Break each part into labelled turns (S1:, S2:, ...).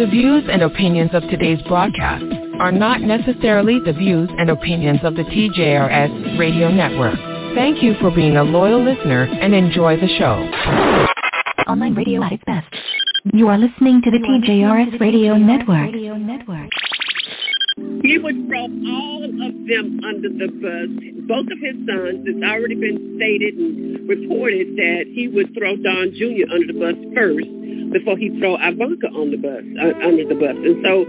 S1: The views and opinions of today's broadcast are not necessarily the views and opinions of the TJRS Radio Network. Thank you for being a loyal listener and enjoy the show.
S2: Online radio at its best. You are listening to the TJRS Radio Network.
S3: He would throw all of them under the bus. Both of his sons, it's already been stated and reported that he would throw Don Jr. under the bus first before he throw Ivanka on the bus, uh, under the bus. And so,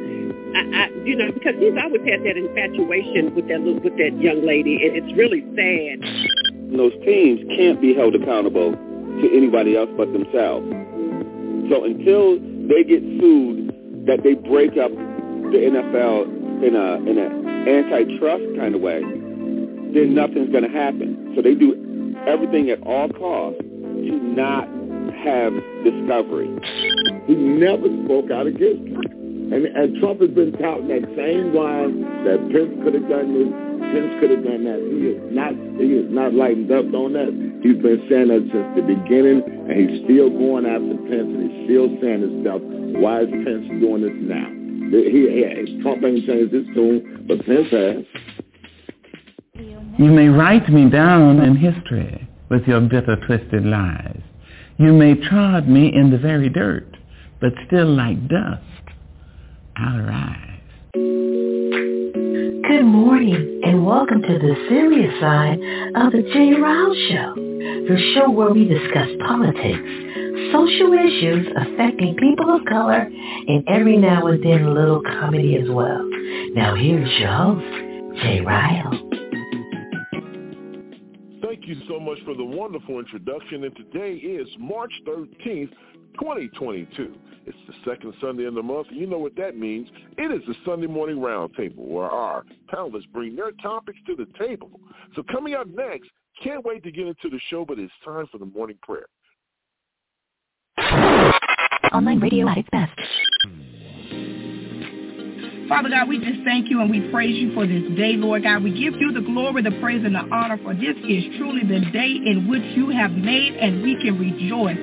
S3: I, I, you know, because he's always had that infatuation with that with that young lady, and it's really sad.
S4: Those teams can't be held accountable to anybody else but themselves. So until they get sued, that they break up the NFL in a in an antitrust kind of way, then nothing's going to happen. So they do everything at all costs to not have discovery.
S5: He never spoke out against Trump. And, and Trump has been touting that same line that Pence could have done this, Pence could have done that. He is not he is not lightened up on that. He's been saying that since the beginning, and he's still going after Pence, and he's still saying this stuff. Why is Pence doing this now? He, he, Trump ain't changed his tune, but Pence has.
S6: You may write me down in history with your bitter, twisted lies. You may trod me in the very dirt, but still like dust, I'll rise.
S2: Good morning and welcome to the serious side of the Jay Ryle Show, the show where we discuss politics, social issues affecting people of color, and every now and then a little comedy as well. Now here's your host, Jay Ryle.
S7: Thank you so much for the wonderful introduction. And today is March 13th, 2022. It's the second Sunday in the month. And you know what that means. It is the Sunday Morning Roundtable where our panelists bring their topics to the table. So coming up next, can't wait to get into the show, but it's time for the morning prayer.
S2: Online radio at its best.
S8: Father God, we just thank you and we praise you for this day, Lord God. We give you the glory, the praise, and the honor, for this is truly the day in which you have made, and we can rejoice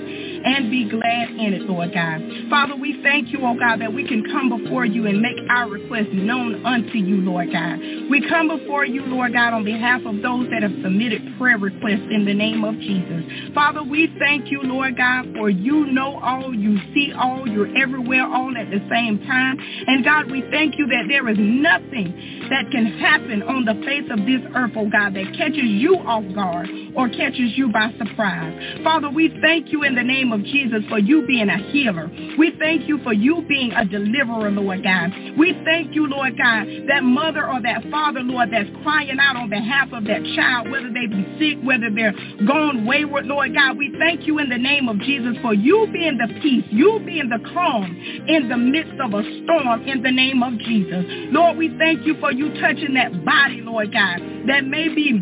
S8: and be glad in it, Lord God. Father, we thank you, oh God, that we can come before you and make our requests known unto you, Lord God. We come before you, Lord God, on behalf of those that have submitted prayer requests in the name of Jesus. Father, we thank you, Lord God, for you know all, you see all, you're everywhere all at the same time. And God, we thank you that there is nothing that can happen on the face of this earth, oh God, that catches you off guard or catches you by surprise. Father, we thank you in the name of Jesus for you being a healer. We thank you for you being a deliverer, Lord God. We thank you, Lord God, that mother or that father, Lord, that's crying out on behalf of that child, whether they be sick, whether they're gone wayward, Lord God. We thank you in the name of Jesus for you being the peace, you being the calm in the midst of a storm in the name of Jesus. Lord, we thank you for you touching that body, Lord God, that may be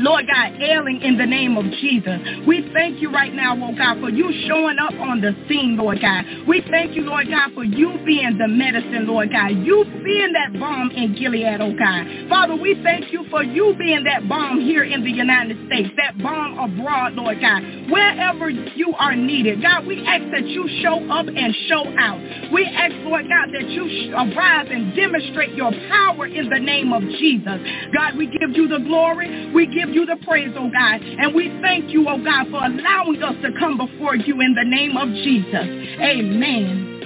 S8: Lord God, ailing in the name of Jesus. We thank you right now, Lord God, for you showing up on the scene, Lord God. We thank you, Lord God, for you being the medicine, Lord God. You being that balm in Gilead, oh God. Father, we thank you for you being that balm here in the United States, that balm abroad, Lord God. Wherever you are needed, God, we ask that you show up and show out. We ask, Lord God, that you arise and demonstrate your power in the name of Jesus. God, we give you the glory. We give you the praise, oh God. And we thank you, oh God, for allowing us to come before you in the name of Jesus. Amen.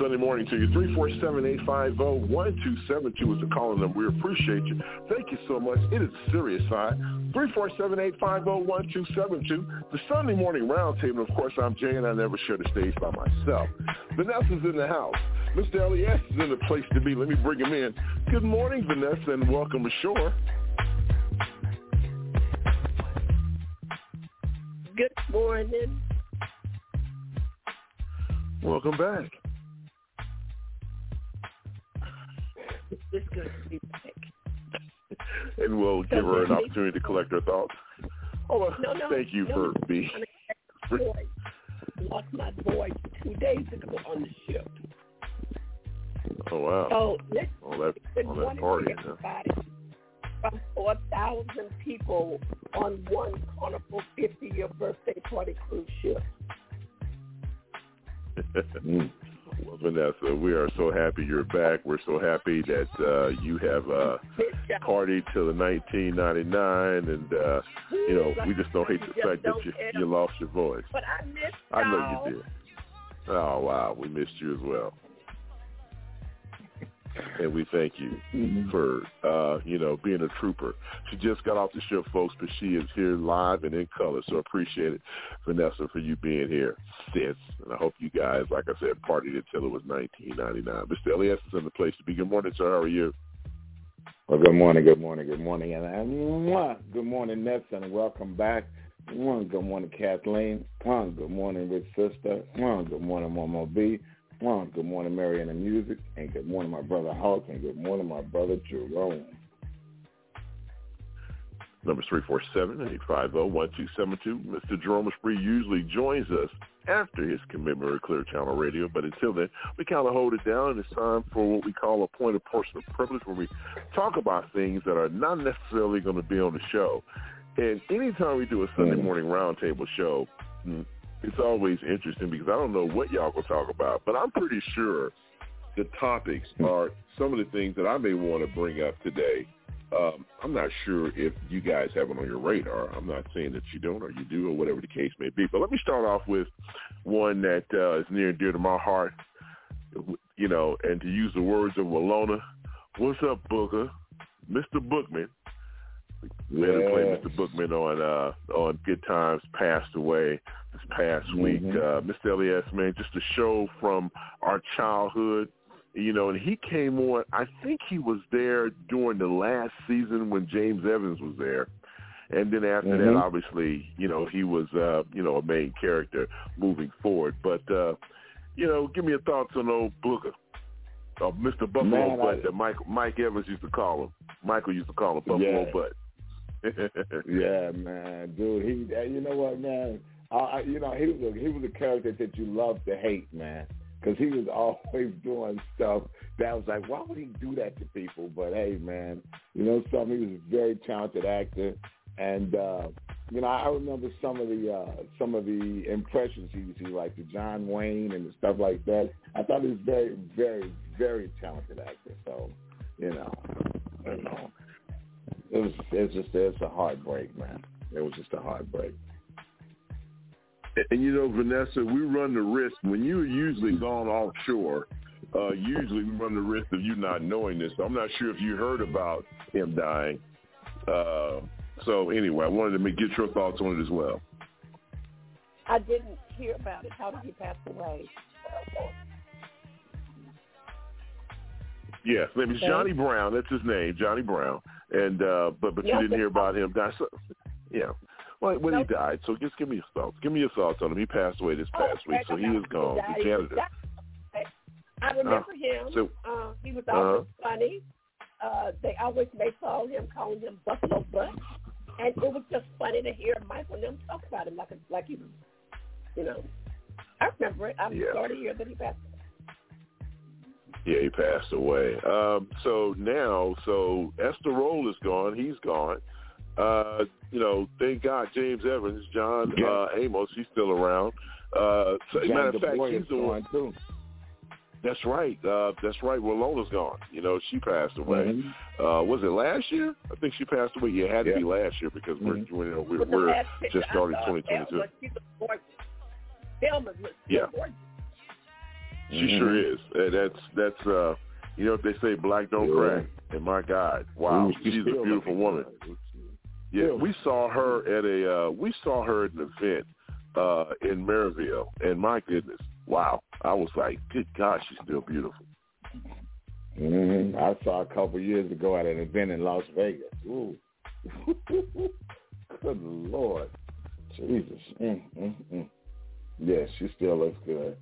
S7: Sunday morning to you. 347-850-1272 is the calling number. We appreciate you. Thank you so much. It is serious side. 347-850-1272. The Sunday morning roundtable. Of course, I'm Jay, and I never share the stage by myself. Vanessa's in the house. Mr. Elias is in the place to be. Let me bring him in. Good morning, Vanessa, and welcome ashore.
S3: Good morning.
S7: Welcome back.
S3: It's good to be back.
S7: and we'll give her an opportunity to collect her thoughts. Oh,
S3: No, no,
S7: thank you
S3: no,
S7: for being.
S3: voice. Lost my voice two days ago on the ship.
S7: Oh wow!
S3: So let's
S7: all that,
S3: good
S7: all that
S3: morning
S7: partying.
S3: to
S7: Huh?
S3: everybody. From
S9: 4,000 people on one Carnival 50-year birthday party cruise ship.
S7: Well, Vanessa, we are so happy you're back. We're so happy that uh, you have uh, partied till the 1999, and uh, you know we just don't hate the fact that you, you lost your voice.
S9: But I missed
S7: I know you did. Oh wow, we missed you as well. And we thank you
S5: Mm-hmm.
S7: for uh, you know being a trooper. She just got off the ship, folks, but she is here live and in color. So appreciate it, Vanessa, for you being here, sis. And I hope you guys, like I said, partied until it was 1999. Mr. Elias is in the place to be. Good morning, sir. How are you?
S5: Well, good morning, good morning, good morning, and, and mwah, good morning, Nelson, and welcome back. Mwah, good morning, Kathleen. Mwah, good morning, Rich Sister. Mwah, good morning, Mama B. Good morning, Mariana Music, and good morning, my brother Hawk, and good morning, my brother Jerome.
S7: Number 347-850-1272. Mr. Jerome Spree usually joins us after his commitment with Clear Channel Radio, but until then, we kind of hold it down. And it's time for what we call a point of personal privilege where we talk about things that are not necessarily going to be on the show. And anytime we do a Sunday morning roundtable show, mm, it's always interesting because I don't know what y'all going to talk about, but I'm pretty sure the topics are some of the things that I may want to bring up today. Um, I'm not sure if you guys have it on your radar. I'm not saying that you don't or you do or whatever the case may be. But let me start off with one that uh, is near and dear to my heart, you know, and to use the words of Willona, what's up, Booker? Mr. Bookman, man who played Mr. Bookman on uh, on Good Times passed away this past week. Uh, Mr. Elias, man, just a show from our childhood you know, and he came on. I think he was there during the last season when James Evans was there, and then after
S5: Mhm.
S7: that, obviously, you know, he was, uh, you know, a main character moving forward. But uh, you know, give me your thoughts on old Booker, uh, Mr. Buffalo
S5: Man,
S7: Butt
S5: I-
S7: that Mike Mike Evans used to call him. Michael used to call him Buffalo
S5: Yeah.
S7: Butt.
S5: Yeah, man, dude. He, you know what, man? I, you know, he was a, he was a character that you love to hate, man, because he was always doing stuff that was like, why would he do that to people? But hey, man, you know something? He was a very talented actor, and uh, you know, I remember some of the uh, some of the impressions he to like the John Wayne and the stuff like that. I thought he was very, very, very talented actor. So, you know, you know, it was it's just it's a heartbreak, man. It was just a heartbreak.
S7: And you know, Vanessa, we run the risk when you're usually gone offshore. Uh, usually, we run the risk of you not knowing this. So I'm not sure if you heard about him dying. Uh, so anyway, I wanted to make, get your thoughts on it as well.
S9: I didn't hear about it. How did he pass away?
S7: Yes, his name is Johnny Brown. That's his name, Johnny Brown. And uh, but but you didn't hear about him. So, yeah. Well, when he died, so just give me your thoughts. Give me your thoughts on him. He passed away this past week, so he is gone to Canada.
S9: I remember him.
S7: so-
S9: uh, he was
S7: Uh-huh.
S9: always funny. Uh, they always made fun of him, calling him Buffalo Butt, and it was just funny to hear Michael and them talk about him like a, like he you know. I remember it. I'm
S7: Yeah.
S9: sorry to hear that he passed.
S7: Yeah, he passed away. Um, so now, so Esther Rolle is gone. He's gone. Uh, you know, thank God James Evans, John
S5: Yeah.
S7: uh, Amos, he's still around. Uh, so,
S5: John
S7: matter of fact,
S5: DeBoy
S7: he's the one.
S5: too.
S7: That's right. Uh, that's right. Willona's gone. You know, she passed away.
S5: Mhm.
S7: Uh, was it last year? I think she passed away. Yeah, it had to
S5: Yeah.
S7: be last year because we're,
S5: Mhm.
S7: we're, you know, we're, we're just
S9: I
S7: started
S9: saw of
S7: 2022.
S9: Thelma, she was gorgeous. Thelma was
S7: Yeah.
S9: gorgeous.
S7: She
S5: Mhm.
S7: sure is. And that's that's uh you know what they say, black don't
S5: Yeah.
S7: crack. And my God, wow,
S5: Ooh,
S7: she's a beautiful woman. Yeah, we saw her at a uh we saw her at an event uh in Maryville and my goodness, wow. I was like, Good God, she's still beautiful.
S5: hmm I saw a couple years ago at an event in Las Vegas. Ooh. Good Lord. Jesus. Mm, mm, mm. Yeah, she still looks good.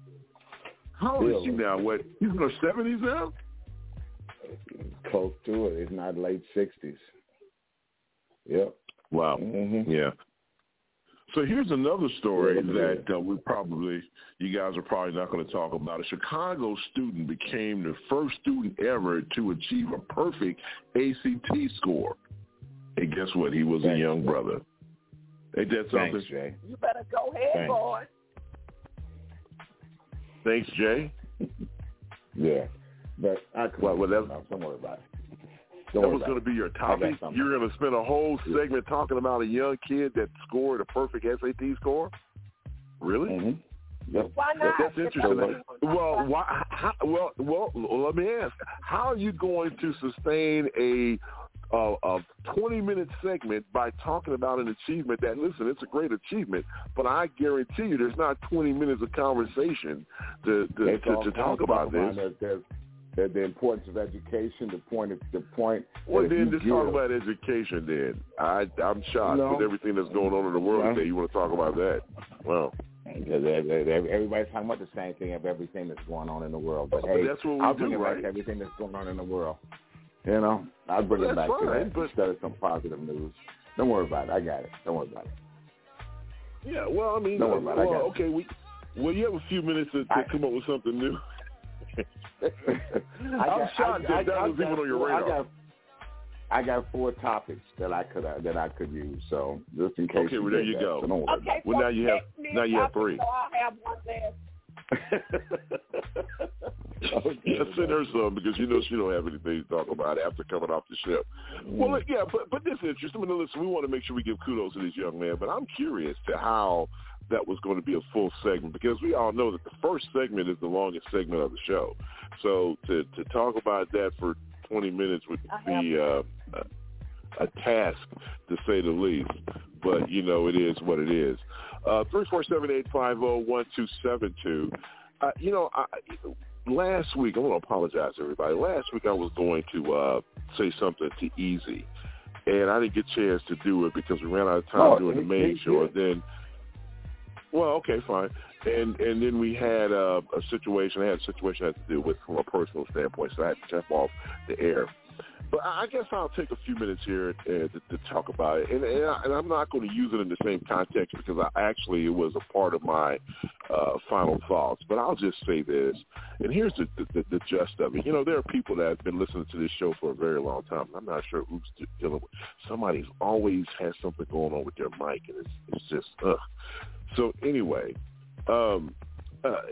S7: How old is she now? What He's in her seventies now?
S5: Close to it. It's not late 60s. Yep.
S7: Wow.
S5: hmm
S7: Yeah. So here's another story
S5: Yeah, look at
S7: that uh, we probably, you guys are probably not going to talk about. A Chicago student became the first student ever to achieve a perfect ACT score. And guess what? He was Thanks, a young brother. Ain't that something?
S2: Thanks, Jay.
S3: You better go ahead,
S2: Thanks.
S3: boy.
S7: Thanks, Jay.
S5: yeah, but I
S7: well, well, that's,
S5: don't worry about it.
S7: Don't that was going to be your topic. You're going to spend a whole segment yeah. talking about a young kid that scored a perfect SAT score. Really?
S5: Mm-hmm. Yep.
S3: Why not?
S7: That's interesting. well, why? How, well, well, let me ask: How are you going to sustain a a, a 20 minute segment by talking about an achievement that listen it's a great achievement but i guarantee you there's not 20 minutes of conversation to to, to, to talk about this
S5: there's, the, the importance of education, the point of the point.
S7: Well, then just give, talk about education. Then I I'm shocked with everything that's going on in the world today. You want to talk about that? Well,
S5: everybody's talking about the same thing of everything that's going on in the world. But, hey,
S7: that's what we
S5: I'll
S7: do,
S5: bring it
S7: right?
S5: back to everything that's going on in the world. You know, I'll bring
S7: well,
S5: it back
S7: fine,
S5: to that
S7: but...
S5: instead of some positive news. Don't worry about it. I got it. Don't worry about it.
S7: Yeah, well, I mean,
S5: Don't worry about
S7: well,
S5: it. I got
S7: okay, we well, you have a few minutes to, to
S5: I,
S7: come up with something new.
S5: I
S7: I'm
S5: got,
S7: shocked
S5: I,
S7: that that
S5: I,
S7: was even on your radar.
S5: I got, I got four topics that I could uh, that I could use. So just in case.
S7: Okay, well there you
S5: that,
S7: go.
S5: So
S3: okay,
S7: well
S3: so
S7: now you have now you have three.
S3: So I'll have one less.
S7: okay, send her some because you know she don't have anything to talk about after coming off the ship. Well,
S5: Mm.
S7: yeah, but but this is interesting. I mean, listen, we want to make sure we give kudos to this young man, but I'm curious to how that was going to be a full segment because we all know that the first segment is the longest segment of the show. So to to talk about that for 20 minutes would be uh, a, a task to say the least. But you know, it is what it is. Uh, three four seven eight five zero one two seven two. Uh, you know, I, last week I want to apologize to everybody. Last week I was going to uh, say something to Easy, and I didn't get a chance to do it because we ran out of time
S5: Oh,
S7: doing the main show. then, well, okay, fine. And and then we had uh, a situation. I had a situation I had to deal with from a personal standpoint, so I had to jump off the air. But I guess I'll take a few minutes here uh, to, to talk about it, and, and, I, I'm not going to use it in the same context because I actually it was a part of my uh, final thoughts. But I'll just say this, and here's the, the, the gist of it. You know, there are people that have been listening to this show for a very long time. I'm not sure who's dealing with. Somebody's always has something going on with their mic, and it's it's just ugh. So anyway, um, uh,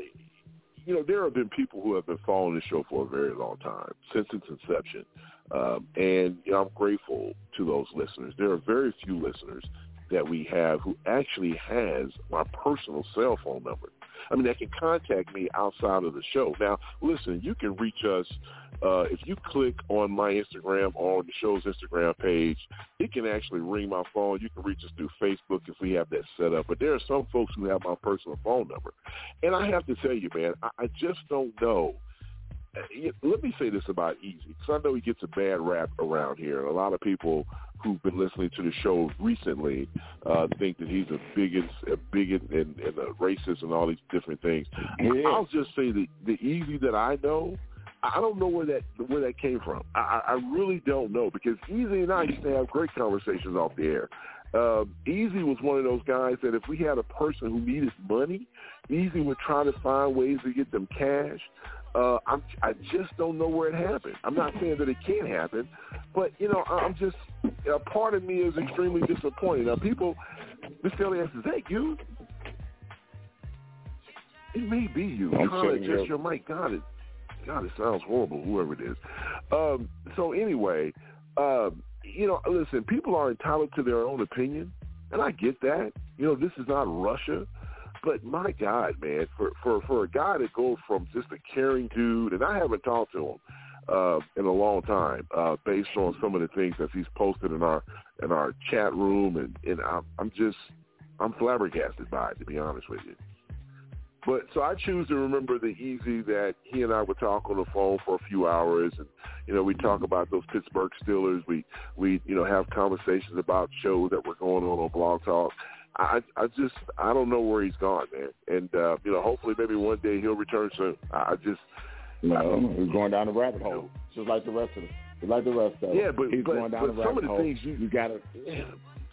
S7: you know, there have been people who have been following the show for a very long time, since its inception. Um, and you know, I'm grateful to those listeners. There are very few listeners that we have who actually has my personal cell phone number. I mean, that can contact me outside of the show. Now, listen, you can reach us uh, if you click on my Instagram or the show's Instagram page. It can actually ring my phone. You can reach us through Facebook if we have that set up. But there are some folks who have my personal phone number, and I have to tell you, man, I, I just don't know let me say this about Easy, because I know he gets a bad rap around here. A lot of people who've been listening to the show recently uh, think that he's a bigot, a bigot, and, and a racist, and all these different things.
S5: Yeah.
S7: I'll just say the the Easy that I know, I don't know where that where that came from. I, I really don't know because Easy and I used to have great conversations off the air. Uh, Easy was one of those guys that if we had a person who needed money, Easy would try to find ways to get them cash. Uh, I'm, I just don't know where it happened. I'm not saying that it can't happen, but you know, I'm just a part of me is extremely disappointed. Now, people, Mr. Elias, is that you? It may be you.
S5: I'm
S7: trying to adjust your mic. God, it, God, it sounds horrible. Whoever it is. Um, so anyway, um, you know, listen, people are entitled to their own opinion, and I get that. You know, this is not Russia. But my God, man, for for for a guy to go from just a caring dude, and I haven't talked to him uh, in a long time, uh, based on some of the things that he's posted in our in our chat room, and and I'm, I'm just I'm flabbergasted by it, to be honest with you. But so I choose to remember the easy that he and I would talk on the phone for a few hours, and you know we talk about those Pittsburgh Steelers. We we you know have conversations about shows that were going on on Blog Talk. I I just I don't know where he's gone, man. And uh, you know, hopefully maybe one day he'll return soon. I I just
S5: No, he's going down the rabbit hole, just like the rest of them. Just like the rest of them.
S7: Yeah, but-
S5: he's
S7: but-
S5: going down
S7: but
S5: the
S7: some
S5: rabbit
S7: of the
S5: hole.
S7: things you-
S5: you gotta.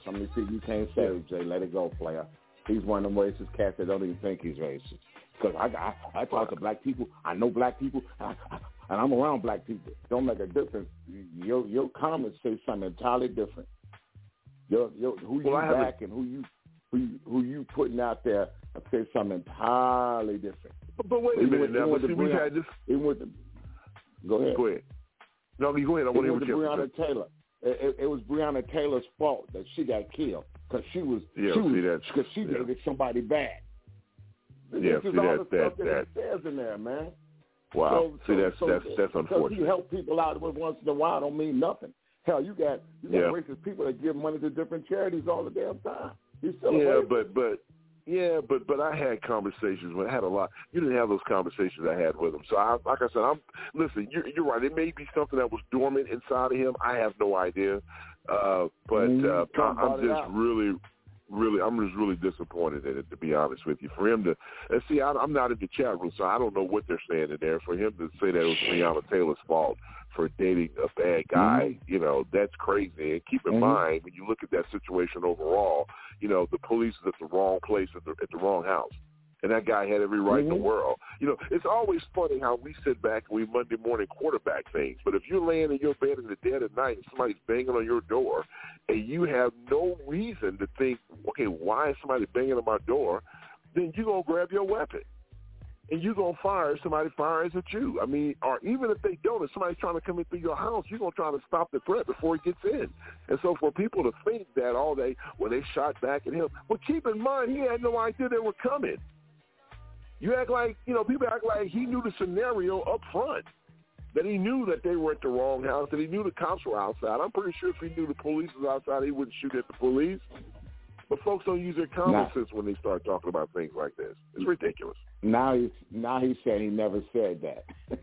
S5: Some of the things you can't say, Jay. Let it go, player. He's one of them racist cats that don't even think he's racist. Because I, I I talk to black people. I know black people, and, I, and I'm around black people. Don't make a difference. Your your comments say something entirely different. your, your, who you
S7: Well,
S5: back and who you who you, who you putting out there say something entirely different.
S7: But, but wait a minute now. But see, we've had this.
S5: Even with the, go ahead.
S7: Go ahead. No, go ahead. I want to hear what you have to
S5: Taylor. It, it, it was Breonna Taylor's fault that she got killed because she was
S7: Yeah,
S5: she
S7: see,
S5: was because she
S7: yeah.
S5: dated somebody bad.
S7: Yeah,
S5: this is
S7: see, that- that-
S5: that, it says in there, man.
S7: Wow.
S5: So,
S7: see, that's
S5: so,
S7: that's
S5: so,
S7: that's
S5: because
S7: unfortunate.
S5: you help people out once in a while don't mean nothing. Hell, you got you got
S7: Yeah.
S5: racist people that give money to different charities all the damn time. You
S7: Yeah, but but yeah, but but I had conversations with I had a lot. You didn't have those conversations I had with him. So I, like I said, I'm listen. You're, you're right. It may be something that was dormant inside of him. I have no idea. Uh, but
S5: Mhm.
S7: uh, I'm just really, really, I'm just really disappointed in it. To be honest with you, for him to and see, I, I'm not in the chat room, so I don't know what they're saying in there. For him to say that it was Breonna Taylor's fault for dating a bad guy, you know, that's crazy. And keep in
S5: Mhm.
S7: mind when you look at that situation overall, you know, the police is at the wrong place at the at the wrong house. And that guy had every right in the
S5: Mhm.
S7: world. You know, it's always funny how we sit back and we Monday morning quarterback things. But if you're laying in your bed in the dead of night and somebody's banging on your door and you have no reason to think, okay, why is somebody banging on my door? Then you're going to grab your weapon and you're going to fire if somebody fires at you. I mean, or even if they don't, if somebody's trying to come in through your house, you're going to try to stop the threat before he gets in. And so for people to think that all day when they shot back at him, well, keep in mind, he had no idea they were coming. You act like, you know, people act like he knew the scenario up front, that he knew that they were at the wrong house, that he knew the cops were outside. I'm pretty sure if he knew the police was outside, he wouldn't shoot at the police. But folks don't use their common
S5: Nah.
S7: sense when they start talking about things like this. It's ridiculous.
S5: Now he's now he's saying he never said that.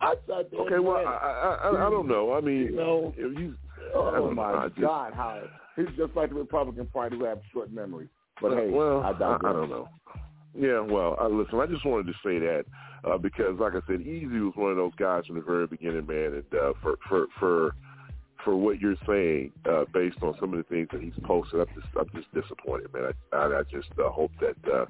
S5: I there
S7: Okay, well, I. I, I don't know. I mean,
S5: You know,
S7: if you,
S5: oh
S7: don't know.
S5: my
S7: just-
S5: God, how he's just like the Republican Party who have short memory. But hey,
S7: well,
S5: I
S7: I. I don't know. Yeah, well, uh, listen, I just wanted to say that uh, because, like I said, Easy was one of those guys from the very beginning, man, and uh, for for for for what you're saying, uh, based on some of the things that he's posted, I'm just I'm just disappointed, man. I I, I just uh, hope that uh,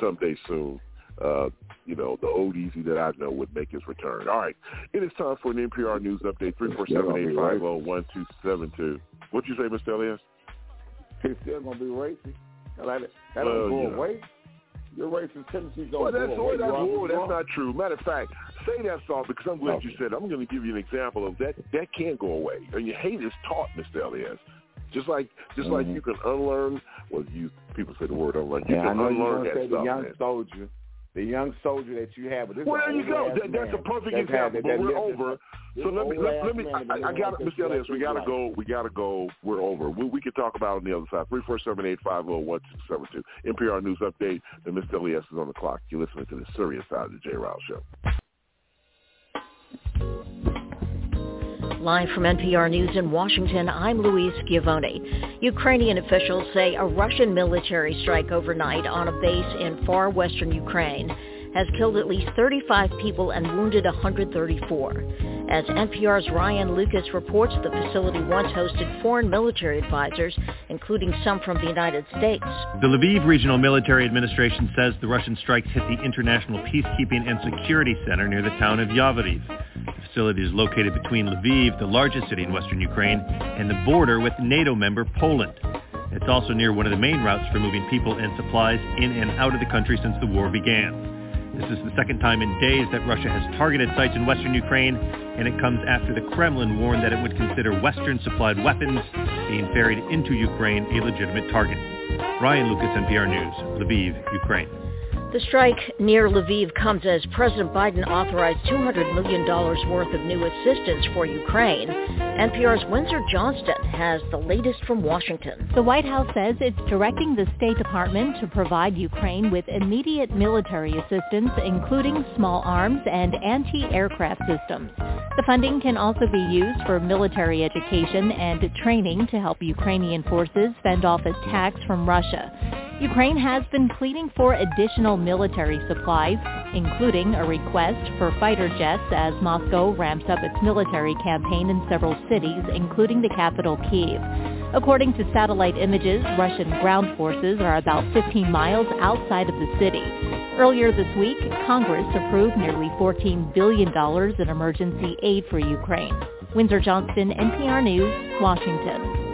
S7: someday soon. Uh, you know, the old Easy that I know would make his return. All right. It is time for an NPR News Update, 347-850-1272. What you say, Mr. Elias?
S5: He's still gonna be racist. That, don't go away. Your racist tendencies don't
S7: Well,
S5: go
S7: that's,
S5: away.
S7: well, that's,
S5: You
S7: that's not true. Matter of fact, say that song because I'm glad you said it. I'm going to give you an example of that. That can't go away. And your hate is taught, Mr. Elias. Just like, just like
S5: Mhm.
S7: you can unlearn. Well, you people say the word unlearn. You
S5: Yeah, I
S7: can
S5: know
S7: unlearn
S5: gonna
S7: that
S5: say the
S7: stuff,
S5: young
S7: man.
S5: soldier, the young soldier that you have. But this
S7: Well, there you go. That, that's a perfect
S5: that's
S7: example.
S5: that-
S7: But
S5: that
S7: we're over. So let me, let, let me. I, I got
S5: this
S7: Mr. Elias. We got to go. We got to go. We're over. We, we can talk about it on the other side. Three four seven eight five zero one six seven two. NPR News Update. And Mr. Elias is on the clock. You're listening to the serious side of the J. Rouse Show.
S2: Live from NPR News in Washington, I'm Louise Schiavone. Ukrainian officials say a Russian military strike overnight on a base in far western Ukraine has killed at least 35 people and wounded 134. As NPR's Ryan Lucas reports, the facility once hosted foreign military advisors, including some from the United States.
S10: The Lviv Regional Military Administration says the Russian strikes hit the International Peacekeeping and Security Center near the town of Yavoriv. The facility is located between Lviv, the largest city in western Ukraine, and the border with NATO member Poland. It's also near one of the main routes for moving people and supplies in and out of the country since the war began. This is the second time in days that Russia has targeted sites in western Ukraine, and it comes after the Kremlin warned that it would consider Western-supplied weapons being ferried into Ukraine a legitimate target. Ryan Lucas, NPR News, Lviv, Ukraine.
S2: The strike near Lviv comes as President Biden authorized $200 million worth of new assistance for Ukraine. NPR's Windsor Johnston has the latest from Washington.
S11: The White House says it's directing the State Department to provide Ukraine with immediate military assistance, including small arms and anti-aircraft systems. The funding can also be used for military education and training to help Ukrainian forces fend off attacks from Russia. Ukraine has been pleading for additional military supplies, including a request for fighter jets as Moscow ramps up its military campaign in several cities, including the capital Kiev. According to satellite images, Russian ground forces are about 15 miles outside of the city. Earlier this week, Congress approved nearly $14 billion in emergency aid for Ukraine. Windsor Johnston, NPR News, Washington.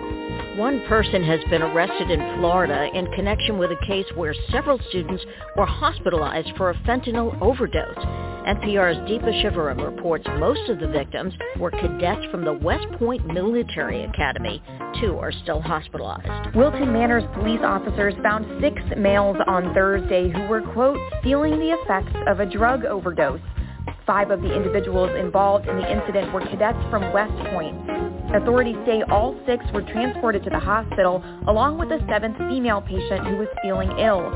S2: One person has been arrested in Florida in connection with a case where several students were hospitalized for a fentanyl overdose. NPR's Deepa Shivaram reports most of the victims were cadets from the West Point Military Academy. Two are still hospitalized.
S12: Wilton Manors police officers found six males on Thursday who were, quote, feeling the effects of a drug overdose. Five of the individuals involved in the incident were cadets from West Point. Authorities say all six were transported to the hospital along with a seventh female patient who was feeling ill.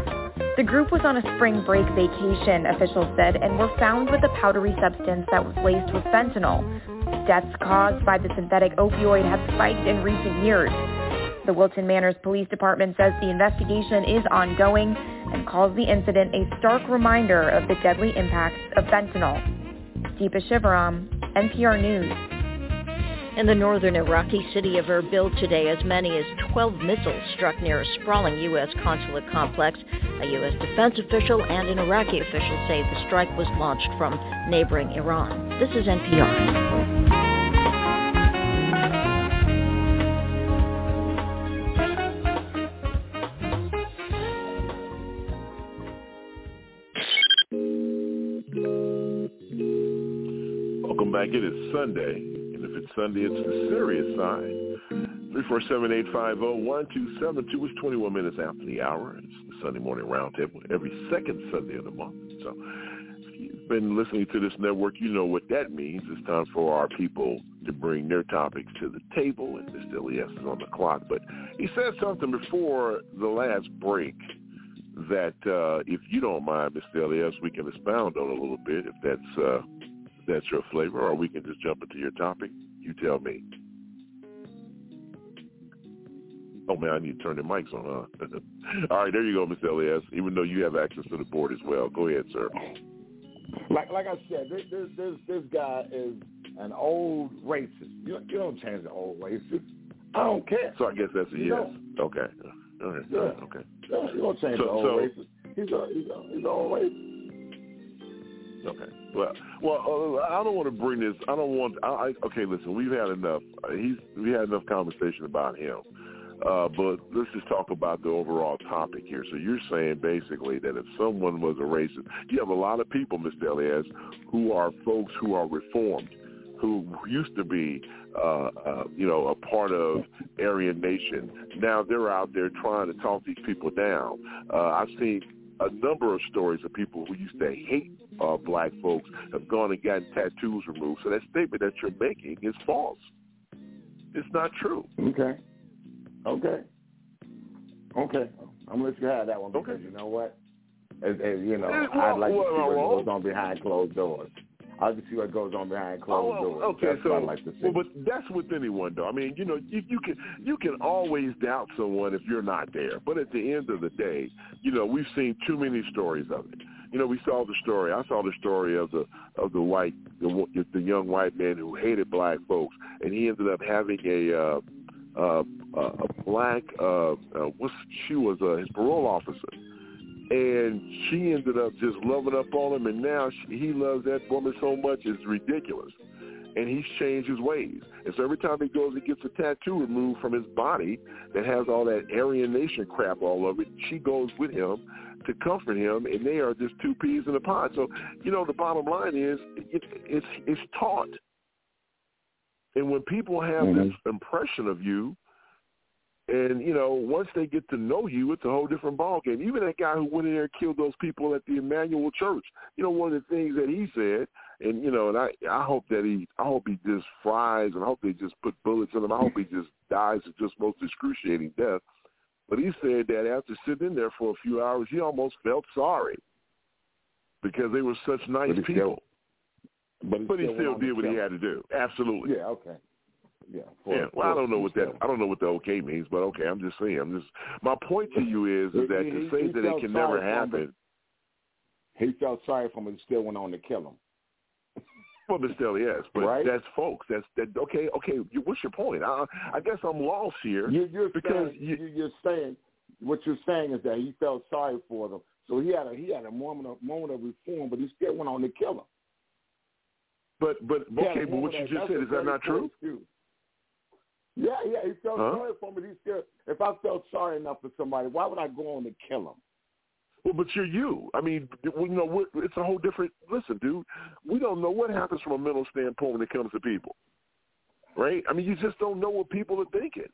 S12: The group was on a spring break vacation, officials said, and were found with a powdery substance that was laced with fentanyl. Deaths caused by the synthetic opioid have spiked in recent years. The Wilton Manors Police Department says the investigation is ongoing and calls the incident a stark reminder of the deadly impacts of fentanyl. Deepa Shivaram, NPR News.
S2: In the northern Iraqi city of Erbil today, as many as 12 missiles struck near a sprawling U.S. consulate complex. A U.S. defense official and an Iraqi official say the strike was launched from neighboring Iran. This is NPR.
S7: Back. It is Sunday, and if it's Sunday, it's the serious side. Three four seven eight five zero one two seven two is 21 minutes after the hour. It's the Sunday Morning Roundtable every second Sunday of the month. So if you've been listening to this network, you know what that means. It's time for our people to bring their topics to the table, and Mr. Elias is on the clock. But he said something before the last break that uh, if you don't mind, Mr. Elias, we can expound on a little bit if that's uh, that's your flavor, or we can just jump into your topic. You tell me. Oh man, I need to turn the mics on, huh? All right, there you go, Miss Elias. Even though you have access to the board as well, go ahead, sir.
S5: Like like I said, this this this, this guy is an old racist. You you don't change the old racist. I don't care.
S7: So I guess that's a
S5: You
S7: yes. Okay. All right.
S5: Yeah.
S7: Okay.
S5: Yeah, you don't change
S7: So-
S5: the old
S7: so-
S5: racist. He's a he's a he's an old racist.
S7: Okay. Well, well, uh, I don't want to bring this. I don't want. I, I, okay, listen. We've had enough. Uh, he's we had enough conversation about him. Uh, but let's just talk about the overall topic here. So you're saying basically that if someone was a racist, you have a lot of people, Mr. Elias, who are folks who are reformed, who used to be, uh, uh, you know, a part of Aryan Nation. Now they're out there trying to talk these people down. Uh, I've seen a number of stories of people who used to hate uh, black folks have gone and gotten tattoos removed. So that statement that you're making is false. It's not true.
S5: Okay. Okay. Okay. I'm gonna let you have that one because
S7: Okay.
S5: you know what? As, as, you know,
S7: well,
S5: I'd like to see what
S7: well,
S5: goes on behind closed doors. Like to see what goes on behind closed
S7: Oh,
S5: doors.
S7: okay.
S5: That's
S7: so,
S5: what I'd like to see.
S7: well, but that's with anyone, though. I mean, you know, you, you can you can always doubt someone if you're not there. But at the end of the day, you know, we've seen too many stories of it. You know, we saw the story. I saw the story of the of the white the, the young white man who hated black folks, and he ended up having a uh, uh, a black uh, uh, what's she was uh, his parole officer and she ended up just loving up on him, and now she, he loves that woman so much it's ridiculous. And he's changed his ways. And so every time he goes and gets a tattoo removed from his body that has all that Aryan Nation crap all over it, she goes with him to comfort him, and they are just two peas in a pod. So, you know, the bottom line is it, it's it's taught. And when people have mm-hmm. this impression of you, and you know, once they get to know you, it's a whole different ball game. Even that guy who went in there and killed those people at the Emanuel Church. You know, one of the things that he said, and you know, and I, I hope that he, I hope he just fries, and I hope they just put bullets in him. I hope he just dies of just most excruciating death. But he said that after sitting in there for a few hours, he almost felt sorry because they were such nice
S5: But
S7: people.
S5: still- but he
S7: but he
S5: still
S7: still did what he had to do. Absolutely.
S5: Yeah. Okay. Yeah. for-
S7: yeah. Well, I don't know what that. I don't know what the okay means, but okay. I'm just saying. I'm just. My point to you is, is that
S5: He-
S7: to say
S5: he
S7: that it can never happen.
S5: He felt sorry for him, and still went on to kill him.
S7: Well, but still, yes, but
S5: Right.
S7: that's folks. That's that. Okay. Okay. you- What's your point? I, I guess I'm lost here.
S5: You, you're
S7: because
S5: saying, you, you're saying what you're saying is that he felt sorry for them, so he had a he had a moment of moment of reform, but he still went on to kill him.
S7: But but okay. But what you just said is that not true?
S5: excuse. Yeah, yeah, he felt
S7: Huh?
S5: sorry for me. He still, if I felt sorry enough for somebody, why would I go on to kill him?
S7: Well, but you're you. I mean, you know, we're, it's a whole different. Listen, dude, we don't know what happens from a mental standpoint when it comes to people, right? I mean, you just don't know what people are thinking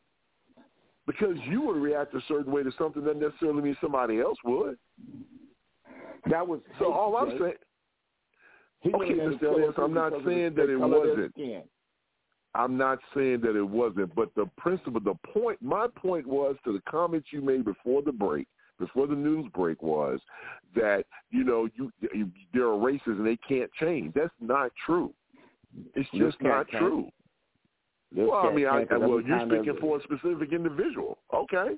S7: because you would react a certain way to something doesn't necessarily means somebody else would.
S5: That was
S7: So all I'm saying,
S5: He
S7: okay, Mr. Ellis, I'm not saying that it
S5: color of their
S7: wasn't. I'm not saying that it wasn't, but the principle, the point, my point was to the comments you made before the break, before the news break was that you know you, you there are races and they can't change. That's not true. It's just not true.
S5: This
S7: well, I mean, I,
S5: 'cause
S7: well, you're speaking for a specific individual. Okay,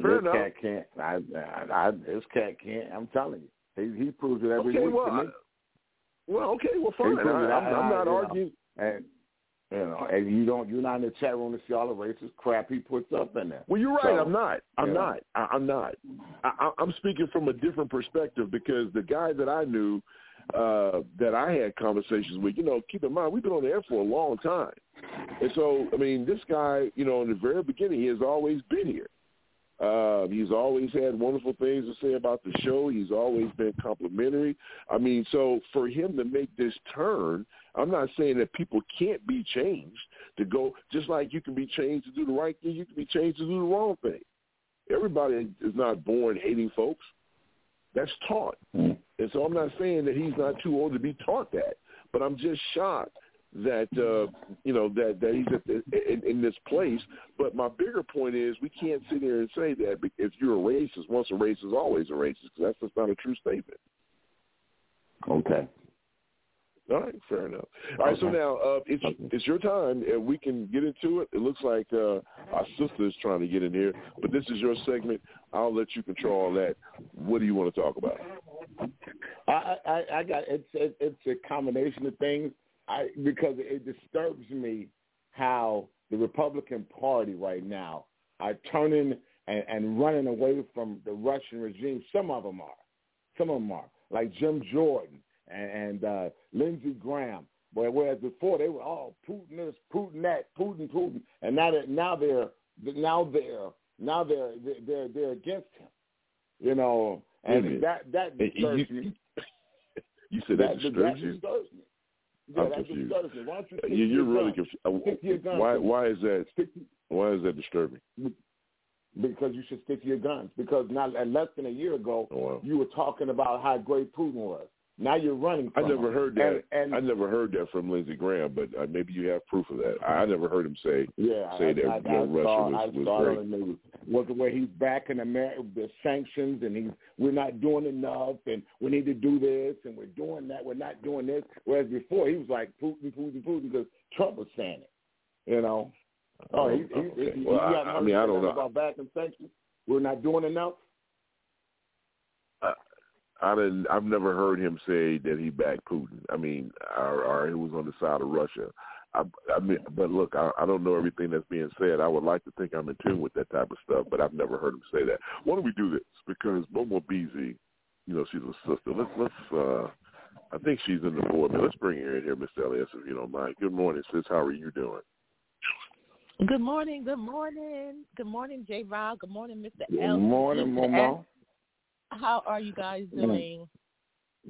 S7: fair
S5: this
S7: enough.
S5: cat can't. I, I, I, this cat can't. I'm telling you, he, he proves it every
S7: Okay,
S5: week
S7: well,
S5: to me.
S7: I- Well, okay, well, fine. I, I'm not arguing.
S5: And you know, and you don't, you're not in the chat room to see all the racist crap he puts up in there.
S7: Well, you're right.
S5: So,
S7: I'm not. I'm
S5: know.
S7: not. I, I'm not. I- I'm speaking from a different perspective because the guy that I knew, uh, that I had conversations with, you know, keep in mind we've been on the air for a long time, and so I mean, this guy, you know, in the very beginning, he has always been here. Uh, he's always had wonderful things to say about the show. He's always been complimentary. I mean, so for him to make this turn, I'm not saying that people can't be changed to go, just like you can be changed to do the right thing, you can be changed to do the wrong thing. Everybody is not born hating folks. That's taught.
S5: Mm.
S7: And so I'm not saying that he's not too old to be taught that, but I'm just shocked that uh, you know that that he's at the, in, in this place. But my bigger point is we can't sit here and say that if you're a racist, once a racist, always a racist, because that's just not a true statement.
S5: Okay.
S7: All right, fair enough. All right, so now uh, it's it's your time, and we can get into it. It looks like uh, our sister is trying to get in here, but this is your segment. I'll let you control all that. What do you want to talk about?
S5: I, I, I got it's it, it's a combination of things. I because it disturbs me how the Republican Party right now are turning and, and running away from the Russian regime. Some of them are, some of them are like Jim Jordan and, and uh, Lindsey Graham. But whereas before they were all Putin this, Putin that, Putin, Putin, and now that now they're now they're now they're they're they're against him. You know, and that that
S7: Hey, you-
S5: disturbs me.
S7: You said that
S5: that,
S7: disturbs
S5: that
S7: you.
S5: disturbs me. Yeah,
S7: I'm confused.
S5: Why don't you
S7: Uh,
S5: stick
S7: you- You're
S5: your
S7: really confused.
S5: Stick to your guns.
S7: Why? Why is that?
S5: Stick to,
S7: Why is that disturbing?
S5: because you should stick to your guns. Because now, uh, less than a year ago,
S7: Oh, wow.
S5: you were talking about how great Putin was. Now you're running.
S7: I never
S5: him.
S7: heard that.
S5: And, and
S7: I never heard that from Lindsey Graham, but uh, maybe you have proof of that. I never heard him say
S5: yeah,
S7: say
S5: I,
S7: that
S5: I,
S7: you know,
S5: I
S7: Russia
S5: saw,
S7: was,
S5: I
S7: was
S5: saw
S7: great.
S5: it on the news. Was the way he's backing America, the sanctions, and he's we're not doing enough, and we need to do this, and we're doing that, we're not doing this. Whereas before he was like Putin, Putin, Putin, because Trump was saying it. You know. Oh, he, he,
S7: okay.
S5: he,
S7: Well,
S5: he
S7: I-
S5: got
S7: I mean, I don't know.
S5: about backing sanctions. We're not doing enough.
S7: I didn't. I've never heard him say that he backed Putin. I mean, or, or he was on the side of Russia. I, I mean, but look, I, I don't know everything that's being said. I would like to think I'm in tune with that type of stuff, but I've never heard him say that. Why don't we do this? Because Momo Beasley, you know, she's a sister. Let's let's. uh I think she's in the board. Let's bring her in here, Miss Elias, if you don't mind. Good morning, sis. How are you doing?
S13: Good morning, good morning, good morning, J. Rob. Good morning, Mr.
S5: Good
S13: L.
S5: morning,
S13: Mr.
S5: Momo.
S13: S. How are you guys
S5: Mm.
S13: doing?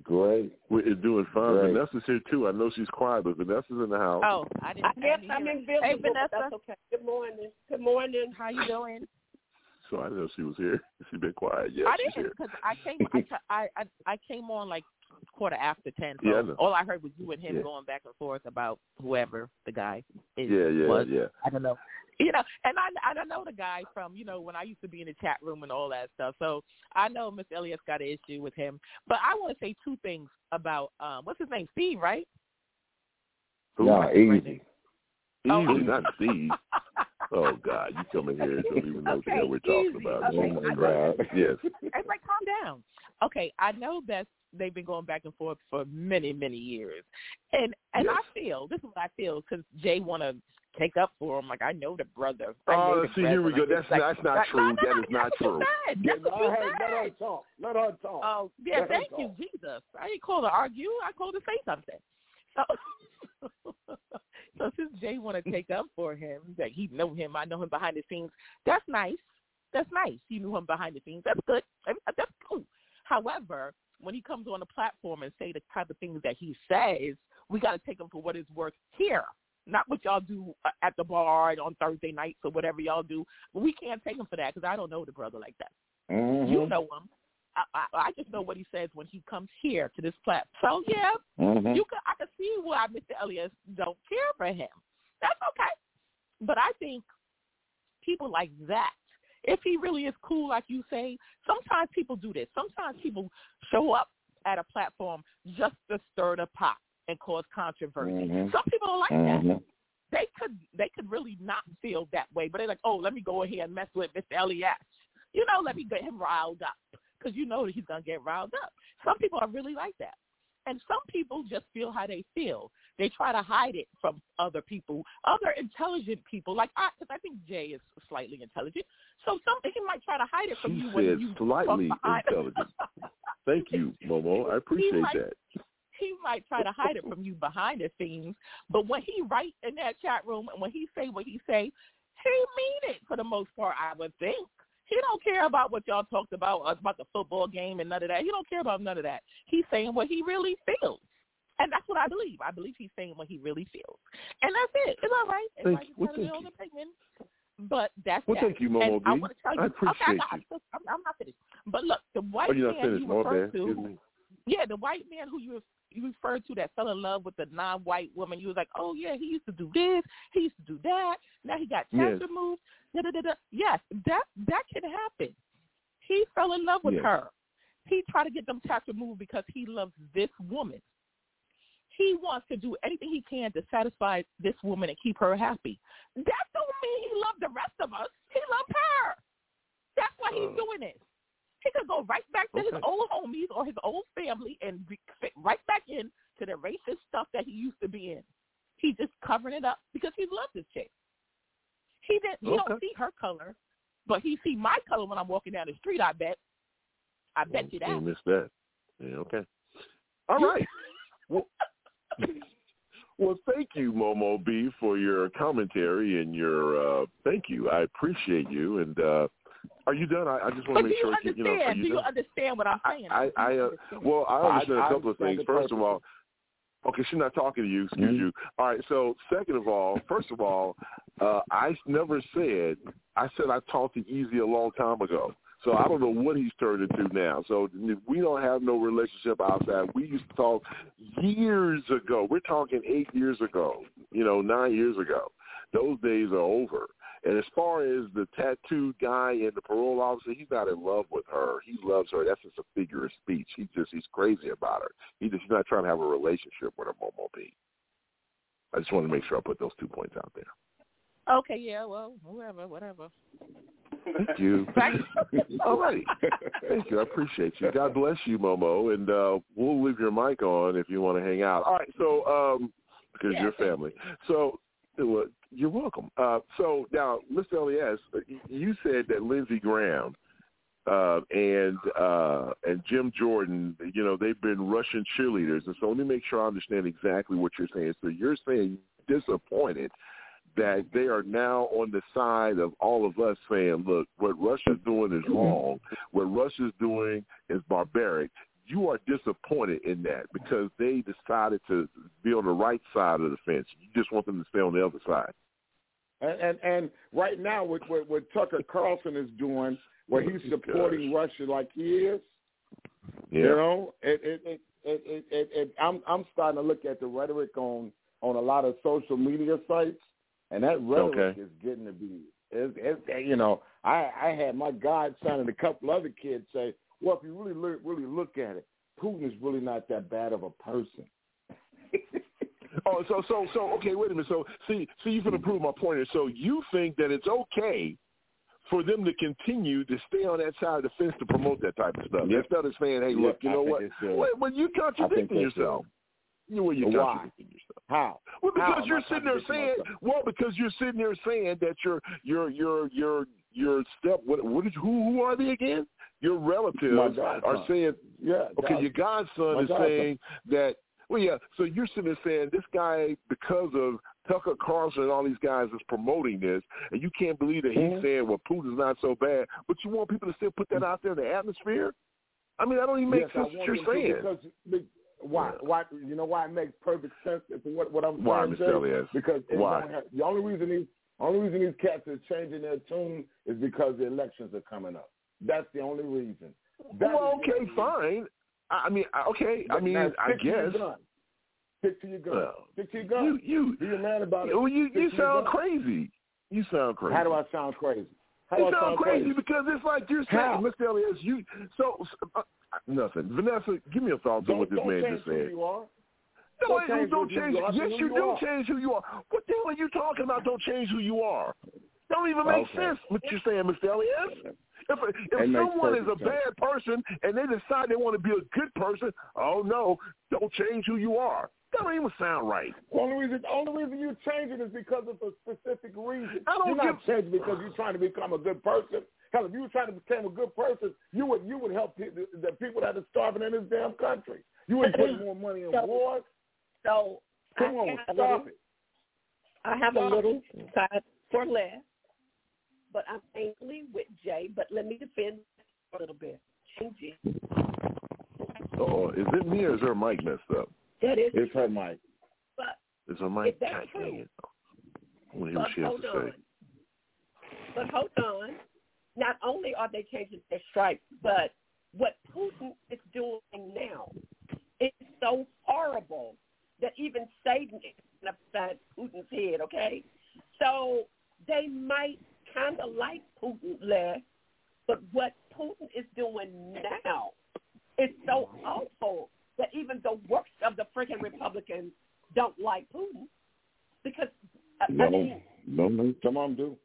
S5: Great.
S7: We're doing fine.
S5: Great.
S7: Vanessa's here too. I know she's quiet, but Vanessa's in the house.
S13: Oh, I didn't.
S9: I guess
S13: didn't
S9: I'm
S13: hear it.
S9: invisible,
S13: Hey, Vanessa.
S9: that's okay. Good morning. Good morning.
S13: How you doing?
S7: So I didn't know she was here. She's been quiet. Yes,
S13: I
S7: she's
S13: didn't
S7: here.
S13: because I came. I, t- I I I came on like quarter after ten. So
S7: Yeah, I
S13: all I heard was you and him
S7: Yeah.
S13: going back and forth about whoever the guy is.
S7: Yeah, yeah,
S13: was.
S7: yeah.
S13: I don't know. You know, and I I don't know the guy from you know when I used to be in the chat room and all that stuff. So I know Miss Elliott's got an issue with him. But I want to say two things about um what's his name, Steve, right?
S5: No, easy.
S13: Oh,
S7: Easy, not Steve. Oh God, you come in here and don't even know what the hell we're talking
S13: easy.
S7: about.
S13: Okay,
S7: Oh my
S13: I-
S7: God. Yes.
S13: It's like calm down. Okay, I know that they've been going back and forth for many, many years, and and
S7: Yes.
S13: I feel this is what I feel because Jay want to take up for him. Like I know the brother.
S7: Oh,
S13: the
S7: see, here we go. That's
S13: Like-
S7: that's not
S13: like,
S7: true.
S13: No, no,
S7: That is not true.
S13: said. That's what you
S5: ahead. Let her talk. Let her talk.
S13: Oh, yeah.
S5: Let
S13: Thank you. Jesus. I didn't call to argue. I called to say something. So, So since Jay want to take up for him, that he know him, I know him behind the scenes. That's nice. That's nice. You knew him behind the scenes. That's good. That's cool. However, when he comes on the platform and say the type of things that he says, we got to take him for what it's worth here. Not what y'all do uh, at the bar and on Thursday nights or whatever y'all do. We can't take him for that because I don't know the brother like that.
S5: Mm-hmm.
S13: You know him. I, I, I just know what he says when he comes here to this platform. So yeah,
S5: Mhm.
S13: you can. I can see why Mr. Elias don't care for him. That's okay. But I think people like that, if he really is cool, like you say, sometimes people do this. Sometimes people show up at a platform just to stir the pot and cause controversy.
S5: Mhm.
S13: Some people don't like that
S5: Mhm.
S13: they could they could really not feel that way, but they're like, oh, let me go ahead and mess with Mr. Elias. You know, let me get him riled up because you know that he's gonna get riled up. Some people are really like that, and some people just feel how they feel. They try to hide it from other people, other intelligent people. Like I, because I think Jay is slightly intelligent, so some he might try to hide it from
S7: She
S13: you when
S7: said
S13: you
S7: slightly intelligent. Thank you, Momo. I appreciate
S13: might-
S7: that.
S13: he might try to hide it from you behind the scenes, but when he write in that chat room and when he say what he say, he mean it for the most part. I would think he don't care about what y'all talked about uh, about the football game and none of that. He don't care about none of that. He's saying what he really feels, and that's what I believe. I believe he's saying what he really feels, and that's it. It's all right.
S7: Thank
S13: Everybody's
S7: you. Well,
S13: got
S7: thank
S13: own opinion. But that's
S7: Well,
S13: that.
S7: thank you, Momo
S13: and I
S7: B.
S13: want to tell you.
S7: I
S13: okay, I
S7: appreciate you.
S13: I'm, I'm not finished. But look, the white
S7: Oh,
S13: man you
S7: My
S13: referred to, yeah, the white man who you you referred to that fell in love with the non-white woman. You was like, oh yeah, he used to do this, he used to do that. Now he got tats
S7: Yes.
S13: removed. Da, da, da, da. Yes, that that can happen. He fell in love with
S7: Yes.
S13: her. He tried to get them tats removed because he loves this woman. He wants to do anything he can to satisfy this woman and keep her happy. That don't mean he loved the rest of us. He loved her. That's why he's
S7: Uh.
S13: doing this. He could go right back to his old homies or his old family and re- fit right back in to the racist stuff that he used to be in. He's just covering it up because he loves this chick. He didn't. He don't see her color, but he see my color when I'm walking down the street. I bet. I bet you
S7: You
S13: that.
S7: missed that. Yeah, okay. All right. well, well, thank you, Momo B, for your commentary and your uh, thank you. I appreciate you. And uh, are you done? I, I just want to make sure.
S13: understand?
S7: You know, are you
S13: do you
S7: done?
S13: understand what I'm saying?
S7: I,
S13: Do
S7: I, uh, well, I understand
S5: I
S7: a couple of things. First of all, okay, she's not talking to you. Excuse
S5: Mhm.
S7: you. All right. So, second of all, first of all, uh, I never said. I said I talked to Easy a long time ago. So I don't know what he's turned into now. So we don't have no relationship outside. We used to talk years ago. We're talking eight years ago. You know, nine years ago. Those days are over. And as far as the tattooed guy and the parole officer, he's not in love with her. He loves her. That's just a figure of speech. He just he's crazy about her. He just he's not trying to have a relationship with her, Momo B. I just want to make sure I put those two points out there.
S13: Okay, yeah, well, whatever, whatever.
S7: Thank you. All right. Thank you. I appreciate you. God bless you, Momo. And uh, we'll leave your mic on if you want to hang out. All right. So, um, because
S13: Yeah,
S7: you're family. So, uh, you're welcome. Uh, so now, Mr. Elias, you said that Lindsey Graham uh, and uh, and Jim Jordan, you know, they've been Russian cheerleaders. And so let me make sure I understand exactly what you're saying. So you're saying disappointed that they are now on the side of all of us saying, look, what Russia's doing is wrong. What Russia's doing is barbaric. You are disappointed in that because they decided to be on the right side of the fence. You just want them to stay on the other side.
S5: And, and and right now, what, what what Tucker Carlson is doing, where he's supporting Russia like he is,
S7: Yeah.
S5: you know, it it it, it, it, it, it I'm I'm starting to look at the rhetoric on on a lot of social media sites, and that rhetoric
S7: Okay.
S5: is getting to be, it's, it's, you know, I I had my godson and a couple other kids say, well, if you really look, really look at it, Putin is really not that bad of a person.
S7: Oh, so so so okay. Wait a minute. So see, see, you're going to prove my point here. So you think that it's okay for them to continue to stay on that side of the fence to promote that type of stuff
S5: Yep.
S7: instead of saying, "Hey,
S5: Yep,
S7: look, you
S5: I
S7: know what?
S5: uh,
S7: Well, well, you're contradicting yourself. You know, you're
S5: Why?
S7: contradicting yourself.
S5: How?
S7: Well, because
S5: am
S7: you're sitting there saying,
S5: myself?
S7: well, because you're sitting there saying that your your your your your step. What what did you, who who are they again? Your relatives are saying,
S5: Yeah.
S7: okay,
S5: God-
S7: your godson
S5: my
S7: is
S5: godson.
S7: saying that. Well, yeah. So you're sitting there saying this guy, because of Tucker Carlson and all these guys is promoting this, and you can't believe that he's mm-hmm. saying, well, Putin's not so bad, but you want people to still put that out there in the atmosphere? I mean, that don't even make
S5: yes,
S7: sense what you're saying.
S5: Because, why? Why? You know why it makes perfect sense for what, what I'm
S7: why,
S5: saying? Why,
S7: Mr.
S5: Because
S7: why?
S5: Have, the only reason these only reason these cats are changing their tune is because the elections are coming up. That's the only reason. That
S7: well, okay, fine. I mean, okay. I mean, I guess.
S5: Stick to your gun. Well, Stick to your gun. You, you, Be a man about it.
S7: Well, you, you sound crazy. You sound crazy.
S5: How do I sound crazy? How
S7: you
S5: sound,
S7: sound
S5: crazy?
S7: crazy? because it's like you're saying, Mr. Elias, you so uh, nothing. Vanessa, give me a thought on what this man just said.
S5: You are.
S7: No,
S5: don't change,
S7: don't change. Yes, you,
S5: you
S7: do
S5: are.
S7: change who you are. What the hell are you talking about? Don't change who you are. Don't even make
S5: okay.
S7: sense what you're saying, Mr. Elias. If, if someone is a
S5: sense.
S7: bad person and they decide they want to be a good person, oh no, don't change who you are. That don't even sound right.
S5: The only reason, the only reason you change it is because of a specific reason.
S7: I don't
S5: you're
S7: give...
S5: not changing because you're trying to become a good person. Hell, if you were trying to become a good person, you would you would help the, the people that are starving in this damn country. You would put more money in
S3: so,
S5: wars.
S3: So
S5: come
S3: I
S5: on, stop
S3: little,
S5: it.
S3: I have
S5: Stop
S3: a little side for less, but I'm angry with Jay. But let me defend a little bit. Changing.
S7: Oh, uh, is it me or is her mic messed up?
S3: That is
S5: It's her mic.
S3: But
S7: Is her mic?
S3: If that's
S7: God
S3: true.
S7: dang it. I want to hear
S3: but
S7: what she has
S3: hold
S7: to
S3: on.
S7: say.
S3: But hold on. Not only are they changing their stripes, but what Putin is doing now is so horrible that even Satan is upside Putin's head, okay? So they might kind of like Putin less, but what Putin is doing now is so awful that even the worst of the freaking Republicans don't like Putin because, I
S5: No,
S3: mean,
S5: no, no, some of them do.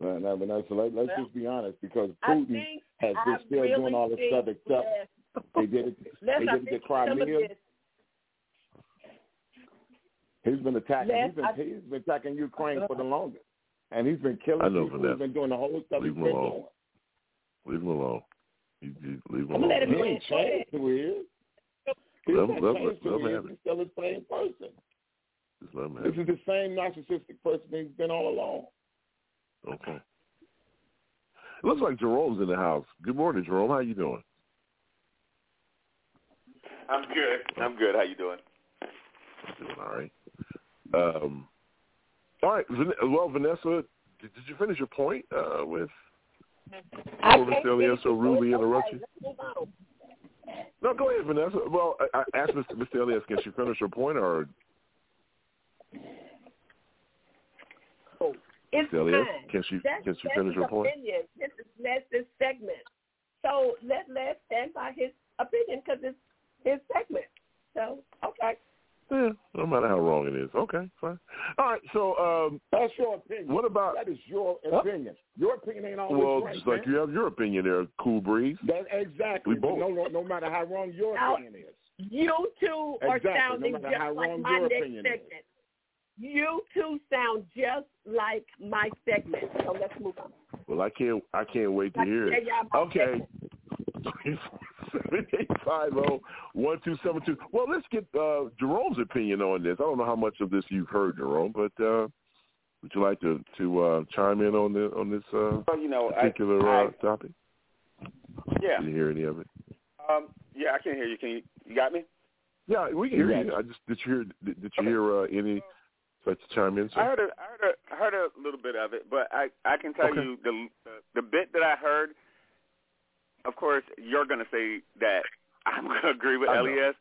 S5: Uh, now, Vanessa, let, let's
S3: Well,
S5: just be honest, because Putin has been
S3: I
S5: still
S3: really
S5: doing all this stuff except
S3: yes.
S5: they did it.
S3: Les,
S5: they did it to
S3: think some of
S5: Crimea. He's been attacking.
S3: Les,
S5: he's been
S3: I-
S5: he's been attacking Ukraine for the longest, and he's been killing
S7: I know,
S5: people.
S7: Vanessa.
S5: He's been doing the whole stuff
S7: Leave
S5: he's
S7: him
S5: been
S7: alone.
S5: doing.
S7: Leave him alone. You, you, leave him
S3: I'm gonna
S7: alone.
S3: let him
S5: He
S3: go
S5: ain't changed who he is. He's
S7: Let
S5: not
S7: let-
S5: changed
S7: let-
S5: who
S7: let
S5: he is. He's still the same person.
S7: Just let him have
S5: This
S7: it.
S5: is the same narcissistic person he's been all along.
S7: Okay. It looks like Jerome's in the house. Good morning, Jerome. How you doing?
S4: I'm good. I'm good. How you doing?
S7: Doing all right. Um, all right. Well, Vanessa, did, did you finish your point uh, with Mr. Elias
S3: finish
S7: so rudely
S3: It's
S7: interrupt you?
S3: Let's move on.
S7: No, go ahead, Vanessa. Well, I, I asked Mr. Mr. Elias, can she finish her point, or
S3: It's
S7: Mr. Elias,
S3: fine.
S7: can she
S3: That's,
S7: can she
S3: that's
S7: finish her point?
S3: opinion. This is Les's segment. So let Les stand by his opinion because it's his segment. So, okay.
S7: Yeah, no matter how wrong it is. Okay, fine. All right, so um,
S5: that's your opinion.
S7: What about
S5: that? Is your opinion? Huh? Your opinion ain't always
S7: well,
S5: right.
S7: Well, just like
S5: man.
S7: you have your opinion there, Cool Breeze.
S5: That, exactly.
S7: We both.
S5: No, no, no matter how wrong your
S3: now,
S5: opinion is.
S3: You two are
S5: exactly.
S3: sounding
S5: no
S3: just like my next
S5: segment. Is.
S3: You two sound just like my segment. So let's move on.
S7: Well, I can't. I can't wait to
S3: I
S7: hear it. Okay. Segment. 780-1272. Well, let's get uh, Jerome's opinion on this. I don't know how much of this you've heard, Jerome, but uh, would you like to to uh, chime in on the on this uh,
S4: well, you know,
S7: particular uh,
S4: I, I,
S7: uh, topic?
S4: Yeah.
S7: Did you hear any of it?
S4: Um, yeah, I can hear you. Can you, you got me?
S7: Yeah, we can hear you. I just did you hear did, did you okay. hear uh, any such chime in? Sir?
S4: I heard a, I heard heard a little bit of it, but I I can tell
S7: okay.
S4: you the the bit that I heard – of course, you're going to say that I'm going to agree with
S7: I.
S4: Elias,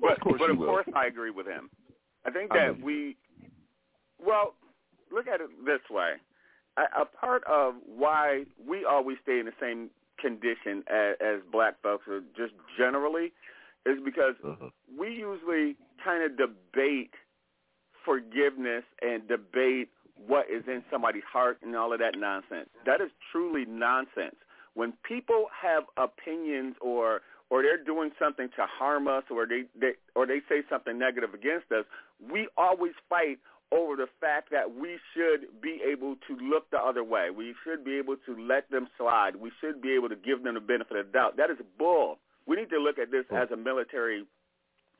S4: but
S7: of course
S4: but of
S7: will.
S4: course I agree with him. I think that
S7: you
S4: we, well, look at it this way. A, a part of why we always stay in the same condition as, as black folks, or just generally, is because
S7: Uh-huh.
S4: we usually kind of debate forgiveness and debate what is in somebody's heart and all of that nonsense. That is truly nonsense. When people have opinions or or they're doing something to harm us or they, they or they say something negative against us, we always fight over the fact that we should be able to look the other way. We should be able to let them slide. We should be able to give them the benefit of the doubt. That is bull. We need to look at this as a military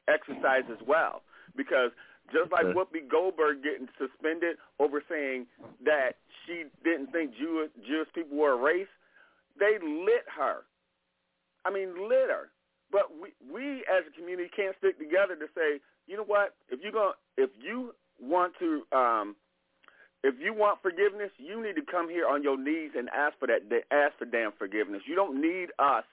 S4: exercise as well because Just like Whoopi Goldberg getting suspended over saying that she didn't think Jewish Jewish people were a race, they lit her. I mean, lit her. But we we as a community can't stick together to say, you know what? If you going if you want to um if you want forgiveness, you need to come here on your knees and ask for that ask for damn forgiveness. You don't need us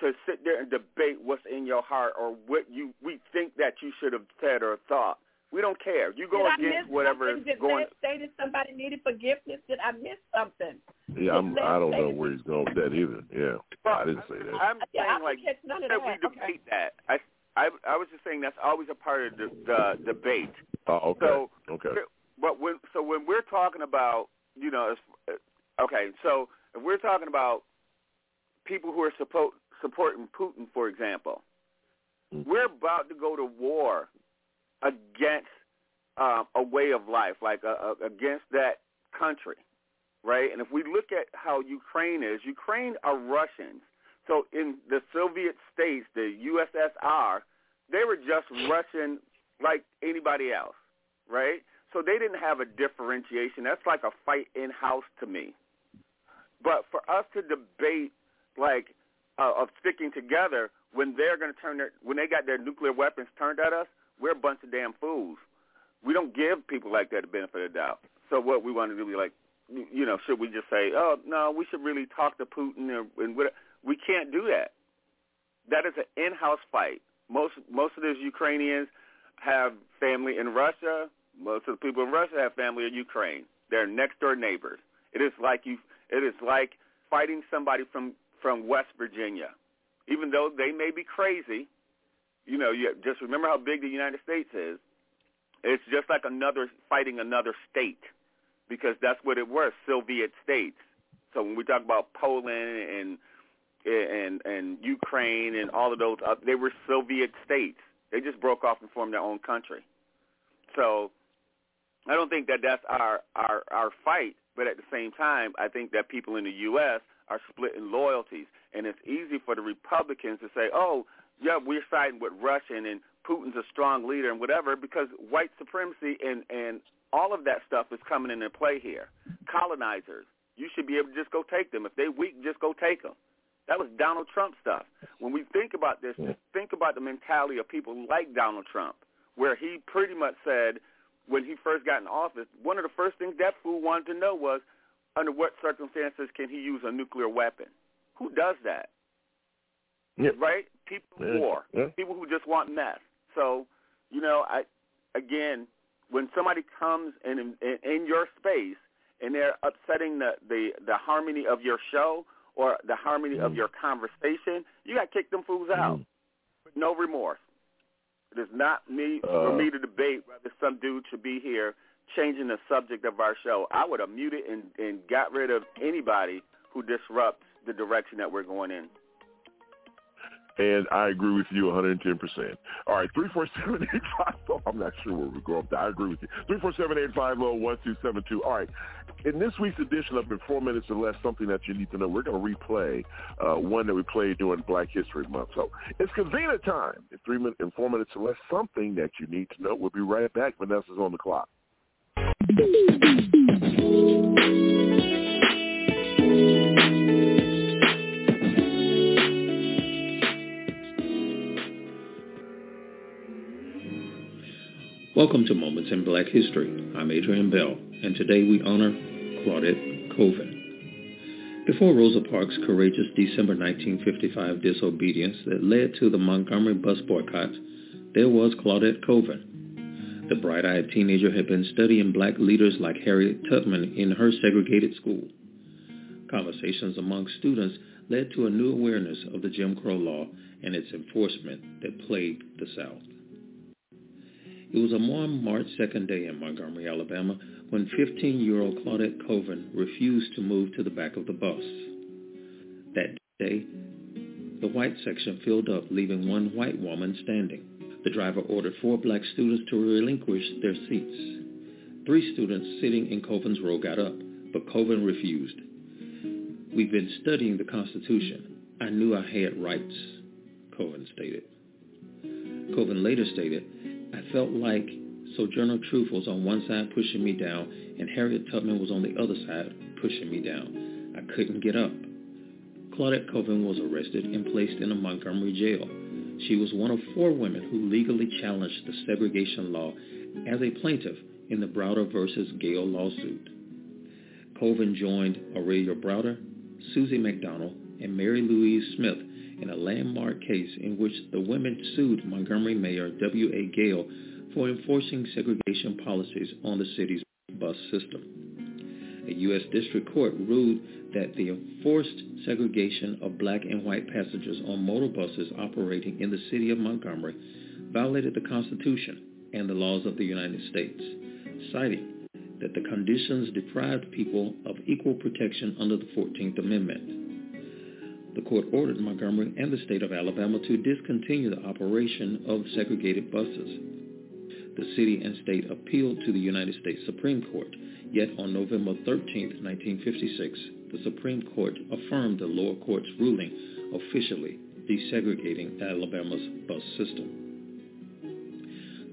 S4: to sit there and debate what's in your heart or what you we think that you should have said or thought. We don't care. You go
S3: Did I
S4: against
S3: miss
S4: whatever is
S3: something? Did
S4: going.
S3: Say that somebody needed forgiveness? Did I miss something?
S7: Yeah, I'm, I don't know where he's going with that either. Yeah, I didn't say that.
S4: I'm
S3: Yeah,
S4: saying like
S3: didn't catch none of
S4: that
S3: that.
S4: we
S3: Okay.
S4: debate that. I, I I was just saying that's always a part of the, the debate.
S7: Oh, okay.
S4: So,
S7: okay.
S4: But when so when we're talking about you know, okay, so if we're talking about people who are support, supporting Putin, for example,
S7: Mm-hmm.
S4: we're about to go to war against um, a way of life, like uh, uh, against that country, right? And if we look at how Ukraine is, Ukraine are Russians. So in the Soviet states, the USSR, they were just Russian like anybody else, right? So they didn't have a differentiation. That's like a fight in house to me. But for us to debate like uh, of sticking together when they're going to turn their when they got their nuclear weapons turned at us, we're a bunch of damn fools. We don't give people like that the benefit of the doubt. So what we want to do, like, you know, should we just say, oh no, we should really talk to Putin or, and what? We can't do that. That is an in-house fight. Most most of those Ukrainians have family in Russia. Most of the people in Russia have family in Ukraine. They're next door neighbors. It is like you. It is like fighting somebody from from West Virginia, even though they may be crazy. You know, you just remember how big the United States is. It's just like another fighting another state, because that's what it was, Soviet states. So when we talk about Poland and and and Ukraine and all of those, uh, they were Soviet states. They just broke off and formed their own country. So I don't think that that's our our our fight. But at the same time, I think that people in the U.S. are splitting loyalties, and it's easy for the Republicans to say, "Oh, yeah, we're siding with Russia and, and Putin's a strong leader and whatever," because white supremacy and and all of that stuff is coming into play here. Colonizers, you should be able to just go take them. If they weak, just go take them. That was Donald Trump stuff. When we think about this, just think about the mentality of people like Donald Trump, where he pretty much said when he first got in office, one of the first things that fool wanted to know was under what circumstances can he use a nuclear weapon? Who does that?
S7: Yeah.
S4: Right? People
S7: Yeah.
S4: war.
S7: Yeah.
S4: People who just want mess. So, you know, I again, when somebody comes in in, in your space and they're upsetting the, the the harmony of your show or the harmony of your conversation, you got to kick them fools out with no remorse. It is not me for
S7: Uh,
S4: me to debate whether some dude should be here changing the subject of our show. I would have muted and, and got rid of anybody who disrupts the direction that we're going in.
S7: And I agree with you 110%. All right, 347 I'm not sure where we go up there. I agree with you. 347 All right, in this week's edition of In Four Minutes or Less, Something That You Need to Know, we're going to replay uh, one that we played during Black History Month. So it's convenient time. In, three minutes, in four minutes or less, something that you need to know. We'll be right back. Vanessa's on the clock.
S14: Welcome to Moments in Black History. I'm Adrian Bell, and today we honor Claudette Colvin. Before Rosa Parks' courageous December 1955 disobedience that led to the Montgomery bus boycott, there was Claudette Colvin. The bright-eyed teenager had been studying black leaders like Harriet Tubman in her segregated school. Conversations among students led to a new awareness of the Jim Crow law and its enforcement that plagued the South. It was a warm March 2nd day in Montgomery, Alabama, when 15-year-old Claudette Colvin refused to move to the back of the bus. That day, the white section filled up, leaving one white woman standing. The driver ordered four black students to relinquish their seats. Three students sitting in Colvin's row got up, but Colvin refused. We've been studying the Constitution. I knew I had rights, Colvin stated. Colvin later stated, I felt like Sojourner Truth was on one side pushing me down, and Harriet Tubman was on the other side pushing me down. I couldn't get up. Claudette Colvin was arrested and placed in a Montgomery jail. She was one of four women who legally challenged the segregation law as a plaintiff in the Browder versus Gale lawsuit. Colvin joined Aurelia Browder, Susie McDonald, and Mary Louise Smith in a landmark case in which the women sued Montgomery Mayor W.A. Gale for enforcing segregation policies on the city's bus system. A U.S. District Court ruled that the enforced segregation of black and white passengers on motor buses operating in the city of Montgomery violated the Constitution and the laws of the United States, citing that the conditions deprived people of equal protection under the 14th Amendment. The court ordered Montgomery and the state of Alabama to discontinue the operation of segregated buses. The city and state appealed to the United States Supreme Court, yet on November 13, 1956, the Supreme Court affirmed the lower court's ruling officially desegregating Alabama's bus system.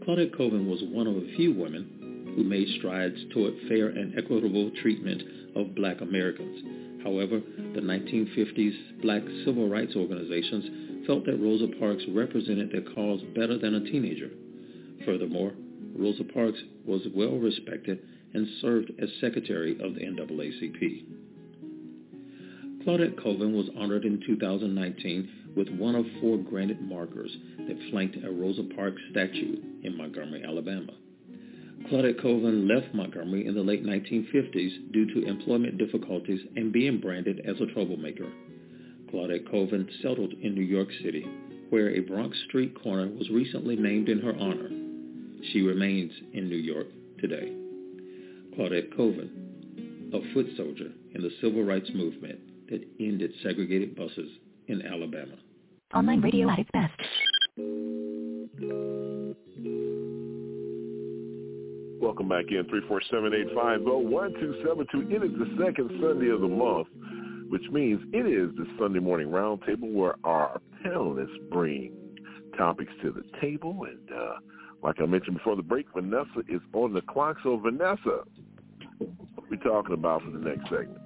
S14: Claudette Colvin was one of a few women who made strides toward fair and equitable treatment of black Americans. However, the 1950s black civil rights organizations felt that Rosa Parks represented their cause better than a teenager. Furthermore, Rosa Parks was well respected and served as secretary of the NAACP. Claudette Colvin was honored in 2019 with one of four granite markers that flanked a Rosa Parks statue in Montgomery, Alabama. Claudette Colvin left Montgomery in the late 1950s due to employment difficulties and being branded as a troublemaker. Claudette Colvin settled in New York City, where a Bronx street corner was recently named in her honor. She remains in New York today. Claudette Colvin, a foot soldier in the civil rights movement that ended segregated buses in Alabama.
S11: Online radio at its best.
S7: Welcome back in, 347-850-1272. It is the second Sunday of the month, which means it is the Sunday morning roundtable where our panelists bring topics to the table. And uh, like I mentioned before the break, Vanessa is on the clock. So Vanessa, what are we talking about for the next segment?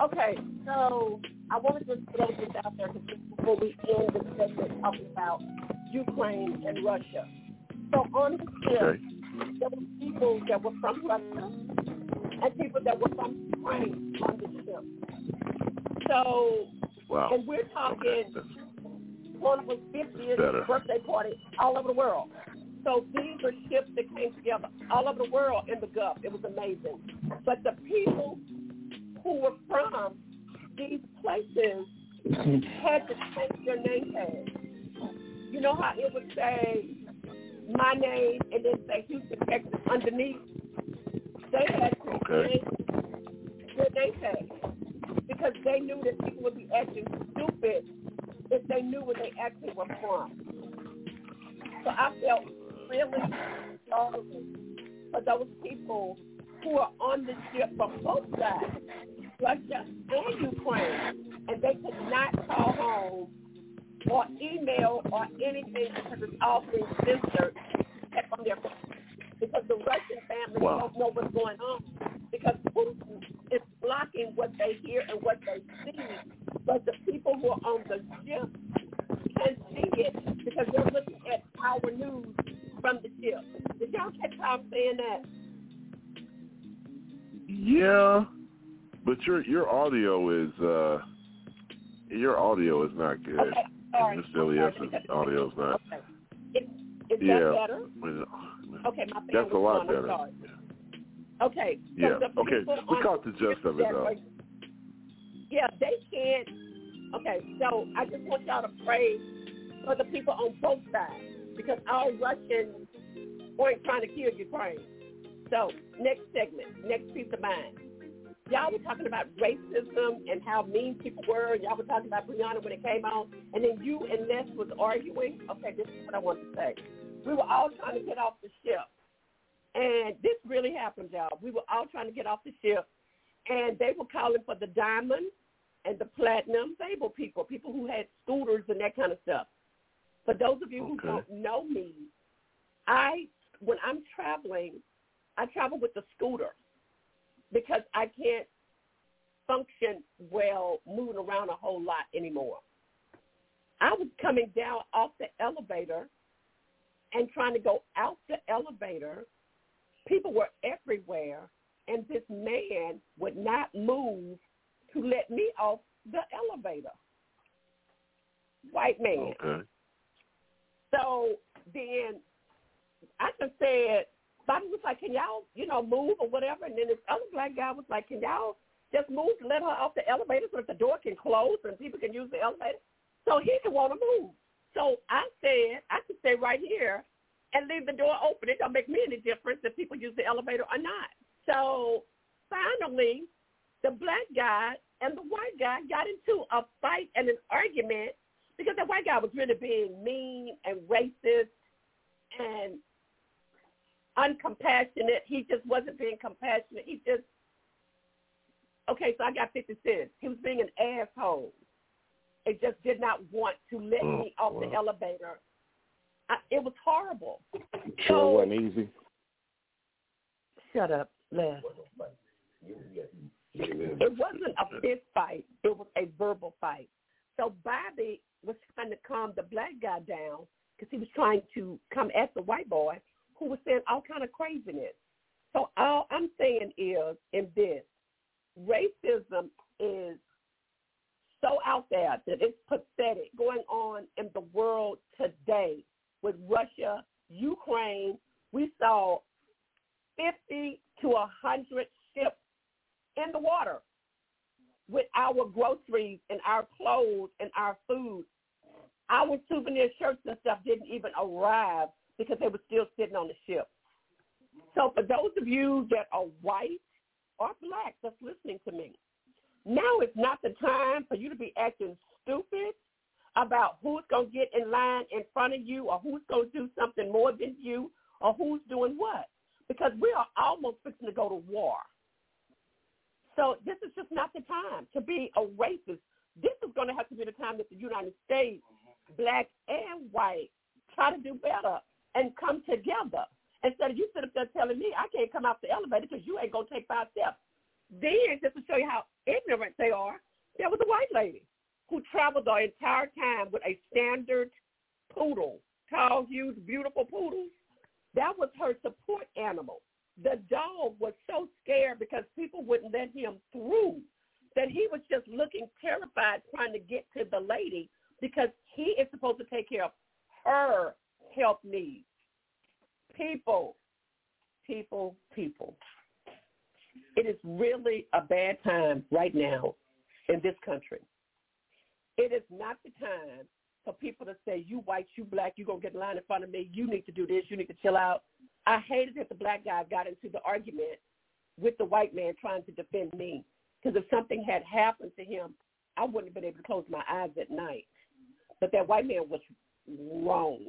S3: Okay, so I want to just throw this out there because before we end the segment talking about Ukraine and Russia. So on the ship,
S7: okay.
S3: there were people that were from Russia and people that were from Ukraine on the ship. So,
S7: wow.
S3: and we're talking,
S7: okay.
S3: one was 50th birthday party all over the world. So these are ships that came together all over the world in the Gulf. It was amazing. But the people who were from these places had to change their name tags. You know how it would say my name and then say Houston, Texas underneath? They had to
S7: okay.
S3: their name tag because they knew that people would be acting stupid if they knew where they actually were from. So I felt really sorry for those people who are on the ship from both sides, Russia and Ukraine, and they could not call home or email or anything because it's all being censored from their because the Russian family
S7: wow.
S3: don't know what's going on because Putin is blocking what they hear and what they see, but the people who are on the ship can see it because they're looking at our news from the ship. Did y'all catch how I'm saying that?
S7: Yeah, but your your audio is uh your audio is not good.
S3: Okay, sorry.
S7: Miss Elias's audio is not.
S3: Okay. Is, is
S7: yeah.
S3: that better? Uh, okay, my
S7: That's a lot better.
S3: Okay. So
S7: Yeah. Okay. We caught the gist of it though.
S3: Yeah, they can't. Okay, so I just want y'all to pray for the people on both sides because our Russians weren't trying to kill Ukraine. So next segment, next piece of mind. Y'all were talking about racism and how mean people were. Y'all were talking about Brianna when it came on, and then you and Les was arguing. Okay, this is what I want to say. We were all trying to get off the ship, and this really happened, y'all. We were all trying to get off the ship, and they were calling for the diamond and the platinum sable people, people who had scooters and that kind of stuff. For those of you who
S7: Okay.
S3: don't know me, I when I'm traveling, I travel with the scooter because I can't function well moving around a whole lot anymore. I was coming down off the elevator and trying to go out the elevator. People were everywhere, and this man would not move to let me off the elevator. White man.
S7: Okay.
S3: So then I just said, Bobby was like, can y'all, you know, move or whatever? And then this other black guy was like, can y'all just move let her off the elevator so that the door can close and people can use the elevator? So he didn't want to move. So I said, I could stay right here and leave the door open. It don't make me any difference if people use the elevator or not. So finally, the black guy and the white guy got into a fight and an argument because the white guy was really being mean and racist and uncompassionate. He just wasn't being compassionate. He just okay. So I got fifty cents. He was being an asshole. It just did not want to let
S7: Oh,
S3: me off the elevator. I, it was horrible.
S7: Sure wasn't easy.
S3: Shut up, Les. It wasn't a fist fight. It was a verbal fight. So Bobby was trying to calm the black guy down because he was trying to come at the white boy who was saying all kind of craziness. So all I'm saying is in this, racism is so out there that it's pathetic going on in the world today with Russia, Ukraine. We saw 50 to 100 ships in the water with our groceries and our clothes and our food. Our souvenir shirts and stuff didn't even arrive because they were still sitting on the ship. So for those of you that are white or black that's listening to me, now is not the time for you to be acting stupid about who's going to get in line in front of you or who's going to do something more than you or who's doing what. Because we are almost fixing to go to war. So this is just not the time to be a racist. This is going to have to be the time that the United States, mm-hmm. black and white, try to do better and come together. Instead of you sit up there telling me I can't come out the elevator because you ain't going to take five steps. Then, just to show you how ignorant they are, there was a white lady who traveled the entire time with a standard poodle, tall, huge, beautiful poodle. That was her support animal. The dog was so scared because people wouldn't let him through that he was just looking terrified trying to get to the lady because he is supposed to take care of her health needs. People, people, people. It is really a bad time right now in this country. It is not the time for people to say, you white, you black, you're going to get in line in front of me, you need to do this, you need to chill out. I hated that the black guy got into the argument with the white man trying to defend me. Because if something had happened to him, I wouldn't have been able to close my eyes at night. But that white man was wrong.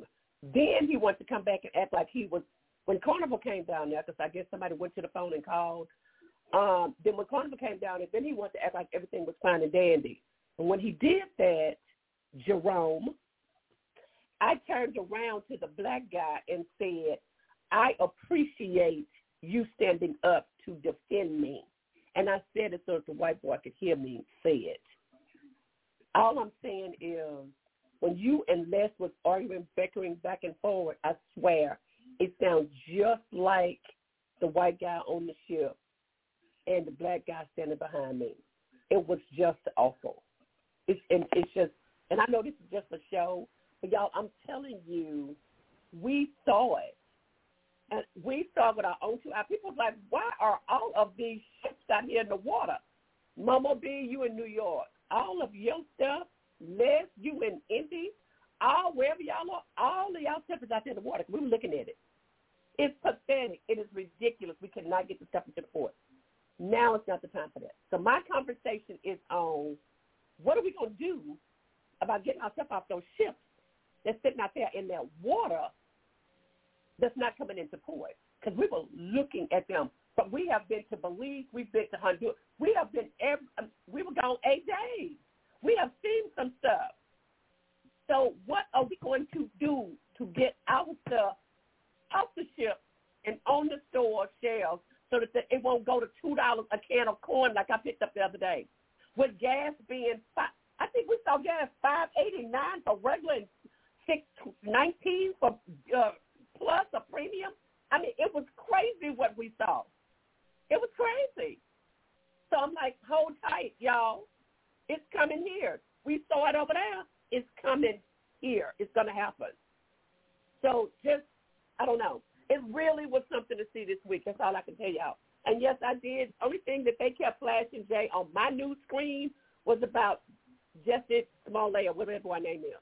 S3: Then he wanted to come back and act like he was, when Carnival came down there, because I guess somebody went to the phone and called, um, then when Carnival came down there, then he wanted to act like everything was fine and dandy. And when he did that, Jerome, I turned around to the black guy and said, I appreciate you standing up to defend me. And I said it so that the white boy could hear me say it. All I'm saying is when you and Les was arguing, bickering back and forward, I swear, it sounds just like the white guy on the ship and the black guy standing behind me. It was just awful. It's and it's just and I know this is just a show, but y'all, I'm telling you, we saw it. And we saw it with our own two eyes. People was like, why are all of these ships out here in the water? Mama B, you in New York. All of your stuff, Les, you in Indy, all wherever y'all are, all of y'all is out there in the water. We were looking at it. It's pathetic. It is ridiculous. We cannot get the stuff into the port. Now it's not the time for that. So my conversation is on what are we going to do about getting ourselves off those ships that's sitting out there in that water that's not coming into port? Because we were looking at them. But we have been to Belize. We've been to Honduras. We have been every, um, we were gone eight days. We have seen some stuff. So what are we going to do to get our stuff off the ship and on the store shelves so that it won't go to $2 a can of corn like I picked up the other day? With gas being, five, I think we saw gas 589 for regular and 619 for uh, plus a premium. I mean, it was crazy what we saw. It was crazy. So I'm like, hold tight, y'all. It's coming here. We saw it over there. It's coming here. It's going to happen. So just, I don't know. It really was something to see this week. That's all I can tell y'all. And yes, I did. Only thing that they kept flashing, Jay, on my news screen was about Jussie Smollett, whatever my name is.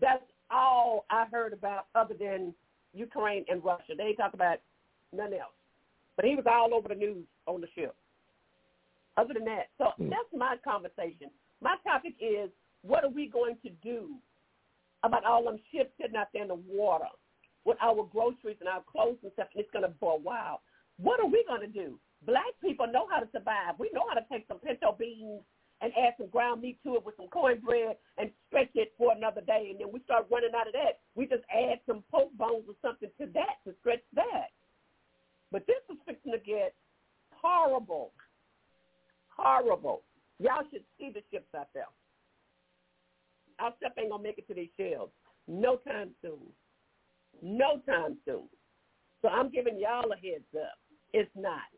S3: That's all I heard about other than Ukraine and Russia. They ain't talk about nothing else. But he was all over the news on the ship. Other than that, so mm. that's my conversation. My topic is, what are we going to do about all them ships sitting out there in the water with our groceries and our clothes and stuff, and it's going to for a while. What are we going to do? Black people know how to survive. We know how to take some pinto beans and add some ground meat to it with some cornbread and stretch it for another day. And then we start running out of that. We just add some pork bones or something to that to stretch that. But this is fixing to get horrible. Horrible. Y'all should see the ships out there. Our stuff ain't gonna make it to these shelves. No time soon. No time soon. So I'm giving y'all a heads up. It's not.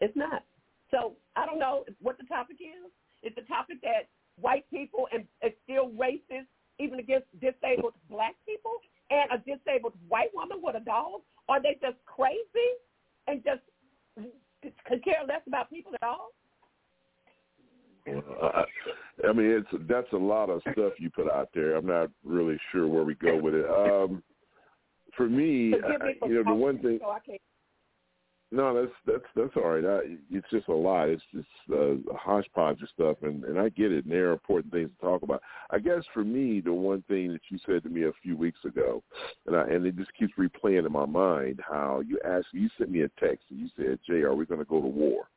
S3: It's not. So I don't know what the topic is. It's the topic that white people and it's still racist even against disabled black people and a disabled white woman with a dog? Are they just crazy and just could care less about people at all?
S7: Uh, I mean, it's that's a lot of stuff you put out there. I'm not really sure where we go with it. Um, for me, I, you know, the one thing. So no, that's that's that's all right. I, it's just a lot. It's just uh, a hodgepodge of stuff, and and I get it. And there are important things to talk about. I guess for me, the one thing that you said to me a few weeks ago, and I and it just keeps replaying in my mind how you asked, you sent me a text and you said, "Jay, are we going to go to war?"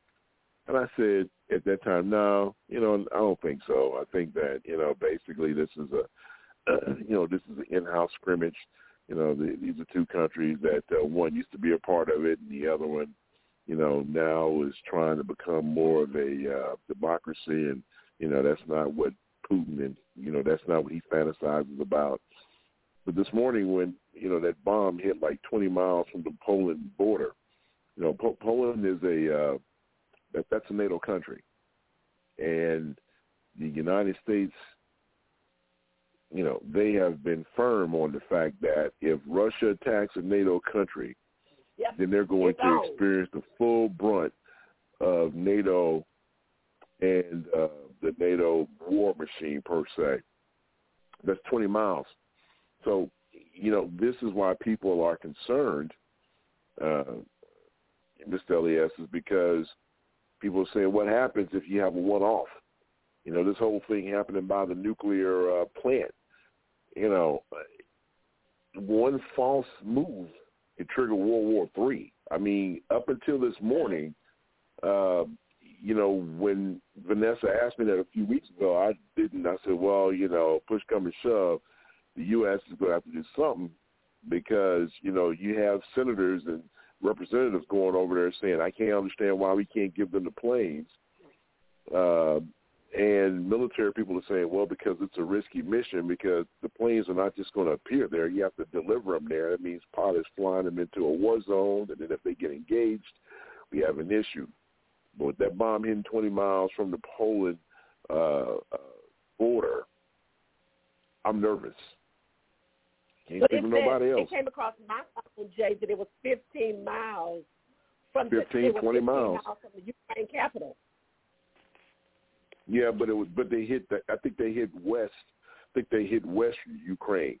S7: And I said at that time, no, you know, I don't think so. I think that you know, basically, this is a, uh, you know, this is an in-house scrimmage you know, the, these are two countries that uh, one used to be a part of it, and the other one, you know, now is trying to become more of a uh, democracy, and you know that's not what Putin and you know that's not what he fantasizes about. But this morning, when you know that bomb hit like 20 miles from the Poland border, you know, po- Poland is a uh, that that's a NATO country, and the United States you know, they have been firm on the fact that if Russia attacks a NATO country, yep. then they're going it's to experience the full brunt of NATO and uh, the NATO war machine per se. That's 20 miles. So, you know, this is why people are concerned, uh, Mr. Elias, is because people are saying, what happens if you have a one-off? You know, this whole thing happening by the nuclear uh, plant. You know, one false move could trigger World War Three. I mean, up until this morning, uh, you know, when Vanessa asked me that a few weeks ago, I didn't. I said, well, you know, push come and shove, the U.S. is going to have to do something because you know you have senators and representatives going over there saying, I can't understand why we can't give them the planes. Uh, and military people are saying, well, because it's a risky mission, because the planes are not just going to appear there. You have to deliver them there. That means pilots flying them into a war zone, and then if they get engaged, we have an issue. But with that bomb hitting 20 miles from the Poland uh, uh, border, I'm nervous. Can't
S3: but
S7: think of nobody else.
S3: It came across my phone, Jay, that it was 15 miles from
S7: 15,
S3: the,
S7: 20 15
S3: miles. miles from the Ukraine capital.
S7: Yeah, but it was but they hit the I think they hit west. I think they hit west Ukraine,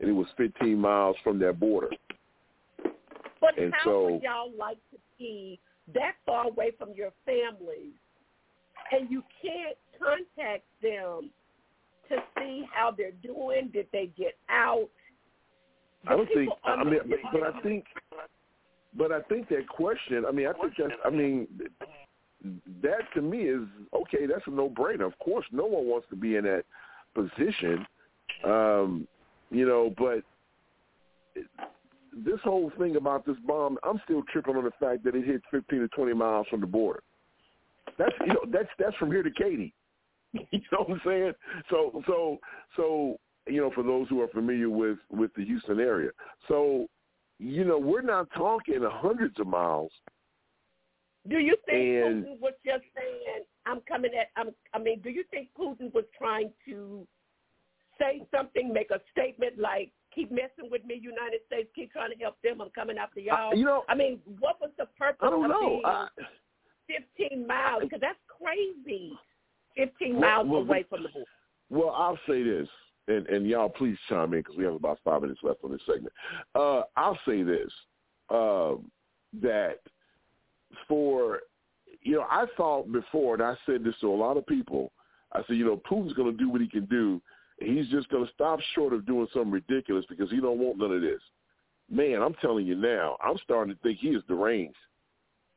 S7: and it was 15 miles from their border.
S3: But
S7: and
S3: how
S7: so,
S3: would y'all like to be that far away from your families, and you can't contact them to see how they're doing? Did they get out?
S7: I don't think. I mean, but, but I think. But I think that question. I mean, I think that's. I mean, that to me is okay. That's a no-brainer. Of course, no one wants to be in that position, um, you know. But this whole thing about this bomb, I'm still tripping on the fact that it hit 15 to 20 miles from the border. That's you know that's that's from here to Katy. you know what I'm saying? So so so you know for those who are familiar with with the Houston area, so you know we're not talking hundreds of miles.
S3: Do you think
S7: And-
S3: Putin was just saying, "I'm coming at"? I'm, I mean, do you think Putin was trying to say something, make a statement like, "Keep messing with me, United States. Keep trying to help them. I'm coming after y'all."
S7: you know-
S3: I mean, what was the purpose
S7: I don't
S3: of
S7: know. I-
S3: 15 miles? Because that's crazy. 15
S7: Well,
S3: miles
S7: well,
S3: away from the border.
S7: Well, I'll say this, and, and y'all please chime in because we have about five minutes left on this segment. Uh, I'll say this, um, that for, you know, I thought before, and I said this to a lot of people, I said, you know, Putin's going to do what he can do. He's just going to stop short of doing something ridiculous because he don't want none of this. Man, I'm telling you now, I'm starting to think he is deranged.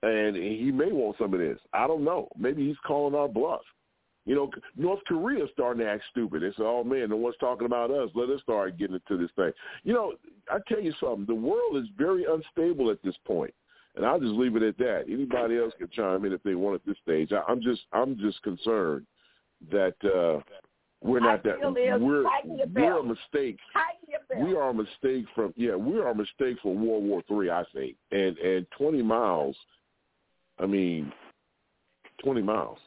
S7: And he may want some of this. I don't know. Maybe he's calling our bluff. You know, North Korea's starting to act stupid. They say, "Oh man, no one's talking about us. Let us start getting into this thing." You know, I tell you something. The world is very unstable at this point. and I'll just leave it at that. Anybody else can chime in if they want at this stage. I, I'm just, I'm just concerned that uh we're not that. We're we're a mistake.
S3: Tighten your belt.
S7: We are a mistake from yeah. We are a mistake for World War Three. I think, and and 20 miles. I mean, 20 miles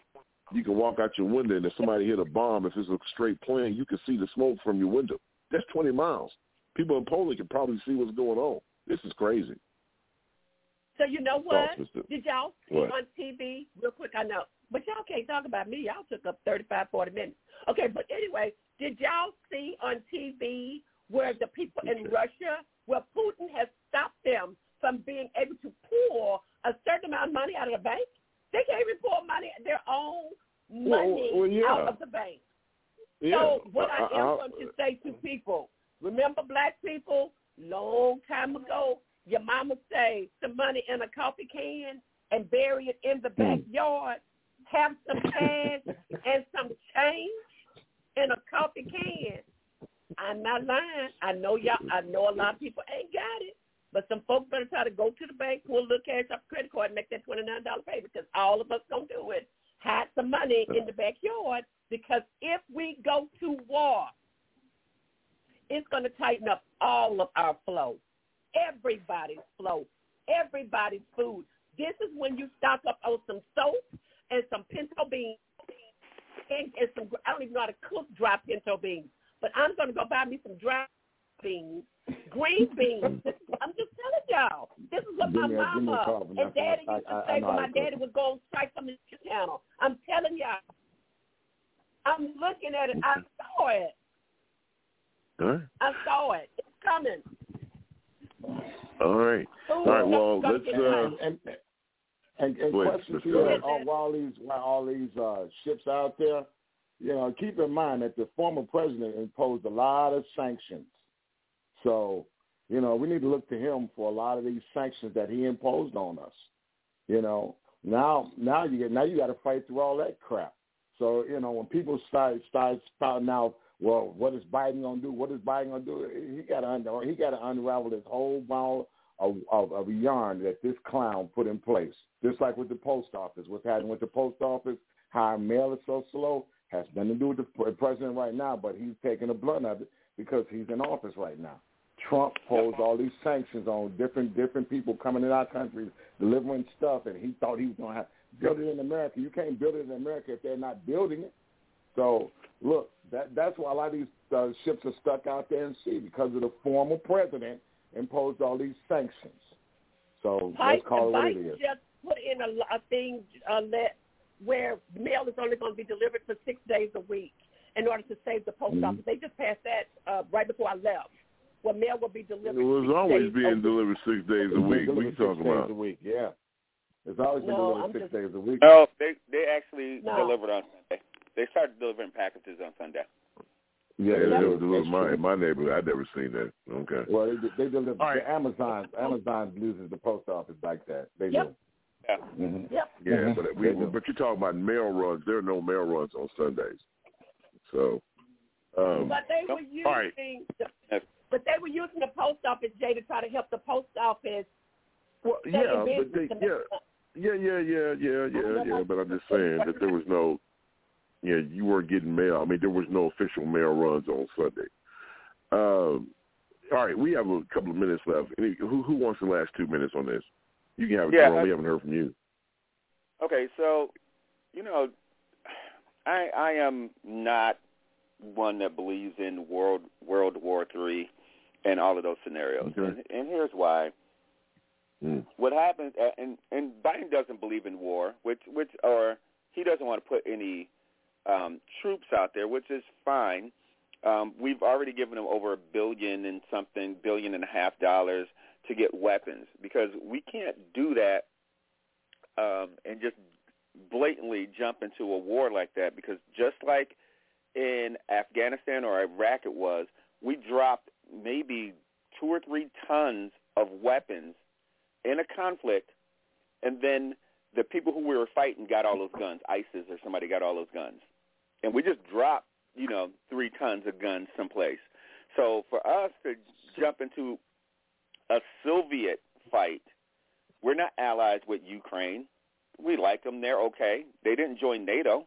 S7: you can walk out your window and if somebody hit a bomb, if it's a straight plane, you can see the smoke from your window. That's 20 miles. People in Poland can probably see what's going on. This is crazy.
S3: So you know what? Did y'all see
S7: What?
S3: on TV real quick? I know, but y'all can't talk about me. Y'all took up thirty-five, forty minutes. Okay, but anyway, did y'all see on TV where the people in Russia, where Putin has stopped them from being able to pull a certain amount of money out of the bank? They can't even pull their own money
S7: well, yeah.
S3: out of the bank.
S7: Yeah.
S3: So what I,
S7: I-
S3: am going to say to uh, people, remember black people, long time ago, your mama say some money in a coffee can and bury it in the hmm. backyard, have some cash and some change in a coffee can. I'm not lying. I know y'all I know a lot of people ain't got it. But some folks better try to go to the bank, pull a little cash off the credit card, and make that twenty nine dollar payment because all of us gonna do it. Hide some money in the backyard because if we go to war, it's gonna tighten up all of our flow, everybody's flow, everybody's food. This is when you stock up on some soap and some pinto beans and, and some. I don't even know how to cook dry pinto beans, but I'm gonna go buy me some dry beans, green beans. I'm just telling y'all. This is what my
S5: me a- give me a call
S3: mama and
S5: I-
S3: daddy
S5: I-
S3: used to
S5: I- I
S3: say
S5: know
S3: when
S5: how
S3: my
S5: to cook.
S3: daddy would go on strike from the channel. I'm telling y'all. I'm looking at it. I saw it.
S7: All right.
S3: I saw it. It's coming.
S7: All right. All right. Well, let's. Uh,
S5: and and, and
S7: Go ahead,
S5: question to you,
S7: Garrett.
S5: all, while these while all these uh, ships out there, you know, keep in mind that the former president imposed a lot of sanctions. So, you know, we need to look to him for a lot of these sanctions that he imposed on us. You know, now now you get now you got to fight through all that crap. So you know, when people start start spouting out, well, what is Biden gonna do? What is Biden gonna do? He got to he got to unravel this whole ball of, of, yarn that this clown put in place. Just like with the post office, what's happening with the post office, how our mail is so slow, has nothing to do with the president right now, but he's taking the blunt of it because he's in office right now. Trump posed all these sanctions on different different people coming in our country delivering stuff, and he thought he was going to have build it in America. You can't build it in America if they're not building it. So look, that that's why a lot of these uh, ships are stuck out there in sea because of the former president imposed all these sanctions. So let's call it what it
S3: Biden
S5: is.
S3: just put in a, a thing uh, that where mail is only going to be delivered for six days a week in order to save the post
S7: Mm-hmm.
S3: office. They just passed that uh, right before I left. Where mail will be delivered.
S7: it was
S3: six
S7: always
S3: days
S7: being delivered six days a week. We
S5: delivered
S7: can talk
S5: six days
S7: about.
S5: a week. Yeah, it's always been
S3: No,
S5: delivered
S3: I'm
S5: six
S3: just-
S5: days a week.
S4: No, they they actually
S3: No.
S4: delivered on Sunday. They started delivering packages on Sunday.
S7: Yeah,
S5: they
S7: they were delivered my in my neighborhood. I never seen that. Okay.
S5: Well, they, they deliver.
S7: All right.
S5: The Amazon Amazon uses the post office like that. They
S3: Yep.
S4: Yeah.
S5: Mm-hmm.
S3: Yep.
S7: Yeah,
S5: Mhm.
S7: but we but you're talking about mail runs. There are no mail runs on Sundays. So. Um,
S3: But they were
S7: all right.
S3: using the, but they were using the post office, Jay, to try to help the post office
S7: Well, yeah, but they yeah. Yeah, yeah, yeah, yeah, yeah, yeah. But I'm just saying that there was no, yeah, you weren't getting mail. I mean, there was no official mail runs on Sunday. Um, all right, we have a couple of minutes left. Any, who who wants the last two minutes on this? You can have it,
S4: Yeah,
S7: Jerome.
S4: I-
S7: we haven't heard from you.
S4: Okay, so you know, I I am not one that believes in world World War Three and all of those scenarios,
S7: Okay.
S4: and, and here's why.
S7: Mm.
S4: What happens, and and Biden doesn't believe in war, which which or he doesn't want to put any um, troops out there, which is fine. Um, we've already given him over a billion and something, billion and a half dollars to get weapons because we can't do that um, and just blatantly jump into a war like that because just like in Afghanistan or Iraq it was, we dropped maybe two or three tons of weapons in a conflict and then the people who we were fighting got all those guns, ISIS or somebody got all those guns. And we just dropped, you know, three tons of guns someplace. So for us to jump into a Soviet fight, we're not allies with Ukraine. We like them. They're okay. They didn't join NATO.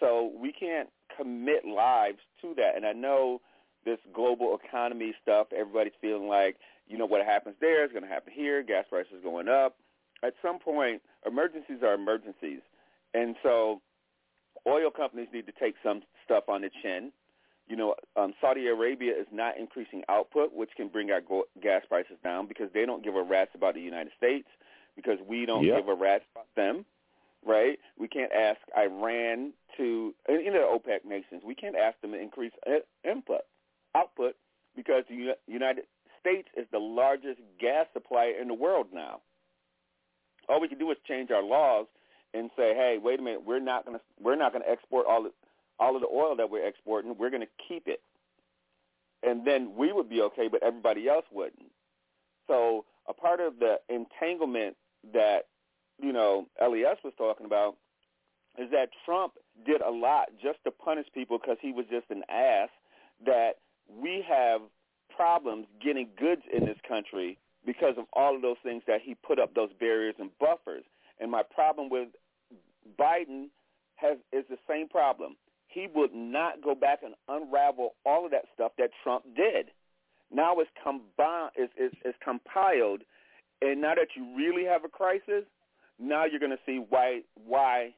S4: So we can't commit lives to that. And I know this global economy stuff, everybody's feeling like, you know, what happens there is going to happen here. Gas prices going up. At some point, emergencies are emergencies. And so oil companies need to take some stuff on the chin. You know, um, Saudi Arabia is not increasing output, which can bring our go- gas prices down because they don't give a rat's about the United States because we don't
S7: Yep.
S4: give a rat's about them, right? We can't ask Iran to, you know, OPEC nations, we can't ask them to increase input, output because the United States is the largest gas supplier in the world now. All we can do is change our laws and say, "Hey, wait a minute, we're not going to we're not going to export all the, all of the oil that we're exporting. We're going to keep it." And then we would be okay, but everybody else wouldn't. So, a part of the entanglement that, you know, LES was talking about is that Trump did a lot just to punish people because he was just an ass that we have problems getting goods in this country because of all of those things that he put up those barriers and buffers. And my problem with Biden has is the same problem. He would not go back and unravel all of that stuff that Trump did. Now it's combined, it's, it's, it's compiled, and now that you really have a crisis, now you're going to see why why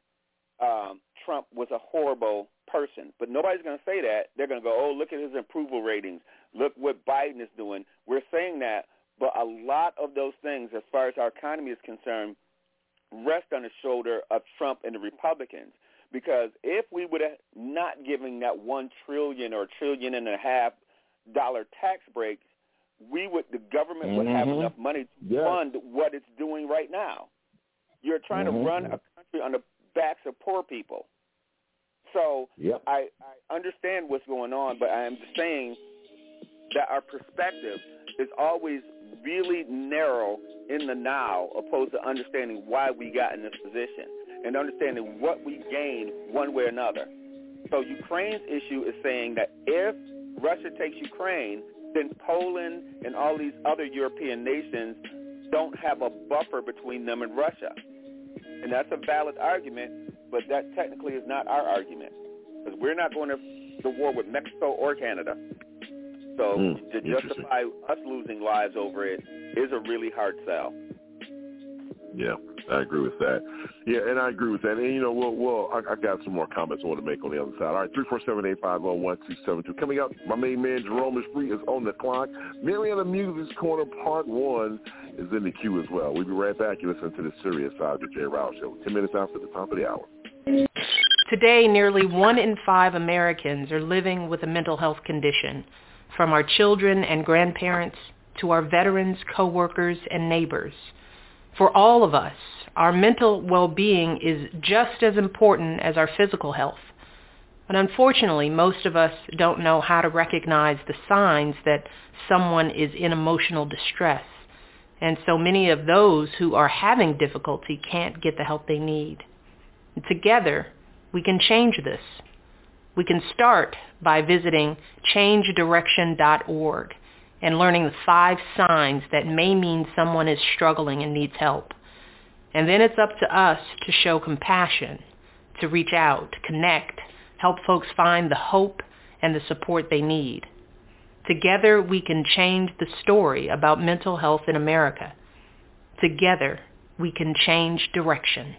S4: um, Trump was a horrible person. But nobody's going to say that. They're going to go, oh, look at his approval ratings. Look what Biden is doing. We're saying that, but a lot of those things, as far as our economy is concerned, rest on the shoulder of Trump and the Republicans. Because if we would have not given that one trillion or trillion and a half dollar tax breaks, we would the government would have
S5: Mhm.
S4: enough money to fund what it's doing right now. You're trying
S5: Mhm.
S4: to run a country on the backs of poor people. So
S5: Yep.
S4: I, I understand what's going on, but I am saying that our perspective is always really narrow in the now opposed to understanding why we got in this position and understanding what we gained one way or another. So Ukraine's issue is saying that if Russia takes Ukraine, then Poland and all these other European nations don't have a buffer between them and Russia. And that's a valid argument, but that technically is not our argument because we're not going to the war with Mexico or Canada. So
S7: Hmm,
S4: to justify us losing lives over it is a really hard sell.
S7: Yeah, I agree with that. Yeah, and I agree with that. And you know, well, well, I, I got some more comments I want to make on the other side. All right, three four seven eight five zero one two seven two. Coming up, my main man Jerome is free is on the clock. Mariana Music's Corner Part One is in the queue as well. We'll be right back. You listen to the serious side of Jay Rouse Show. Ten minutes after the top of the hour.
S15: Today, nearly one in five Americans are living with a mental health condition, from our children and grandparents to our veterans, coworkers, and neighbors. For all of us, our mental well-being is just as important as our physical health. But unfortunately, most of us don't know how to recognize the signs that someone is in emotional distress. And so many of those who are having difficulty can't get the help they need. Together, we can change this. We can start by visiting changedirection.org and learning the five signs that may mean someone is struggling and needs help.
S16: And then it's up to us to show compassion, to reach out, to connect, help folks find the hope and the support they need. Together we can change the story about mental health in America. Together we can change direction.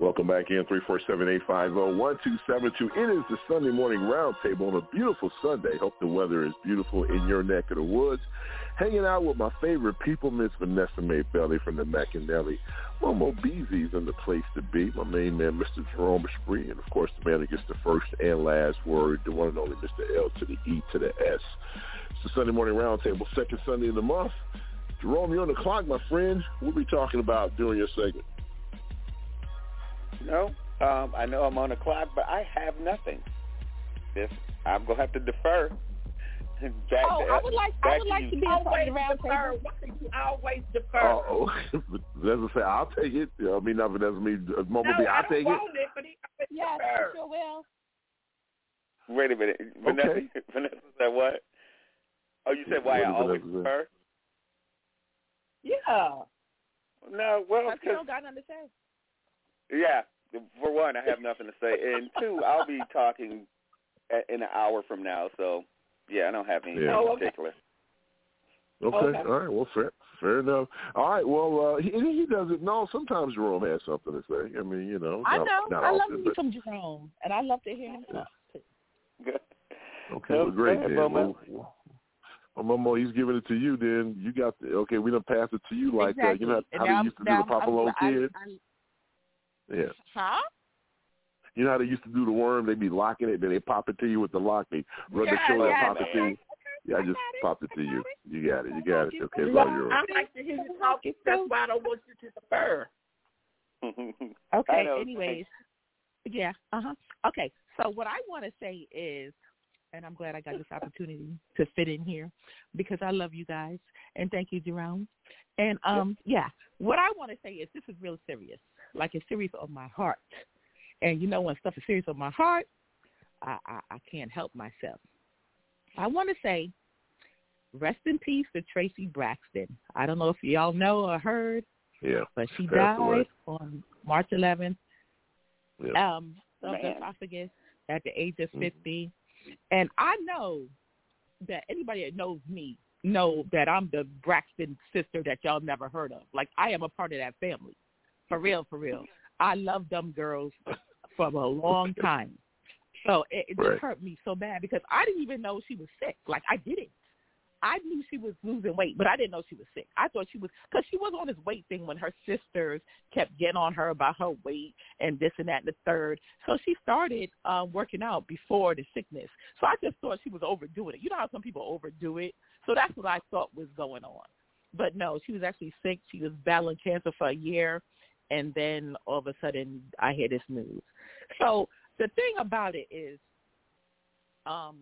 S7: Again, 347-850-1272. It is the Sunday morning roundtable on a beautiful Sunday. Hope the weather is beautiful in your neck of the woods. Hanging out with my favorite people, Miss Vanessa Mae Belly from the McAnally. Momo Beezy's in the place to be. My main man, Mr. Jerome Spree, and of course the man who gets the first and last word, the one and only Mr. L to the E to the S. It's the Sunday morning roundtable, second Sunday in the month. Jerome, you're on the clock, my friend. We'll be talking about during your segment.
S4: No, um, I know I'm on the clock, but I have nothing. This I'm gonna have to defer.
S13: Back oh, to, I would like I would like to be a part of the
S3: roundtable. Why do you always defer?
S7: Oh, Vanessa say I'll take it. I mean, not Vanessa, me, uh, Mama
S3: no,
S7: B, I'll take
S3: it. it but he,
S13: yes, sure will.
S4: Wait a minute, Vanessa.
S7: Okay.
S4: Vanessa said what? Oh, you said why
S7: what
S4: I always defer?
S3: Yeah.
S4: No, well,
S13: because got nothing to say.
S4: Yeah, for one, I have nothing to say, and two, I'll be talking in an hour from now. So, yeah, I don't have anything
S7: yeah.
S4: in particular.
S7: Okay. okay. All right. Well, fair, fair enough. All right. Well, uh, he, he doesn't know. Sometimes Jerome has something to say. I mean, you know.
S13: I
S7: know.
S13: Not,
S7: not
S13: I
S7: often,
S13: love
S7: but...
S13: me some Jerome, and I love to hear him talk.
S4: Good.
S7: Okay. Well, great. Then. Well, well, Momo, he's giving it to you. Then you got the okay. We don't pass it to you like
S13: exactly.
S7: uh, you know how
S13: they
S7: used to do the Papa Lo kid.
S13: I'm,
S7: yeah.
S13: Huh?
S7: You know how they used to do the worm? They'd be locking it, then they pop it to you with the lock. They rub
S13: yeah,
S7: the shoulder
S13: yeah,
S7: and pop it to you. Yeah, I just popped it to you. You got it. You got it. Okay, it's
S3: Well,
S7: all yours.
S3: I like to hear you talking. That's why I don't want you to defer.
S13: Okay. Anyways, yeah. Uh huh. Okay. So what I want to say is, and I'm glad I got this opportunity to fit in here because I love you guys and thank you, Jerome. And um, yeah, what I want to say is this is real serious. Like it's serious on my heart. And you know when stuff is serious on my heart, I I, I can't help myself. I want to say, rest in peace to Traci Braxton. I don't know if y'all know or heard,
S7: Yeah.
S13: but she died
S7: away.
S13: on March 11th
S7: Yeah.
S13: um, of the
S4: Man.
S13: esophagus at the age of
S7: Mhm.
S13: 50. And I know that anybody that knows me know that I'm the Braxton sister that y'all never heard of. Like I am a part of that family. For real, for real. I loved them girls for a long time. So it, it just
S7: Right.
S13: hurt me so bad because I didn't even know she was sick. Like I didn't. I knew she was losing weight, but I didn't know she was sick. I thought she was because she was on this weight thing when her sisters kept getting on her about her weight and this and that and the third. So she started um, working out before the sickness. So I just thought she was overdoing it. You know how some people overdo it. So that's what I thought was going on. But no, she was actually sick. She was battling cancer for a year, and then all of a sudden I hear this news. So the thing about it is, um,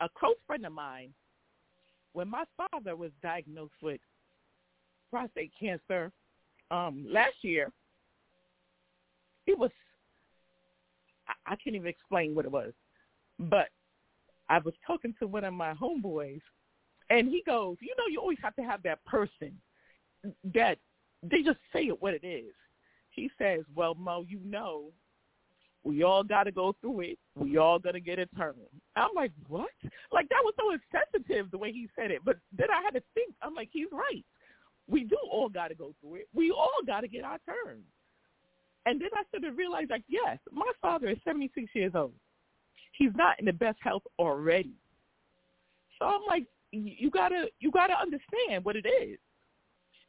S13: a close friend of mine when my father was diagnosed with prostate cancer um last year it was I, I can't even explain what it was but i was talking to one of my homeboys and he goes you know you always have to have that person that they just say it what it is he says well mo you know we all got to go through it. We all gonna get a turn. I'm like, what? Like that was so insensitive the way he said it. But then I had to think. I'm like, he's right. We do all got to go through it. We all got to get our turn. And then I started to realize, like, yes, my father is 76 years old. He's not in the best health already. So I'm like, you gotta, you gotta understand what it is.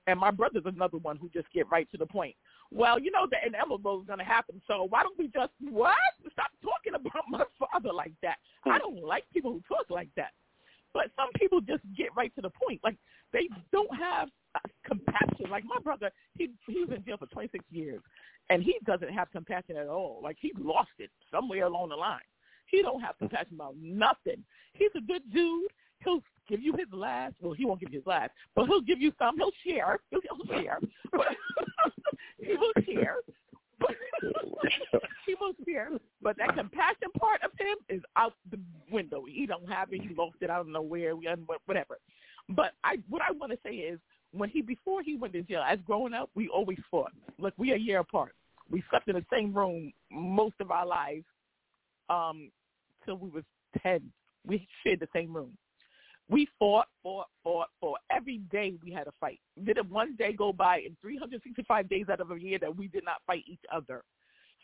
S13: And my brother's another one who just get right to the point. Well, you know the inevitable is going to happen, so why don't we just what? Stop talking about my father like that. Hmm. I don't like people who talk like that. But some people just get right to the point. Like they don't have compassion. Like my brother, he he was in jail for 26 years, and he doesn't have compassion at all. Like he lost it somewhere along the line. He don't have hmm. compassion about nothing. He's a good dude. He'll give you his last. Well, he won't give you his last, but he'll give you some. He'll share. He'll, he'll share. He will share. He will share. But that compassion part of him is out the window. He don't have it. He lost it. I don't know where. We whatever. But I, what I want to say is, when he before he went to jail, as growing up, we always fought. Look, we a year apart. We slept in the same room most of our lives, um, till we was ten. We shared the same room. We fought, fought, fought, fought. Every day we had a fight. Didn't one day go by in 365 days out of a year that we did not fight each other.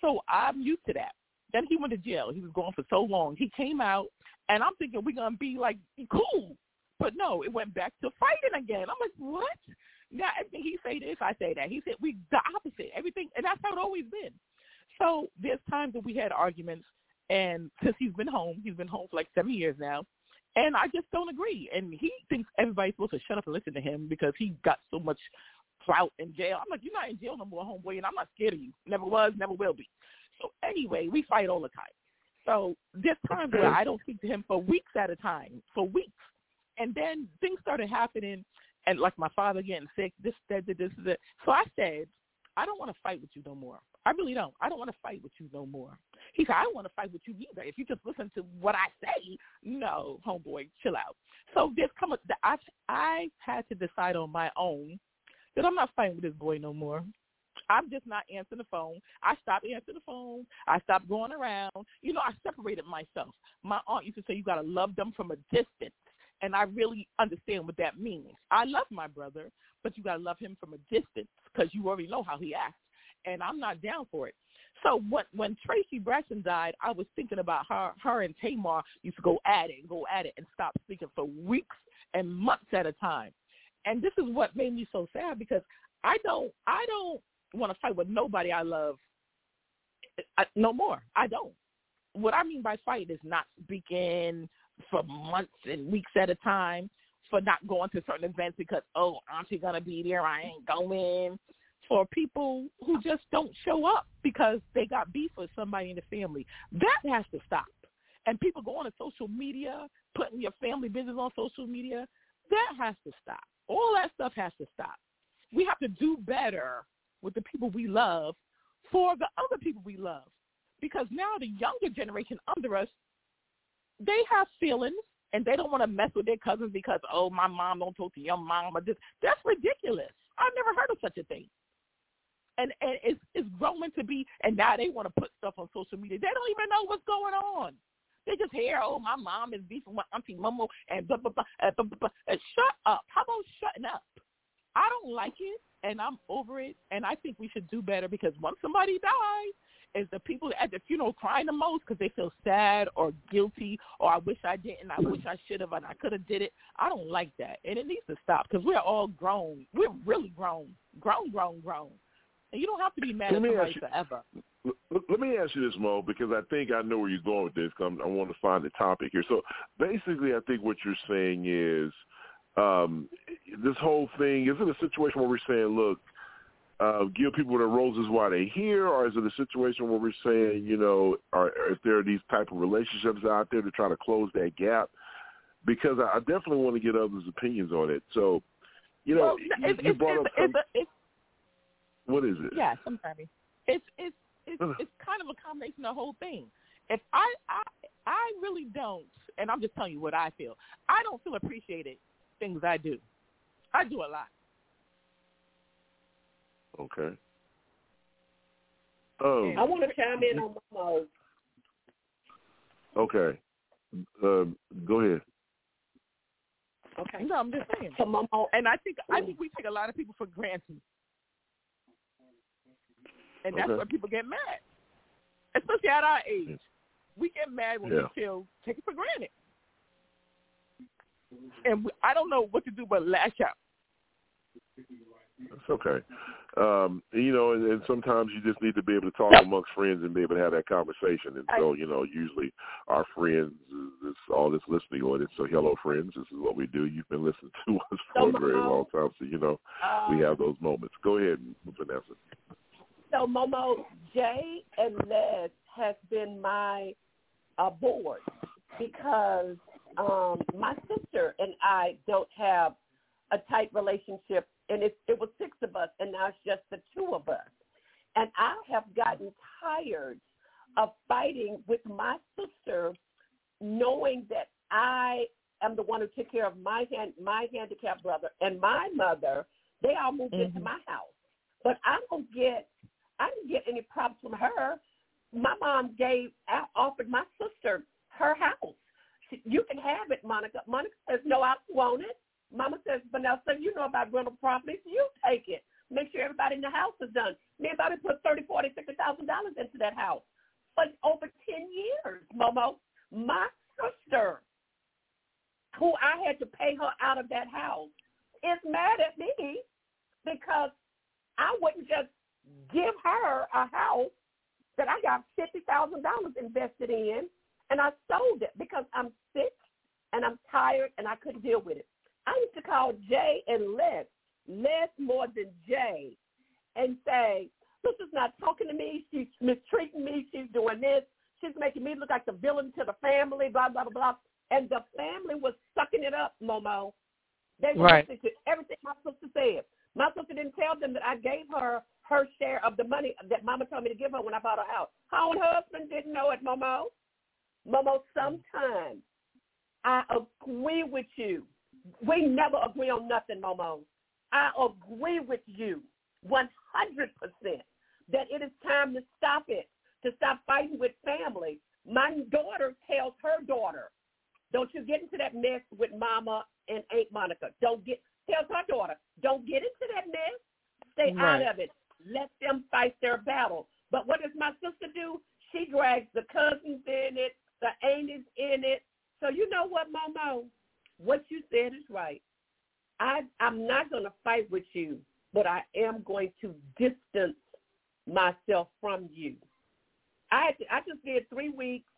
S13: So I'm used to that. Then he went to jail. He was gone for so long. He came out, and I'm thinking we're gonna be like cool, but no, it went back to fighting again. I'm like, what? Now he say this, I say that. He said we the opposite. Everything, and that's how it always been. So there's times that we had arguments, and since he's been home, he's been home for like seven years now. And I just don't agree. And he thinks everybody's supposed to shut up and listen to him because he got so much clout in jail. I'm like, you're not in jail no more, homeboy, and I'm not scared of you. Never was, never will be. So anyway, we fight all the time. So there's times where I don't speak to him for weeks at a time, for weeks. And then things started happening, and like my father getting sick, this, that, that, this, that. So I said, I don't want to fight with you no more. I really don't. I don't want to fight with you no more. He said, I don't want to fight with you either. If you just listen to what I say, no, homeboy, chill out. So there's come I I had to decide on my own that I'm not fighting with this boy no more. I'm just not answering the phone. I stopped answering the phone. I stopped going around. You know, I separated myself. My aunt used to say you got to love them from a distance. And I really understand what that means. I love my brother, but you got to love him from a distance because you already know how he acts. And I'm not down for it. So when when Traci Braxton died, I was thinking about her her and Tamar used to go at it and go at it and stop speaking for weeks and months at a time. And this is what made me so sad because I don't I don't want to fight with nobody I love I, no more. I don't. What I mean by fight is not speaking, for months and weeks at a time for not going to certain events because oh auntie gonna be there I ain't going for people who just don't show up because they got beef with somebody in the family that has to stop and people going to social media putting your family business on social media that has to stop all that stuff has to stop we have to do better with the people we love for the other people we love because now the younger generation under us they have feelings and they don't want to mess with their cousins because oh my mom don't talk to your mom or this. That's ridiculous. I've never heard of such a thing. And and it's it's growing to be and now they want to put stuff on social media. They don't even know what's going on. They just hear, oh, my mom is beefing with Auntie Momo and blah, blah, blah, and blah, blah, blah. And shut up. How about shutting up? I don't like it, and I'm over it, and I think we should do better because once somebody dies, is the people at the funeral crying the most because they feel sad or guilty or I wish I didn't, I wish I should have, and I could have did it. I don't like that, and it needs to stop because we're all grown. We're really grown, grown, grown, grown, and you don't have to be mad at somebody forever.
S7: Let me ask you this, Mo, because I think I know where you're going with this. Cause I want to find the topic here. So basically, I think what you're saying is um, this whole thing is it a situation where we're saying, look, uh, give people the roses while they're here, or is it a situation where we're saying, you know, are, if there are these type of relationships out there to try to close that gap? Because I, I definitely want to get others' opinions on it. So, you know,
S13: well,
S7: you,
S13: it's,
S7: you brought
S13: it's,
S7: up
S13: it's,
S7: what is it?
S13: yeah, sometimes it's it's it's, it's kind of a combination of the whole thing. If I I I really don't, and I'm just telling you what I feel. I don't feel appreciated things I do. I do a lot.
S7: Okay. Um,
S3: I want to chime in on Momo.
S7: Okay. Um, go ahead.
S13: Okay. No, I'm just saying.
S3: So Momo,
S13: and I think I think we take a lot of people for granted, and that's
S7: Okay.
S13: where people get mad, especially at our age. We get mad when
S7: Yeah.
S13: we feel taken for granted, and we, I don't know what to do but lash out.
S7: That's okay. Um, you know, and, and sometimes you just need to be able to talk amongst friends and be able to have that conversation. And so, you know, usually our friends is, is all that's listening it. So, hello, friends. This is what we do. You've been listening to us for a very long time, so you know we have those moments. Go ahead, Vanessa.
S3: So Momo, Jay and Les has been my uh, board because um, my sister and I don't have a tight relationship, and it, it was six of us, and now it's just the two of us. And I have gotten tired of fighting with my sister, knowing that I am the one who took care of my hand, my handicapped brother and my mother. They all moved into my house, but I don't get I didn't get any props from her. My mom gave uh, offered my sister her house. She, you can have it, Monica. Monica says no, I want it. Mama says, Vanessa, you know about rental properties. You take it. Make sure everybody in the house is done. Me and Bobby put thirty, forty, fifty thousand dollars into that house for over ten years, Momo. My sister, who I had to pay her out of that house, is mad at me because I wouldn't just give her a house that I got fifty thousand dollars invested in, and I sold it because I'm sick and I'm tired and I couldn't deal with it. I used to call Jay and Les, Les more than Jay, and say, this is not talking to me. She's mistreating me. She's doing this. She's making me look like the villain to the family." Blah blah blah blah. And the family was sucking it up, Momo. They were
S13: Right.
S3: listening to everything my sister said. My sister didn't tell them that I gave her her share of the money that Mama told me to give her when I bought her house. Her own husband didn't know it, Momo. Momo, sometimes I agree with you. We never agree on nothing, Momo. I agree with you 100% that it is time to stop it, to stop fighting with family. My daughter tells her daughter, don't you get into that mess with Mama and Aunt Monica. Don't get, tells her daughter, don't get into that mess. Stay
S13: Right.
S3: out of it. Let them fight their battle. But what does my sister do? She drags the cousins in it, the aunties in it. So you know what, Momo? What you said is right. I I'm not going to fight with you, but I am going to distance myself from you. I I just did three weeks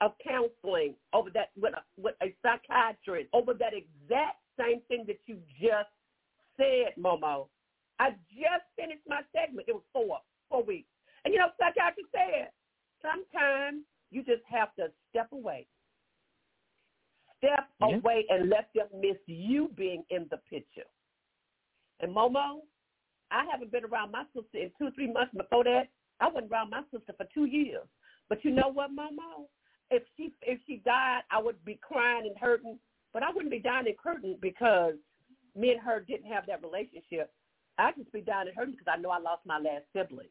S3: of counseling over that with a, with a psychiatrist over that exact same thing that you just said, Momo. I just finished my segment. It was four, four weeks. And you know, psychiatrist said, sometimes you just have to step away. Step yeah. away and let them miss you being in the picture. And Momo, I haven't been around my sister in two, three months. Before that, I wasn't around my sister for two years. But you know what, Momo? If she if she died, I would be crying and hurting. But I wouldn't be dying and hurting because me and her didn't have that relationship. I'd just be dying and hurting because I know I lost my last sibling.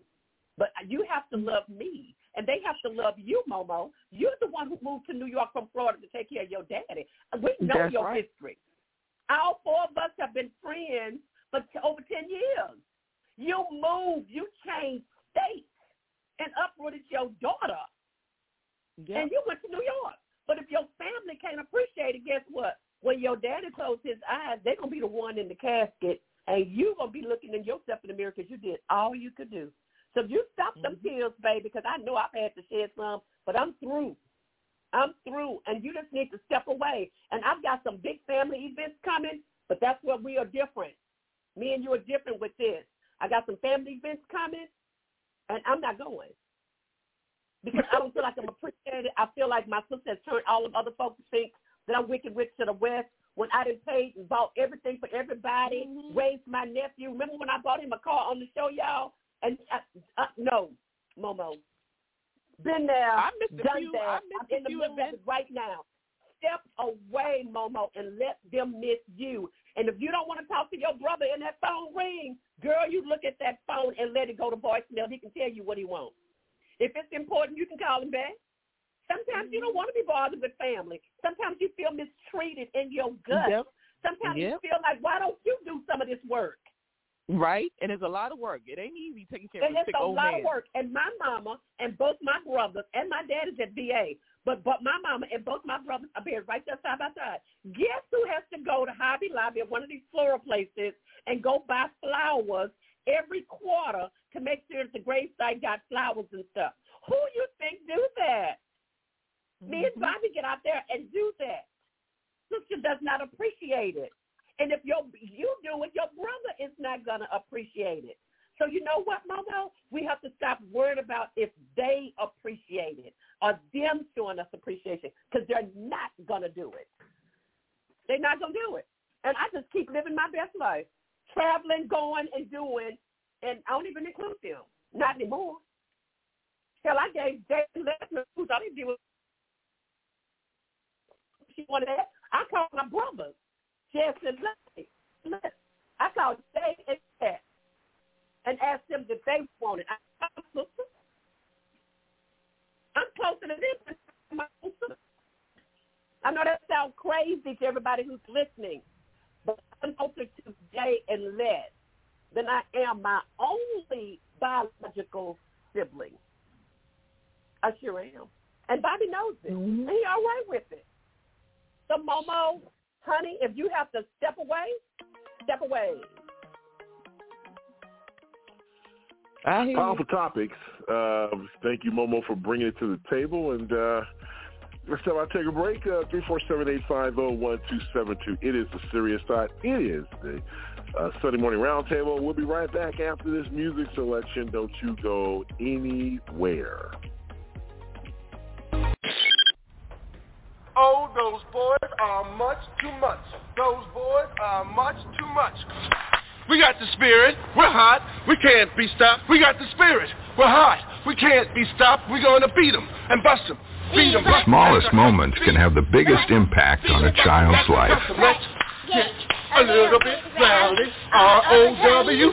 S3: But you have to love me, and they have to love you, Momo. You're the one who moved to New York from Florida to take care of your daddy. We know
S13: That's
S3: your
S13: right.
S3: history. All four of us have been friends for over 10 years. You moved, you changed states, and uprooted your daughter.
S13: Yep.
S3: And you went to New York. But if your family can't appreciate it, guess what? When your daddy closed his eyes, they're going to be the one in the casket, and you're going to be looking at yourself in the mirror because you did all you could do. So you stop them
S13: Mm-hmm.
S3: tears, baby, because I know I've had to shed some, but I'm through. I'm through, and you just need to step away. And I've got some big family events coming, but that's where we are different. Me and you are different with this. I got some family events coming, and I'm not going because I don't feel like I'm appreciated. I feel like my sister has turned all of other folks to think that I'm wicked rich to the west. When I did paid and bought everything for everybody, raised my nephew. Remember when I bought him a car on the show, y'all? And uh, uh, no, Momo, been there,
S13: I missed
S3: done
S13: few-
S3: that.
S13: I
S3: I'm in the middle of it right now. Step away, Momo, and let them miss you. And if you don't want to talk to your brother and that phone ring, girl, you look at that phone and let it go to voicemail. He can tell you what he wants. If it's important, you can call him back. Sometimes you don't want to be bothered with family. Sometimes you feel mistreated in your gut.
S13: Yep.
S3: Sometimes you feel like, why don't you do some of this work?
S13: Right? And it's a lot of work. It ain't easy taking care of
S3: And
S13: a
S3: it's a lot
S13: man.
S3: of work. And my mama and both my brothers and my dad is at VA, but but my mama and both my brothers are buried right there side by side. Guess who has to go to Hobby Lobby or one of these floral places and go buy flowers every quarter to make sure that the gravesite got flowers and stuff? Who you think do that? Me and mm-hmm. Bobby get out there and do that. Sister does not appreciate it. And if your you do it, your brother is not gonna appreciate it. So you know what, Momo? We have to stop worrying about if they appreciate it or them showing us appreciation because they're not gonna do it. They're not gonna do it. And I just keep living my best life, traveling, going, and doing, and I don't even include them. Not anymore. Hell, I gave Dave Lesnar who's all he did was she wanted that. I called my brothers. Jess and Leslie. Listen, I called Dave and Jess and asked them if they wanted. I my sister. I'm closer to them than my sister. I know that sounds crazy to everybody who's listening, but I'm closer to Jay and Les than I am my only biological sibling. I sure am. And Bobby knows it. And he all right with it. So Momo, honey, if you have to step away, step away.
S13: I hear
S7: Powerful topics. Um, thank you, Momo, for bringing it to the table. And uh, next time I take a break, uh, 347-850-1272. It is the serious side. It is the uh, Sunday Morning Roundtable. We'll be right back after this music selection. Don't you go anywhere.
S17: Those boys are much too much. Those boys are much too much. We got the spirit. We're hot. We can't be stopped. We got the spirit. We're hot. We can't be stopped. We're going to beat them and bust them. Beat them.
S18: The smallest moments can have the biggest impact on a child's life.
S17: Let's get a little bit rowdy. R-O-W-D-Y.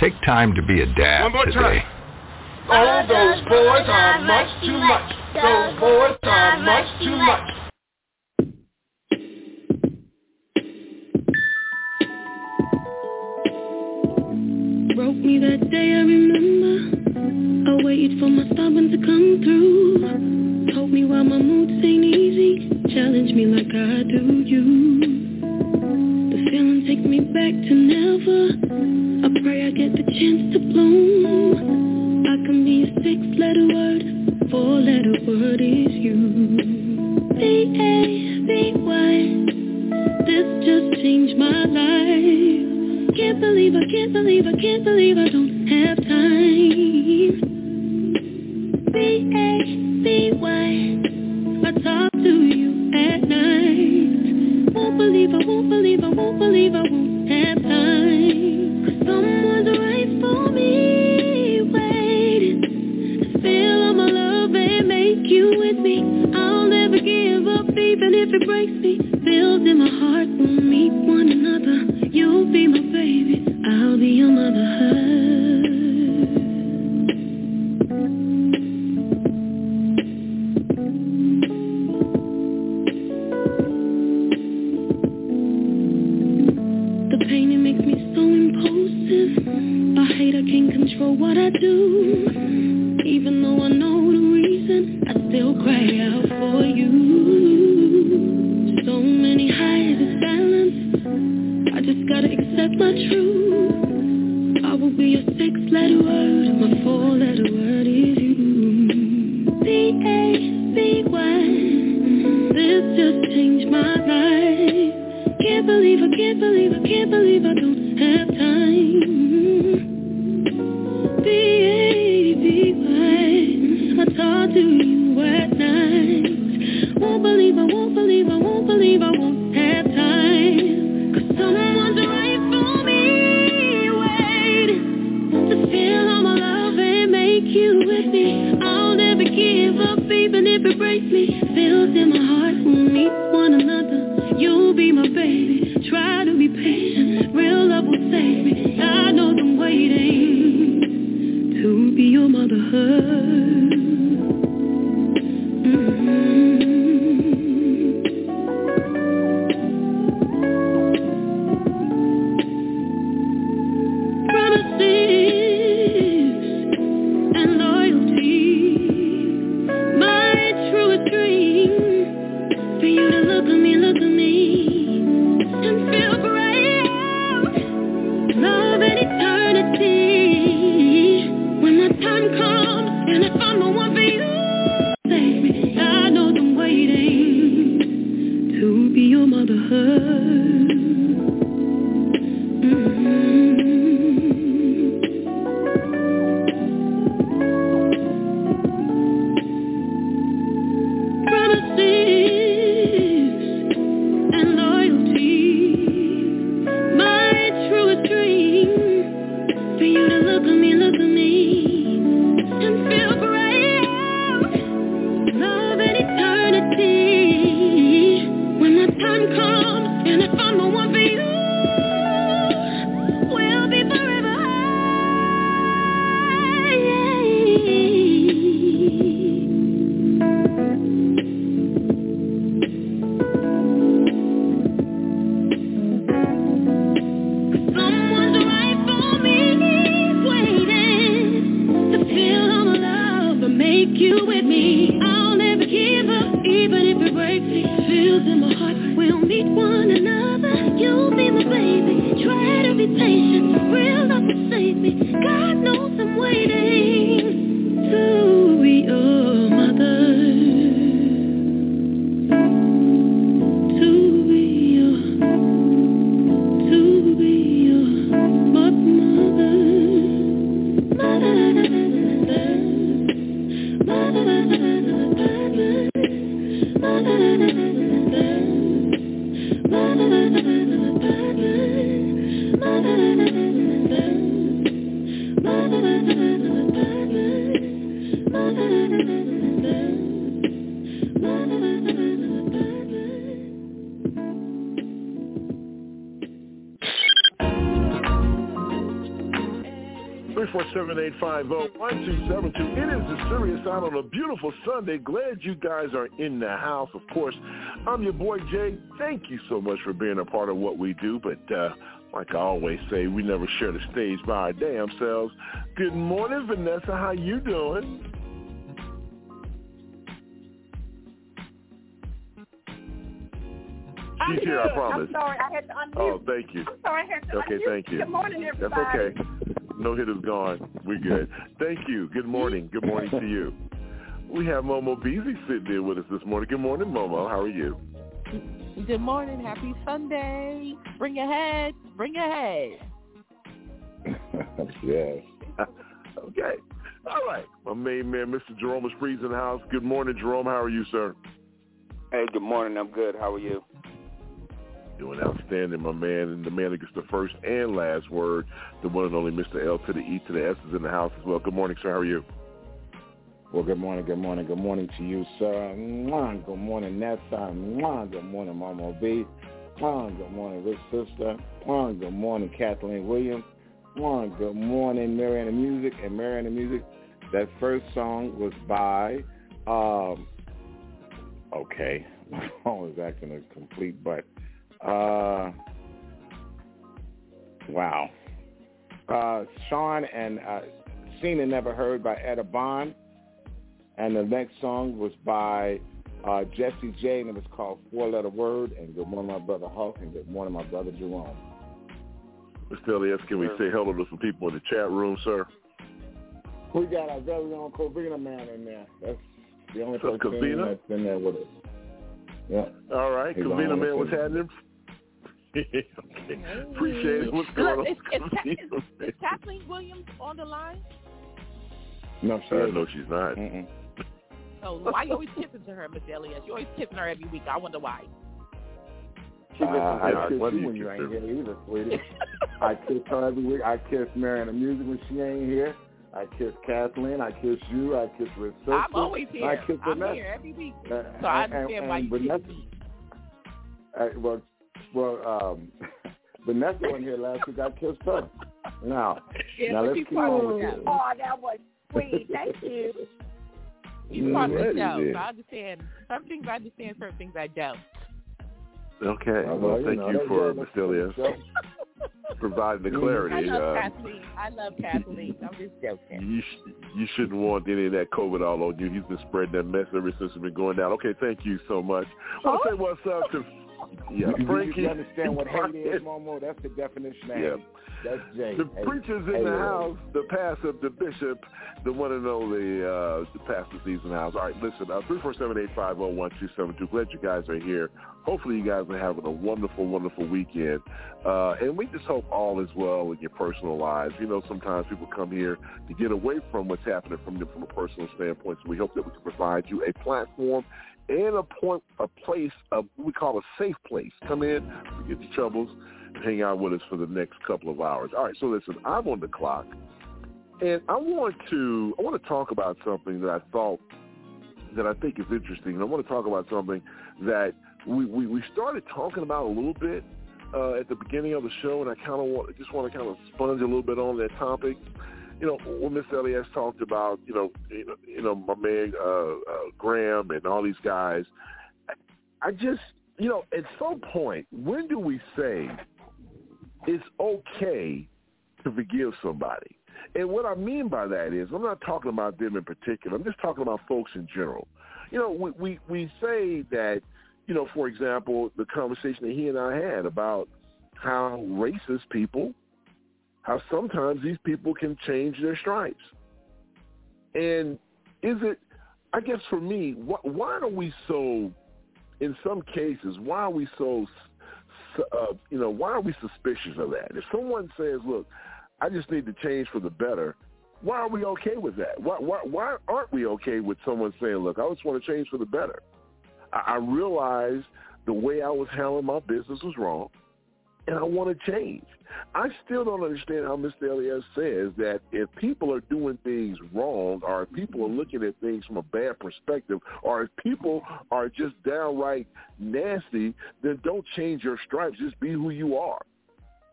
S18: Take time to be a dad
S17: One more
S18: today.
S17: time. Oh, those boys are much too much. Those boys are much too much.
S16: me that day I remember. I waited for my stubborn to come through. Told me why my moods ain't easy. Challenge me like I do you. The feeling takes me back to never. I pray I get the chance to bloom. I can be a six-letter word Four-letter word is you. B-A-B-Y This just changed my life believe, I can't believe I can't believe I don't have time. B-A-B-Y, I talk to you at night. Won't believe, I won't believe, I won't believe I won't
S7: five zero one two seven two. It is the Serious Out on a beautiful Sunday. Glad you guys are in the house. Of course, I'm your boy Jay. Thank you so much for being a part of what we do. But uh, like I always say, we never share the stage by our damn selves. Good morning, Vanessa. How you doing?
S3: I'm
S7: She's here, I promise.
S3: I'm sorry, I had to unmute.
S7: Oh, thank you.
S3: I'm sorry, I had to
S7: Okay,
S3: unmute.
S7: thank you.
S3: Good morning, everybody.
S7: That's okay. No hit is gone. We're good. Thank you. Good morning. Good morning to you. We have Momo Beasley sitting there with us this morning. Good morning, Momo. How are you?
S13: Good morning. Happy Sunday. Bring your head. Bring your head.
S5: yes.
S7: okay. All right. My main man, Mr. Jerome Esprit's in the house. Good morning, Jerome. How are you, sir?
S4: Hey, good morning. I'm good. How are you?
S7: Doing outstanding, my man. And the man that gets the first and last word, the one and only Mr. L to the E to the S is in the house as well. Good morning, sir. How are you?
S5: Well, good morning, good morning, good morning to you, sir. Mwah, good morning, Nessa. Mwah, good morning, Mama B. Mwah, good morning, Rich Sister. Mwah, good morning, Kathleen Williams. Mwah, good morning, Mariana Music. And Mariana Music, that first song was by, um, okay, my phone is acting a complete butt. Uh, wow. Uh, Sean and uh, Seen and Never Heard by Etta Bond. And the next song was by uh, Jessie J, and it was called Four Letter Word. And good morning, my brother Hulk, and good morning, my brother Jerome.
S7: Mr. Elias, can we say hello to some people in the chat room, sir?
S5: We got our very own Covina man in there. That's the only
S7: So,
S5: person
S7: Covina?
S5: that's in there with us. Yeah.
S7: All right.
S5: He's
S7: Kavina, man,
S5: the
S7: what's
S5: phone.
S7: happening? Okay. Appreciate it. What's going
S13: Look,
S7: on?
S13: is, is, Ka- is, is Kathleen Williams on the line?
S5: No, she
S7: Uh, no, she's not.
S13: So why you always kissing to her, Miss Elias? You always kissing her every week. I wonder why.
S5: Uh, I kiss you
S7: you
S5: when you ain't here either, sweetie. I kiss her every week. I kiss Mariana Music when she ain't here. I kiss Kathleen. I kiss you. I kiss Rich
S13: I'm always here.
S5: I kiss
S13: I'm
S5: Vanessa.
S13: here every week.
S5: Uh,
S13: So I
S5: and-
S13: understand
S5: and,
S13: why you
S5: Vanessa,
S13: kiss me.
S5: uh, well, well, um, Vanessa wasn't here last week. I kissed her. Now,
S13: Yeah,
S5: now let's keep on with
S13: show.
S5: this.
S3: Oh, that was sweet. Thank you.
S13: You part of the show.
S5: is it.
S13: So I understand. Some things I understand, certain things I don't.
S7: Okay.
S5: Uh,
S7: Well,
S5: you
S7: thank
S5: know,
S7: you for,
S5: yeah,
S7: providing the clarity.
S13: I love
S7: Uh,
S13: Kathleen. I love Kathleen. I'm just joking.
S7: you sh- you shouldn't want any of that COVID all on you. He's been spreading that mess ever since it's been going down. Okay, thank you so much. I want to say what's up to yeah,
S5: You-
S7: Frankie.
S5: You understand what hate is, Momo? That's the definition of
S7: Yeah.
S5: hate. That's Jay.
S7: The
S5: Hate.
S7: preacher's in
S5: Hate
S7: the house, the pastor, the bishop, the one and only uh, the pastor Steve's in the house. All right, listen, uh, 347-850-1272. Glad you guys are here. Hopefully you guys are having a wonderful, wonderful weekend. Uh, and we just hope all is well in your personal lives. You know, sometimes people come here to get away from what's happening from, them from a personal standpoint. So we hope that we can provide you a platform and a point, a place, we call a safe place. Come in, forget your troubles, hang out with us for the next couple of hours. All right, so listen, I'm on the clock, and I want to I want to talk about something that I thought that I think is interesting. And I want to talk about something that we we, we started talking about a little bit uh, at the beginning of the show, and I kind of want I just want to kind of sponge a little bit on that topic. You know, when Miss Elias talked about, you know, you know, my man uh, uh, Graham and all these guys, I, just, you know, at some point, when do we say it's okay to forgive somebody? And what I mean by that is, I'm not talking about them in particular. I'm just talking about folks in general. You know, we we, we say that, you know, for example, the conversation that he and I had about how racist people, how sometimes these people can change their stripes. And is it, I guess for me, wh- why are we so, in some cases, why are we so, uh, you know, why are we suspicious of that? If someone says, look, I just need to change for the better, why are we okay with that? Why, why, why aren't we okay with someone saying, look, I just want to change for the better? I, I realize the way I was handling my business was wrong, and I want to change. I still don't understand how Mr. Elias says that if people are doing things wrong, or if people are looking at things from a bad perspective, or if people are just downright nasty, then don't change your stripes. Just be who you are.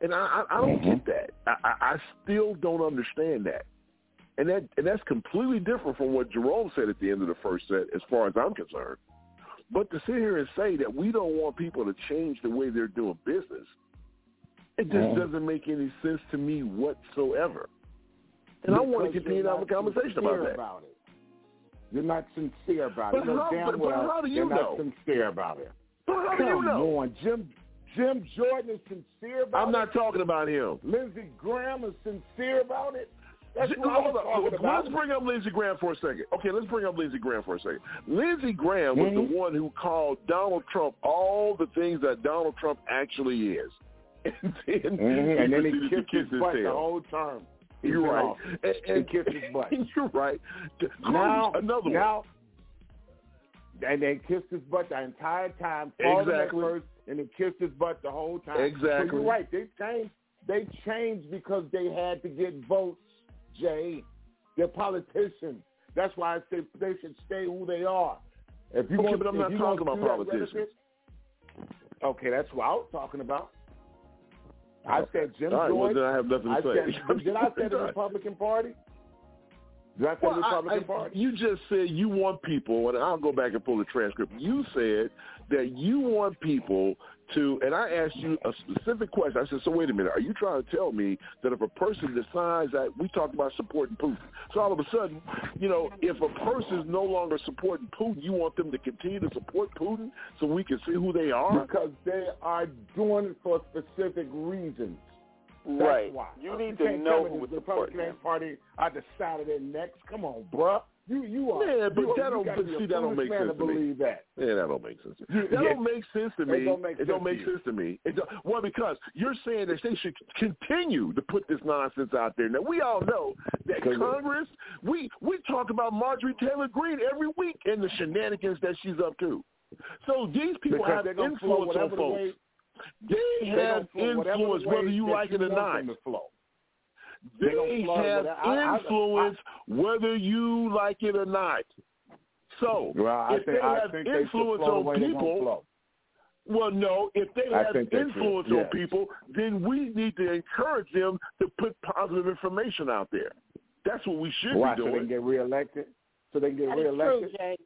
S7: And I, I, I don't get mm-hmm. that. I, I, I still don't understand that. And that and that's completely different from what Jerome said at the end of the first set, as far as I'm concerned. But to sit here and say that we don't want people to change the way they're doing business, it just
S5: Mhm.
S7: doesn't make any sense to me whatsoever. And I want to
S5: Because
S7: continue to have a conversation about that.
S5: About it. You're not sincere about
S7: But
S5: it.
S7: How-
S5: damn
S7: but- but
S5: well
S7: how do you
S5: you're
S7: know?
S5: not sincere about it.
S7: But how do
S5: Come
S7: you know?
S5: on, Jim. Jim Jordan is sincere about it.
S7: I'm not talking about him.
S5: Lindsey Graham is sincere about it. That's what
S7: hold on. Let's bring up Lindsey Graham for a second. Okay, let's bring up Lindsey Graham for a second. Lindsey Graham was
S5: Mhm.
S7: the one who called Donald Trump all the things that Donald Trump actually is. And then,
S5: Mhm, And then he
S7: proceeded to
S5: kissed his
S7: his
S5: butt the whole term.
S7: You're right.
S5: And, and, and kiss his butt.
S7: You're right.
S5: Now,
S7: another
S5: now, one. And they kissed his butt the entire time.
S7: Exactly.
S5: First, and they kissed his butt the whole time.
S7: Exactly.
S5: So you're right. They changed. They changed because they had to get votes. Jay, they're politicians. That's why I say they should stay who they are. If you
S7: Okay,
S5: want,
S7: but I'm not talking about politicians.
S5: Okay, that's what I was talking about. I oh, said Jim
S7: All right, well,
S5: Joyce.
S7: then I have nothing to
S5: I
S7: say.
S5: Said, did I say the Republican Party? Did I say
S7: Well,
S5: the
S7: I-
S5: Republican
S7: I-
S5: Party?
S7: You just said you want people, and I'll go back and pull the transcript. You said that you want people to, and I asked you a specific question. I said, so wait a minute, are you trying to tell me that if a person decides that we talk about supporting Putin, so all of a sudden, you know, if a person is no longer supporting Putin, you want them to continue to support Putin so we can see who they are?
S5: Because they are doing it for specific reasons. That's
S4: Right.
S5: why.
S4: You need
S5: can't
S4: to know
S5: tell
S4: who
S5: the Republican Party are decided their next. Come on, bruh. You you are.
S7: Yeah, but
S5: you,
S7: that
S5: you
S7: don't- but see, that don't make sense
S5: to
S7: to me.
S5: believe that.
S7: Yeah, that don't make sense.
S5: You-
S7: That
S5: yeah.
S7: don't make sense to
S5: It
S7: me.
S5: don't make
S7: it don't make sense to me. It don't, well, because you're saying that they should continue to put this nonsense out there. Now we all know that Congress. We we talk about Marjorie Taylor Greene every week and the shenanigans that she's up to. So these people
S5: Because
S7: have
S5: they're gonna flow
S7: influence on folks.
S5: way-
S7: they
S5: They're
S7: have
S5: gonna flow whatever the
S7: influence whether you like it or not.
S5: Them to flow.
S7: They
S5: They gonna flow
S7: have
S5: whatever- I- I-
S7: influence whether you like it or not. So
S5: Well,
S7: if
S5: think
S7: they have
S5: think they
S7: influence on
S5: way they're gonna
S7: people, well, no. If they
S5: I
S7: have
S5: think they should,
S7: influence
S5: yes.
S7: on people, then we need to encourage them to put positive information out there. That's what we should
S5: Why?
S7: be
S5: So they can get reelected. So they can get
S3: That is true,
S5: reelected.
S3: Jay.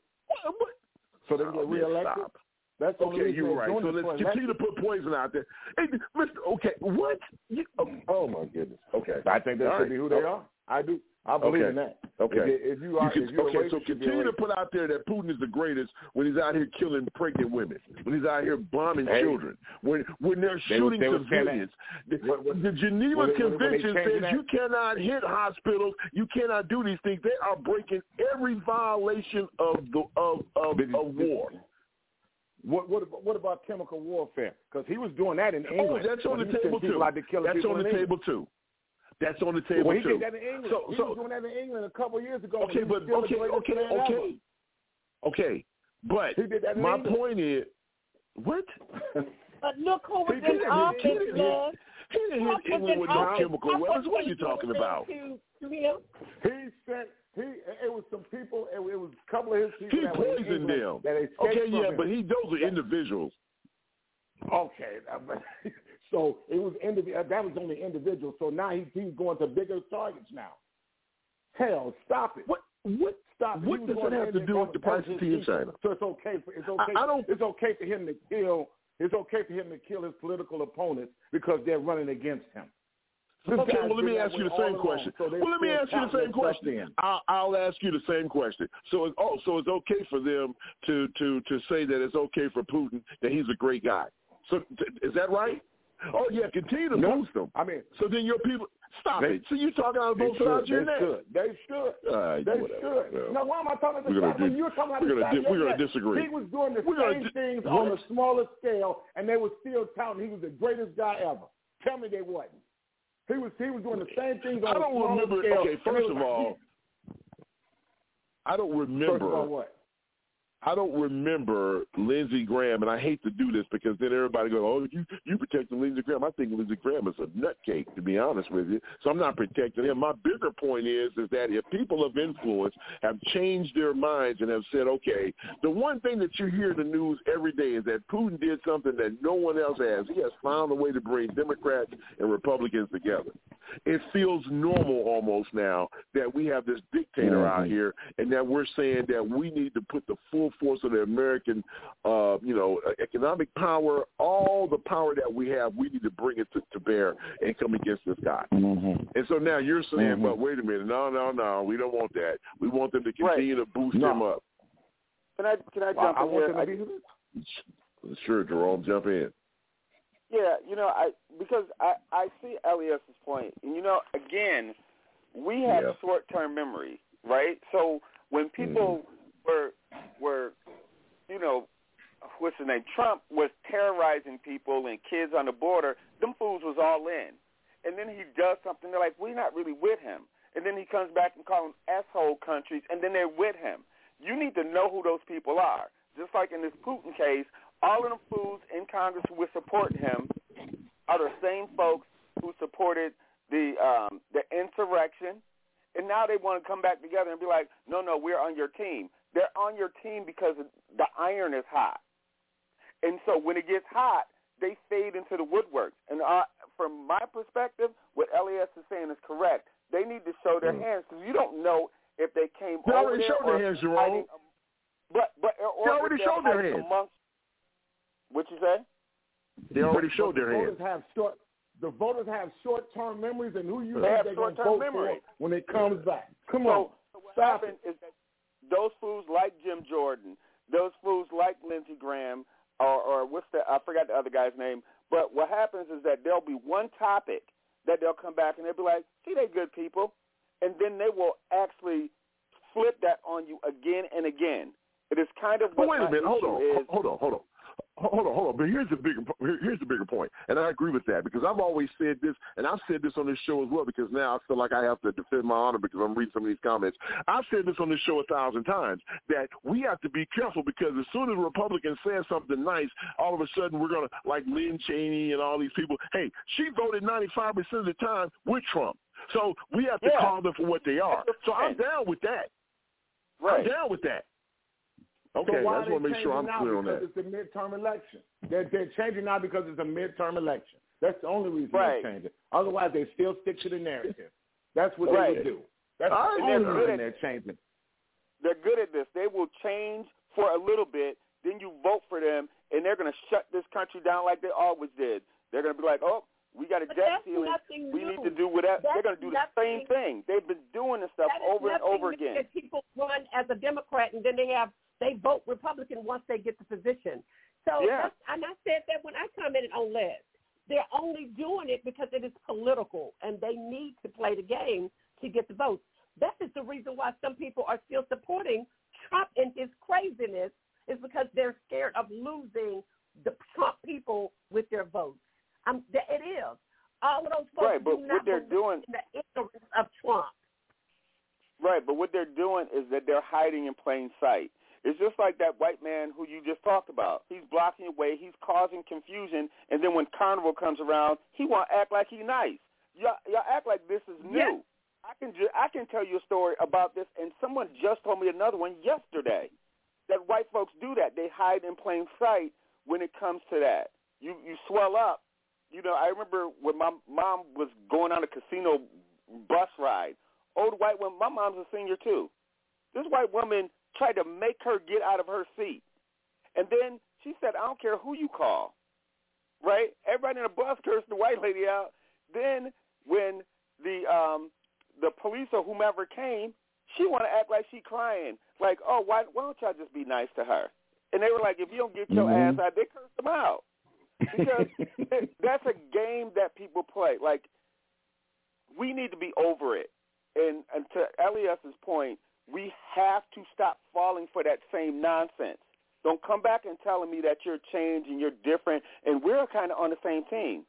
S5: So they can
S7: Oh,
S5: get reelected.
S7: stop.
S5: That's the
S7: Okay, you're right. So let's continue to put poison out there. Hey, Mr. Okay, what? You, oh, oh, my goodness. Okay,
S5: I think that
S7: All
S5: should
S7: right.
S5: be who they oh. are. I do. I believe
S7: Okay.
S5: in that.
S7: Okay.
S5: If, if you are,
S7: can-
S5: if
S7: okay,
S5: racist,
S7: so
S5: you
S7: continue to put out there that Putin is the greatest when he's out here killing pregnant women, when he's out here bombing
S5: Hey.
S7: children, when when they're
S5: They
S7: shooting
S5: they was saying that-
S7: civilians. The,
S5: What- what-
S7: the Geneva
S5: what- what- what they
S7: Convention says
S5: that?
S7: you cannot hit hospitals, you cannot do these things. They are breaking every violation of the of of, of war.
S5: What what about, what about chemical warfare? Because he was doing that in
S7: Oh,
S5: England.
S7: that's on the table too.
S5: to kill
S7: That's on the
S5: England.
S7: table too. That's on the table
S5: Well, he
S7: too.
S5: did that in England.
S7: So,
S5: he
S7: so
S5: was doing that in England a couple of years ago.
S7: Okay, but
S5: still the
S7: okay,
S5: greatest
S7: okay,
S5: man ever.
S7: okay, okay. But
S5: He did that in
S7: my
S5: England.
S7: point is, what?
S3: But look who was
S7: He didn't
S3: in
S7: hit-
S3: office,
S7: he didn't hit-
S3: man.
S7: He didn't
S3: Trump
S7: hit
S3: was
S7: England
S3: in
S7: with no
S3: office.
S7: chemical
S3: Trump
S7: weapons.
S3: was
S7: What are you
S3: saying
S7: talking
S3: something
S7: about?
S3: To, to him.
S5: He sent he it was some people. It, it was a couple of his people
S7: He
S5: that
S7: poisoned them.
S5: That
S7: Okay, yeah,
S5: him.
S7: but he those are individuals.
S5: Okay, so it was indiv- uh, that was only individual. So now he, he's going to bigger targets now. Hell, stop it.
S7: What what
S5: stop?
S7: What does it have to do with the price of tea in. China?
S5: So it's okay. For, it's okay.
S7: I don't-
S5: It's okay for him to kill. It's okay for him to kill his political opponents because they're running against him. This
S7: Okay, well, let me ask you the same question.
S5: so
S7: well, let me ask you the same question. I'll, I'll ask you the same question. So, it's, oh, so it's okay for them to to to say that it's okay for Putin that he's a great guy. So, is that right? Oh yeah, continue to
S5: No.
S7: boost them.
S5: I mean,
S7: So then your people stop
S5: They-
S7: it. So you talking out of both sides of your
S5: They
S7: neck.
S5: should. They should.
S7: Right,
S5: They
S7: whatever.
S5: should. Now, why am I talking about
S7: we're gonna di-
S5: You were talking about
S7: we're
S5: the
S7: gonna di- we're gonna disagree.
S5: He was doing the
S7: We're
S5: same
S7: di-
S5: things
S7: what?
S5: on a smaller scale, and they were still touting he was the greatest guy ever. Tell me they wasn't. He was he was doing the same things on
S7: I don't remember.
S5: scale.
S7: Okay, first of all, I don't
S5: first
S7: remember.
S5: of all, what?
S7: I don't remember Lindsey Graham, and I hate to do this because then everybody goes, "Oh, you you protecting Lindsey Graham." I think Lindsey Graham is a nutcake, to be honest with you. So I'm not protecting him. My bigger point is is that if people of influence have changed their minds and have said, "Okay," the one thing that you hear in the news every day is that Putin did something that no one else has. He has found a way to bring Democrats and Republicans together. It feels normal almost now that we have this dictator out
S5: Mhm.
S7: here, and that we're saying that we need to put the full force of the American, uh, you know, economic power, all the power that we have, we need to bring it to, to bear and come against this guy.
S5: Mm-hmm.
S7: And so now you're saying,
S5: Mhm.
S7: well, wait a minute, no, no, no, we don't want that. We want them to continue to boost
S5: No.
S7: him up.
S4: Can I can I
S5: I,
S4: jump
S5: I
S4: in
S5: want
S4: here? I-
S7: Sure, Jerome, jump in.
S4: Yeah, you know, I because I I see Elias's point, and you know, again, we have
S7: Yeah.
S4: short-term memory, right? So when people were were, you know, what's his name? Trump was terrorizing people and kids on the border. Them fools was all in. and then he does something. They're like, we're not really with him. And then he comes back and calls them asshole countries, and then they're with him. You need to know who those people are. Just like in this Putin case, all of the fools in Congress who were supporting him are the same folks who supported the um, the insurrection, and now they want to come back together and be like, no, no, we're on your team. They're on your team because the iron is hot, and so when it gets hot, they fade into the woodwork. And uh, from my perspective, what Elias is saying is correct. They need to show their mm. hands because you don't know if they came
S7: they
S4: over
S7: already
S4: there
S7: showed their hands, Jerome.
S4: But but or
S7: they already showed their hands.
S4: Amongst, what you say?
S7: They already showed
S5: the
S7: their
S5: voters
S7: hands.
S5: Have short, the voters have short-term memories, and who you
S4: they
S5: think
S4: have
S5: they're going to vote
S4: memory.
S5: for when it comes back? Come
S4: so,
S5: on,
S4: so what
S5: stop
S4: happened
S5: it.
S4: is that those fools like Jim Jordan, those fools like Lindsey Graham, or, or what's the I forgot the other guy's name. But what happens is that there'll be one topic that they'll come back and they'll be like, "See, they good people," and then they will actually flip that on you again and again. It is kind of
S7: But
S4: what
S7: wait a minute, hold on,
S4: is.
S7: hold on, hold on. Hold on, hold on. But here's the bigger here's the bigger point, and I agree with that because I've always said this, and I've said this on this show as well because now I feel like I have to defend my honor because I'm reading some of these comments. I've said this on this show a thousand times that we have to be careful because as soon as a Republican says something nice, all of a sudden we're gonna like Lynn Cheney and all these people. Hey, she voted 95 percent of the time with Trump, so we have to
S4: Yeah.
S7: call them for what they are. So I'm down with that.
S4: Right.
S7: I'm down with that. Okay,
S5: so
S7: I just want to make sure I'm
S5: changing now?
S7: clear on that.
S5: it's a midterm election. They're, they're changing now because it's a midterm election. That's the only reason
S4: Right.
S5: they're changing. Otherwise, they still stick to the narrative. That's what
S4: Right.
S5: they would do. That's
S7: I
S5: the
S4: agree.
S5: only
S4: They're good
S5: reason
S4: at-
S5: they're changing.
S4: They're good at this. They will change for a little bit, then you vote for them, and they're going to shut this country down like they always did. They're going to be like, oh, we got a
S3: But
S4: debt ceiling. We
S3: new.
S4: need to do whatever. They're going to do the same thing. They've been doing this stuff
S3: That is
S4: over and
S3: nothing
S4: over
S3: new
S4: again.
S3: That people run as a Democrat and then they have they vote Republican once they get the position. So
S4: Yeah.
S3: and I said that when I commented on Les. They're only doing it because it is political and they need to play the game to get the votes. That is the reason why some people are still supporting Trump and his craziness is because they're scared of losing the Trump people with their votes. Um, it is. All of those folks
S4: Right, but
S3: do
S4: what they're doing-
S3: in the ignorance of Trump.
S4: Right, but what they're doing is that they're hiding in plain sight. It's just like that white man who you just talked about. He's blocking your way. He's causing confusion, and then when Carnival comes around, he want to act like he's nice. Y'all, y'all act like this is new.
S3: Yes.
S4: I can ju- I can tell you a story about this, and someone just told me another one yesterday. That white folks do that. They hide in plain sight when it comes to that. You you swell up. You know, I remember when my mom was going on a casino bus ride. Old white woman. My mom's a senior too. This white woman tried to make her get out of her seat, and then she said, "I don't care who you call." Right? Everybody in the bus cursed the white lady out. Then when the um the police or whomever came, she want to act like she crying, like, "Oh, why why don't y'all just be nice to her?" And they were like, "If you don't get your
S5: Mhm.
S4: ass out," they curse them out because that's a game that people play. Like we need to be over it. And, and to Elias's point, we have to stop falling for that same nonsense. Don't come back and telling me that you're changed and you're different, and we're kind of on the same team,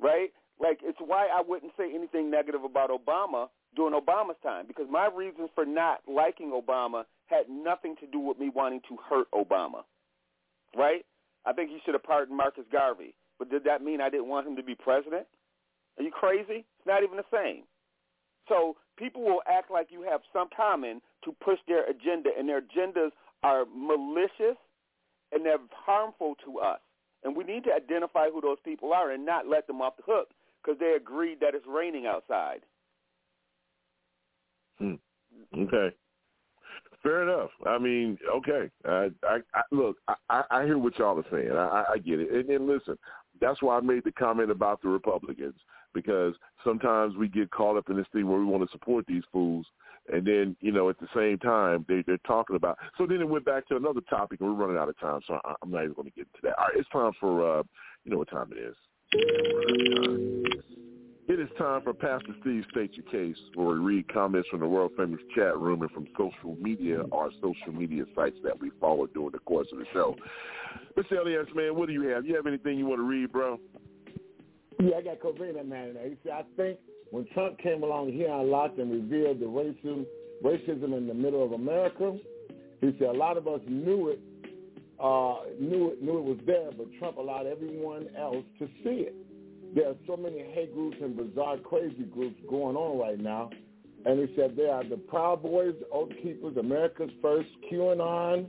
S4: right? Like it's why I wouldn't say anything negative about Obama during Obama's time because my reasons for not liking Obama had nothing to do with me wanting to hurt Obama, right? I think he should have pardoned Marcus Garvey, but did that mean I didn't want him to be president? Are you crazy? It's not even the same. So people will act like you have some common to push their agenda, and their agendas are malicious and they're harmful to us. And we need to identify who those people are and not let them off the hook because they agreed that it's raining outside.
S7: Hmm. Okay. Fair enough. I mean, okay. I, I, I look. I, I hear what y'all are saying. I, I- I get it. And, and listen, that's why I made the comment about the Republicans because sometimes we get caught up in this thing where we want to support these fools, and then you know at the same time they they're talking about. So then it went back to another topic, and we're running out of time, so I, I'm not even going to get into that. All right, it's time for uh, you know what time it is. It is time for Pastor Steve State Your Case, where we read comments from the world famous chat room and from social media, our social media sites that we follow during the course of the show. Mr. Elias, man, what do you have? You have anything you want to read, bro?
S5: Yeah, I got Covina man in there. He said, I think when Trump came along, he unlocked and revealed the racism, racism in the middle of America. He said a lot of us knew it, uh, knew it, knew it was there, but Trump allowed everyone else to see it. There are so many hate groups and bizarre, crazy groups going on right now. And he said there are the Proud Boys, Oath Keepers, America's First, QAnon,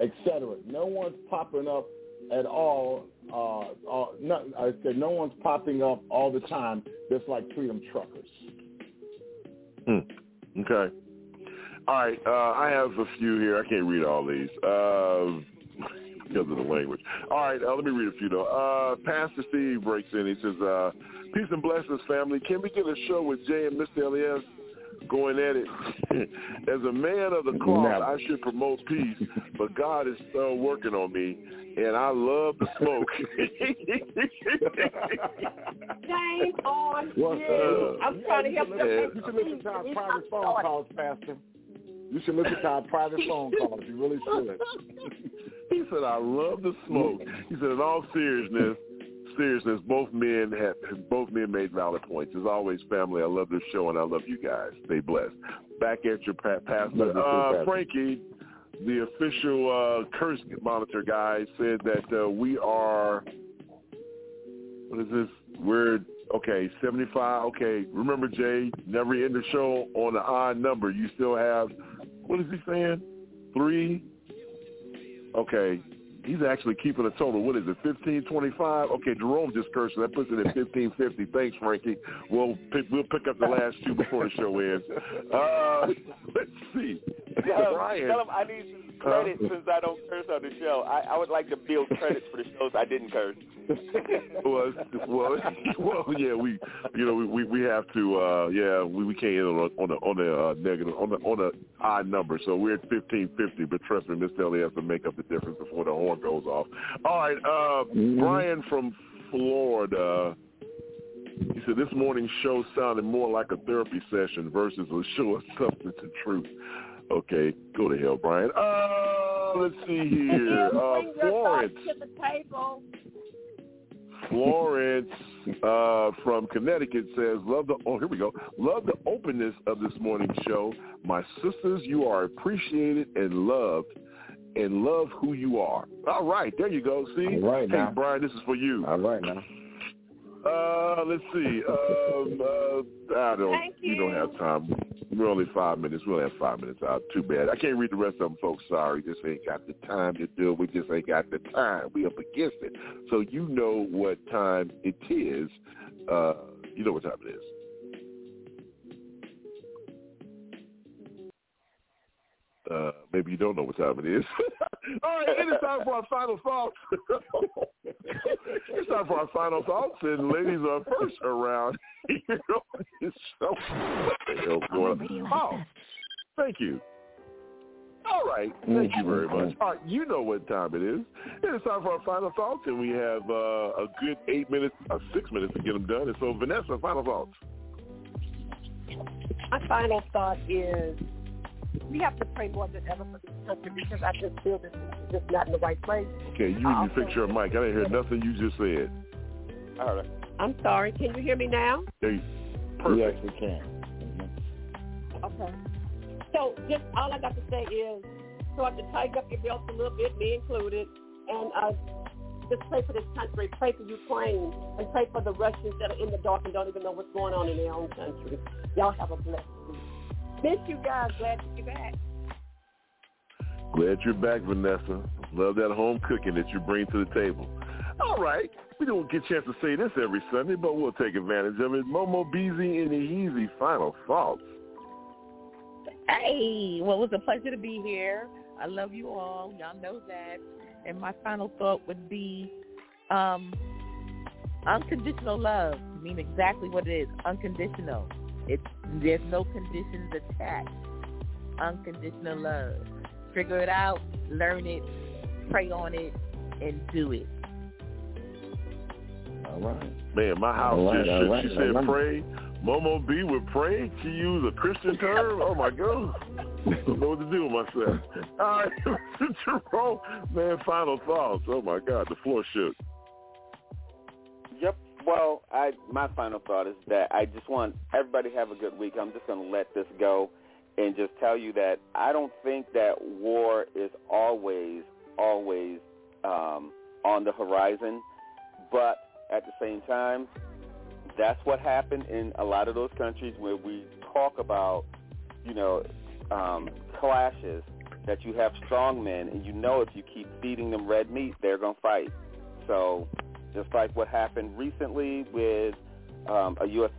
S5: etc. No one's popping up at all. Uh, uh, no, I said no one's popping up all the time, just like Freedom Truckers.
S7: Hmm. Okay. All right. Uh, I have a few here. I can't read all these uh, because of the language. All right. Uh, let me read a few though. Uh, Pastor Steve breaks in. He says, "Peace and blessings, family. Can we get a show with Jay and Mr. Elias?" Going at it. As a man of the cloth, I should promote peace, but God is still working on me, and I love the smoke.
S3: Shame on
S5: Well,
S3: you.
S5: uh,
S3: I'm trying to help
S5: you
S3: you.
S5: should listen to our private phone calls, Pastor. You should listen to our private phone calls. You really should.
S7: he said, "I love the smoke." He said, "In all seriousness." Seriousness, both men have both men made valid points. As always, family, I love this show and I love you guys. Stay blessed. Back at your pa- pastor, uh, Frankie, the official uh, curse monitor guy, said that uh, we are. What is this? We're okay. Seventy-five. Okay. Remember, Jay, never end the show on an odd number. You still have. What is he saying? Three. Okay. He's actually keeping a total. What is it, fifteen twenty-five? Okay, Jerome just cursed. That puts it at fifteen fifty. Thanks, Frankie. We'll pick, we'll pick up the last two before the show ends. Uh, let's see.
S4: Tell him, tell him I need some credit since I don't curse on the show. I, I would like to build credits for the shows I didn't curse.
S7: well, well, well, yeah, we, you know, we we, we have to, uh, yeah, we, we can't end on a on a, on a uh, negative on a on a odd number, so we're at fifteen fifty. But trust me, Miss Ellie has to make up the difference before the horn goes off. All right, uh, Brian from Florida. He said this morning's show sounded more like a therapy session versus a show of substance and truth. Okay, go to hell, Brian. Uh, let's see here. Uh, Florence.
S3: thoughts the table.
S7: Florence uh, from Connecticut says, "Love the oh here we go. Love the openness of this morning's show. My sisters, you are appreciated and loved, and love who you are. All right, there you go. See,
S5: All right
S7: hey
S5: now.
S7: Brian, this is for you.
S5: All right now.
S7: Uh, let's see. Um, uh, I don't.
S3: Thank
S7: We don't have time. We're only five minutes. We'll have five minutes out. Too bad. I can't read the rest of them, folks. Sorry, just ain't got the time to do it. We just ain't got the time. We up against it. So you know what time it is. Uh, you know what time it is. Maybe you don't know what time it is. All right, it is time for our final thoughts. it's time for our final thoughts, and ladies are first around here on this show. What the hell's going on? Oh, thank you. All right, thank you very much. All right, you know what time it is. It is time for our final thoughts, and we have uh, a good eight minutes, uh, six minutes to get them done. And so, Vanessa, final thoughts.
S3: My final thought is we have to pray more than ever for this country because I just feel this is just not in the right place.
S7: Okay, you
S3: I
S7: you fix your mic. I didn't hear nothing you just said.
S3: All right. I'm sorry. Can you hear me now?
S7: There you, perfect.
S5: Yes, we can.
S3: Okay. So just all I got to say is start to tighten up your belts a little bit, me included, and uh, just pray for this country, pray for Ukraine, and pray for the Russians that are in the dark and don't even know what's going on in their own country. Y'all have a blessed week. Miss you guys. Glad to be back.
S7: Glad you're back, Vanessa. Love that home cooking that you bring to the table. All right. We don't get a chance to say this every Sunday, but we'll take advantage of it. Momo Beezy and the Easy final thoughts.
S13: Hey, well, it was a pleasure to be here. I love you all. Y'all know that. And my final thought would be um, unconditional love. mean exactly what it is. Unconditional. It's there's no conditions attached. Unconditional love. Figure it out, learn it, pray on it, and do it.
S5: All right.
S7: Man, my house
S5: All right,
S7: just
S5: all
S7: shook.
S5: right,
S7: She said
S5: all right.
S7: pray. Momo B would pray. She used a Christian term. Oh my God. don't know what to do with myself. All right, Jerome, man, final thoughts. Oh my God, the floor shook.
S4: Well, I my final thought is that I just want everybody to have a good week. I'm just going to let this go and just tell you that I don't think that war is always always um, on the horizon, but at the same time, that's what happened in a lot of those countries where we talk about, you know, um, clashes that you have strong men, and you know if you keep feeding them red meat, they're going to fight. So just like what happened recently with um, a U.S.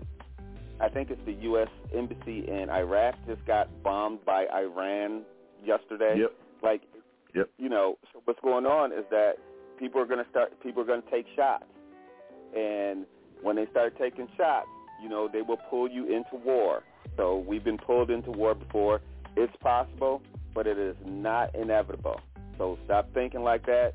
S4: I think it's the U.S. embassy in Iraq just got bombed by Iran yesterday.
S7: Yep.
S4: Like,
S7: yep.
S4: you know, so what's going on is that people are going to start. People are going to take shots, and when they start taking shots, you know, they will pull you into war. So we've been pulled into war before. It's possible, but it is not inevitable. So stop thinking like that.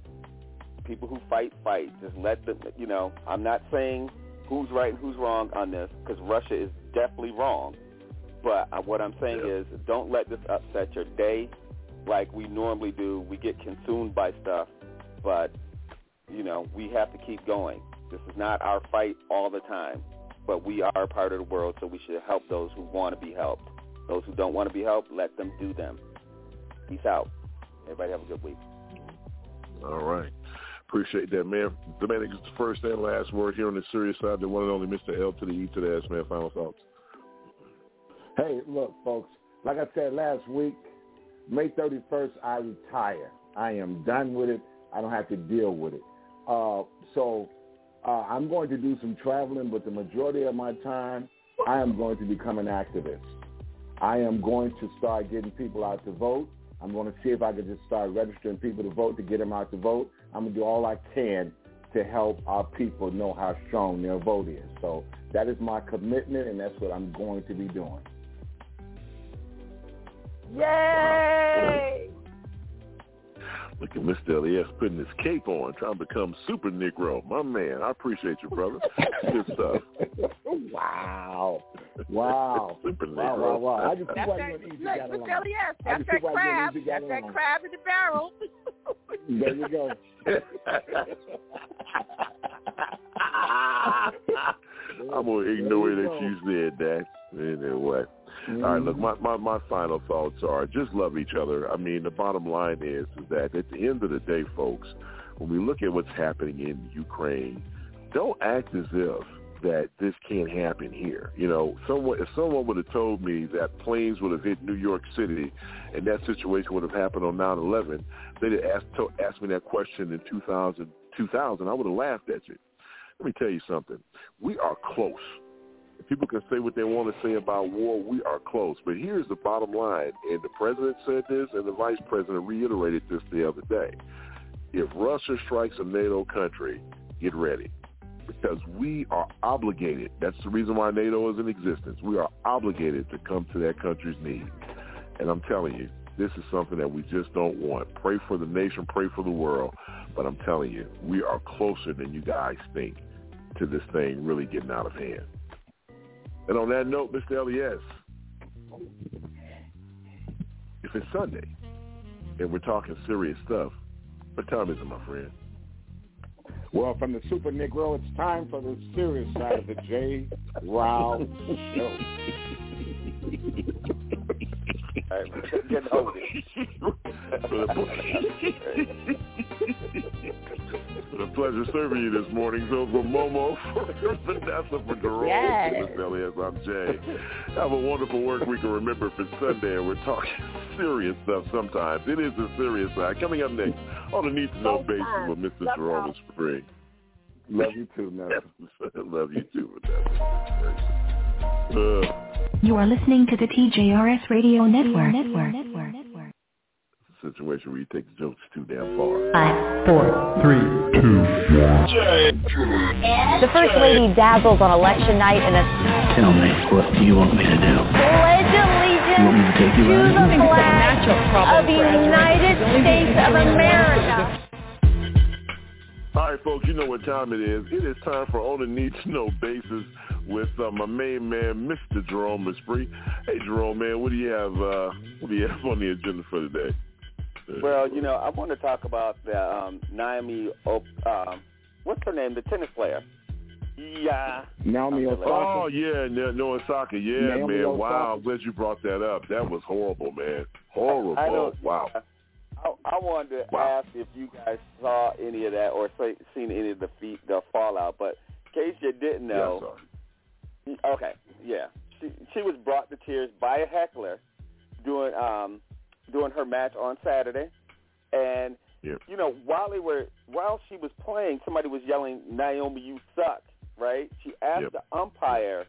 S4: People who fight, fight. Just let them, you know, I'm not saying who's right and who's wrong on this because Russia is definitely wrong. But uh, what I'm saying is don't let this upset your day like we normally do. We get consumed by stuff, but, you know, we have to keep going. This is not our fight all the time, but we are a part of the world, so we should help those who want to be helped. Those who don't want to be helped, let them do them. Peace out. Everybody have a good week.
S7: All right. Appreciate that, man. Dominic, it's the first and last word here on the serious side. The one and only Mr. L to the E to the S, man. Final thoughts.
S5: Hey, look, folks. Like I said last week, May 31st, I retire. I am done with it. I don't have to deal with it. Uh, so uh, I'm going to do some traveling, but the majority of my time, I am going to become an activist. I am going to start getting people out to vote. I'm going to see if I can just start registering people to vote to get them out to vote. I'm going to do all I can to help our people know how strong their vote is. So that is my commitment, and that's what I'm going to be doing.
S3: Yay!
S7: Look at Mr. Elias putting his cape on, trying to become super Negro. My man, I appreciate you, brother. Good stuff.
S5: wow. Wow.
S7: super
S5: wow,
S7: Negro.
S5: wow, wow. I just see
S3: That's
S5: why
S3: that,
S5: you and Easy
S3: look, Mr.
S5: along.
S3: Elias, that's that
S5: see
S3: crab.
S5: and Easy got
S3: That's that
S5: along.
S3: crab in the barrel.
S5: There you go.
S7: I'm gonna ignore that you said that. Anyway. All right, look, mm-hmm. my, my, my final thoughts are just love each other. I mean, the bottom line is, is that at the end of the day, folks, when we look at what's happening in Ukraine, don't act as if that this can't happen here. You know, someone if someone would have told me that planes would have hit New York City and that situation would have happened on 9/11, they'd have asked, to, asked me that question in 2000, 2000, I would have laughed at you. Let me tell you something. We are close. People can say what they want to say about war. We are close. But here's the bottom line, and the president said this, and the vice president reiterated this the other day. If Russia strikes a NATO country, get ready. Because we are obligated. That's the reason why NATO is in existence. We are obligated to come to that country's need. And I'm telling you, this is something that we just don't want. Pray for the nation, pray for the world. But I'm telling you, we are closer than you guys think to this thing really getting out of hand. And on that note, Mr. Elias, if it's Sunday and we're talking serious stuff, what time is it, my friend?
S5: Well, from the Super Negro, it's time for the serious side of the J. Rao Show.
S4: Get over
S7: It's a pleasure serving you this morning. So for Momo, for Vanessa, for Jerome,
S3: Yes.
S7: for Miss Elias, I'm Jay. Have a wonderful work week. And remember, if it's Sunday and we're talking serious stuff sometimes, it is the serious side. Coming up next on the Need to Know basis with Mr. Jerome is free.
S5: Love you too, Nelson.
S7: Love you too, Vanessa. Uh,
S19: You are listening to the TJRS Radio Network. Network.
S7: situation where you take the jokes too damn far.
S19: Five, four,
S7: three, two, one.
S12: The First Lady dazzles on election night in a
S20: Tell me, what do you want me to do?
S12: pledge allegiance
S20: You want me to take you
S12: to the flag of the United States of America.
S7: All right, folks, you know what time it is. It is time for On a Need to Know basis with uh, my main man, Mr. Jerome Esprit. Hey, Jerome, man, what do you have? Uh, what do you have on the agenda for today?
S4: Well, you know, I want to talk about the um, Naomi. O- um, what's her name? The tennis player. Yeah.
S5: Naomi Osaka.
S7: Oh yeah, no, no Osaka. Yeah,
S5: Naomi
S7: man.
S5: Osaka.
S7: Wow, I'm glad you brought that up. That was horrible, man. Horrible.
S4: I know.
S7: Wow.
S4: I, I wanted to
S7: Wow.
S4: ask if you guys saw any of that or say, seen any of the feet, the fallout. But in case you didn't know, okay, yeah, she she was brought to tears by a heckler doing um doing her match on Saturday, and
S7: Yep.
S4: you know while they were while she was playing, somebody was yelling, "Naomi, you suck!" Right? She asked
S7: Yep.
S4: the umpire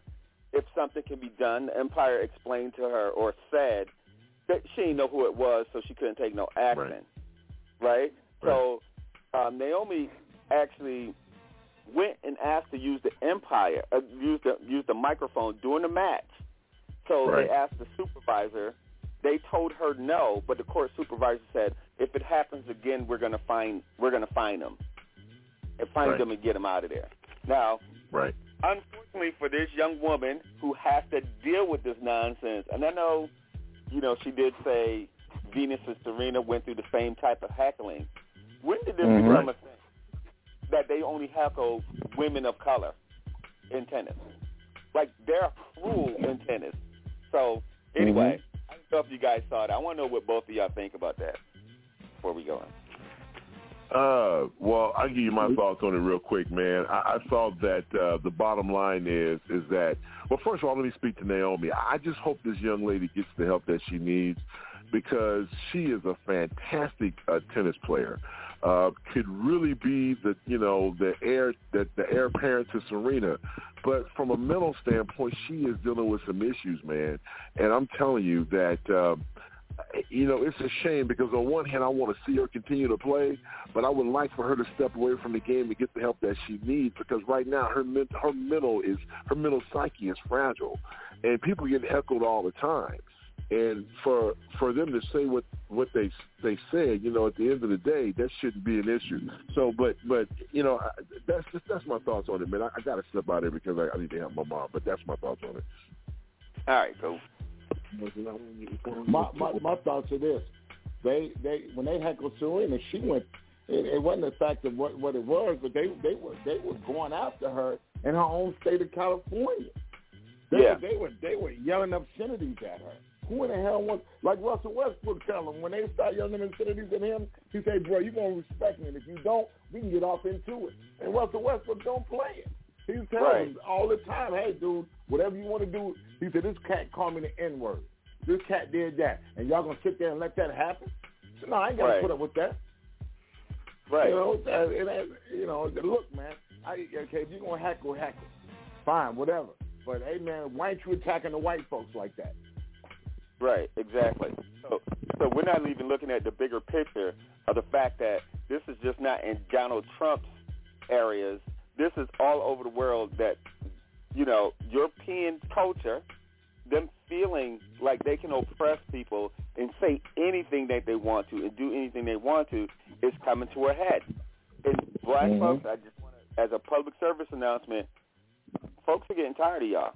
S4: if something can be done. The umpire explained to her or said that she didn't know who it was, so she couldn't take no action. Right? So um, Naomi actually went and asked to use the Empire, uh, use the use the microphone during the match. So
S7: Right.
S4: they asked the supervisor. They told her no, but the court supervisor said, if it happens again, we're gonna find we're gonna find them, and find
S7: Right.
S4: them and get them out of there. Now,
S7: Right.
S4: unfortunately for this young woman who has to deal with this nonsense, and I know, you know, she did say Venus and Serena went through the same type of heckling. When did this
S5: Mhm.
S4: become a thing that they only heckle women of color in tennis? Like they're cruel in tennis. So anyway, I don't know if you guys saw it. I want to know what both of y'all think about that before we go on.
S7: Uh, well, I'll give you my thoughts on it real quick, man. I, I thought that uh, the bottom line is is that well, first of all, let me speak to Naomi. I just hope this young lady gets the help that she needs because she is a fantastic uh, tennis player. Uh, could really be the you know the heir that the heir apparent to Serena, but from a mental standpoint, she is dealing with some issues, man. And I'm telling you that. Uh, you know, it's a shame because on one hand, I want to see her continue to play, but I would like for her to step away from the game and get the help that she needs because right now her men- her mental is her mental psyche is fragile, and people get heckled all the time. And for for them to say what what they they said, you know, at the end of the day, that shouldn't be an issue. So, but but you know, I, that's just that's my thoughts on it, man. I, I got to step out here because I, I need to help my mom, but that's my thoughts on it.
S4: All right, cool.
S5: My, my my thoughts are this: they they when they heckled Sue Serena, she went. It, it wasn't the fact of what what it was, but they they were they were going after her in her own state of California. They,
S4: Yeah.
S5: they were they were yelling obscenities at her. Who in the hell wants like Russell Westbrook tell him when they start yelling obscenities at him, he say, "Bro, you gonna respect me, and if you don't, we can get off into it." And Russell Westbrook don't play it. He's telling
S4: Right.
S5: all the time, "Hey, dude, whatever you want to do." He said, "This cat called me the N word. This cat did that, and y'all gonna sit there and let that happen?" So, no, I ain't gotta
S4: Right.
S5: put up with that.
S4: Right.
S5: You know, that, ain't, you know, look, man. I, okay, if you're gonna heckle, heckle, fine, whatever. But hey, man, why ain't you attacking the white folks like that?
S4: Right, exactly. So, so we're not even looking at the bigger picture of the fact that this is just not in Donald Trump's areas. This is all over the world that, you know, European culture, them feeling like they can oppress people and say anything that they want to and do anything they want to is coming to a head. And black
S5: Mhm.
S4: folks, I just want to, as a public service announcement, folks are getting tired of y'all,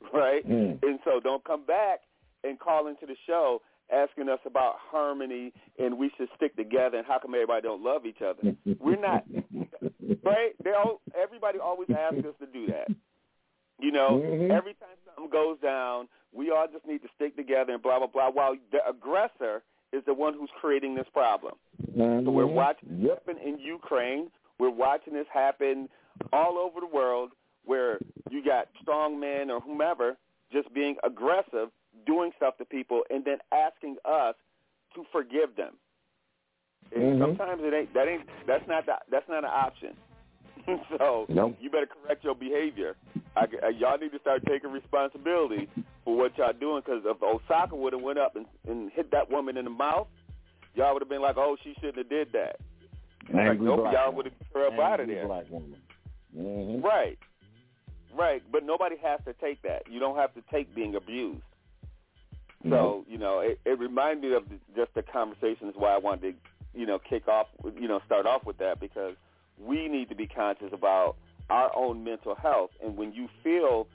S4: right?
S5: Mm.
S4: And so don't come back and call into the show asking us about harmony and we should stick together and how come everybody don't love each other. We're not, right? They all, everybody always asks us to do that. You know,
S5: Mhm.
S4: every time something goes down, we all just need to stick together and blah blah blah. While the aggressor is the one who's creating this problem. So we're
S5: Mhm.
S4: watching this happen in Ukraine. We're watching this happen all over the world where you got strong men or whomever just being aggressive, doing stuff to people, and then asking us to forgive them.
S5: Mhm.
S4: sometimes it ain't that ain't that's not the, that's not an option. so
S5: Nope.
S4: you better correct your behavior. I, I, y'all need to start taking responsibility for what y'all doing because if Osaka would have went up and, and hit that woman in the mouth, y'all would have been like, oh, she shouldn't have did that. like nope, y'all would have her up out of there.
S5: Mhm.
S4: Right. Right. But nobody has to take that. You don't have to take being abused. So, you know, it, it reminded me of the, just the conversations why I wanted to, you know, kick off, you know, start off with that because we need to be conscious about our own mental health. And when you feel,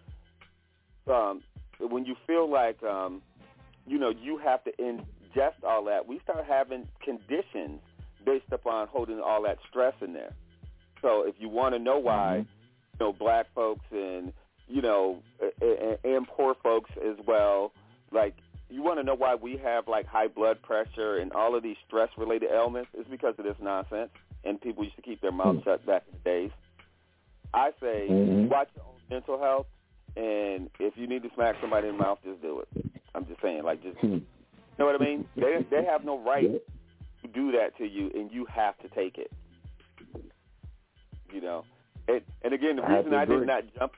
S4: um, when you feel like, um, you know, you have to ingest all that, we start having conditions based upon holding all that stress in there. So if you want to know why you know black folks and you know and, and poor folks as well. Like you want to know why we have like high blood pressure and all of these stress related ailments? It's because of this nonsense. And people used to keep their mouths shut back in the days. I say,
S5: Mhm.
S4: watch your own mental health, and if you need to smack somebody in the mouth, just do it. I'm just saying, like, just you know what I mean? They they have no right to do that to you, and you have to take it. You know, and and again, the
S5: I
S4: reason
S5: to
S4: I did not jump,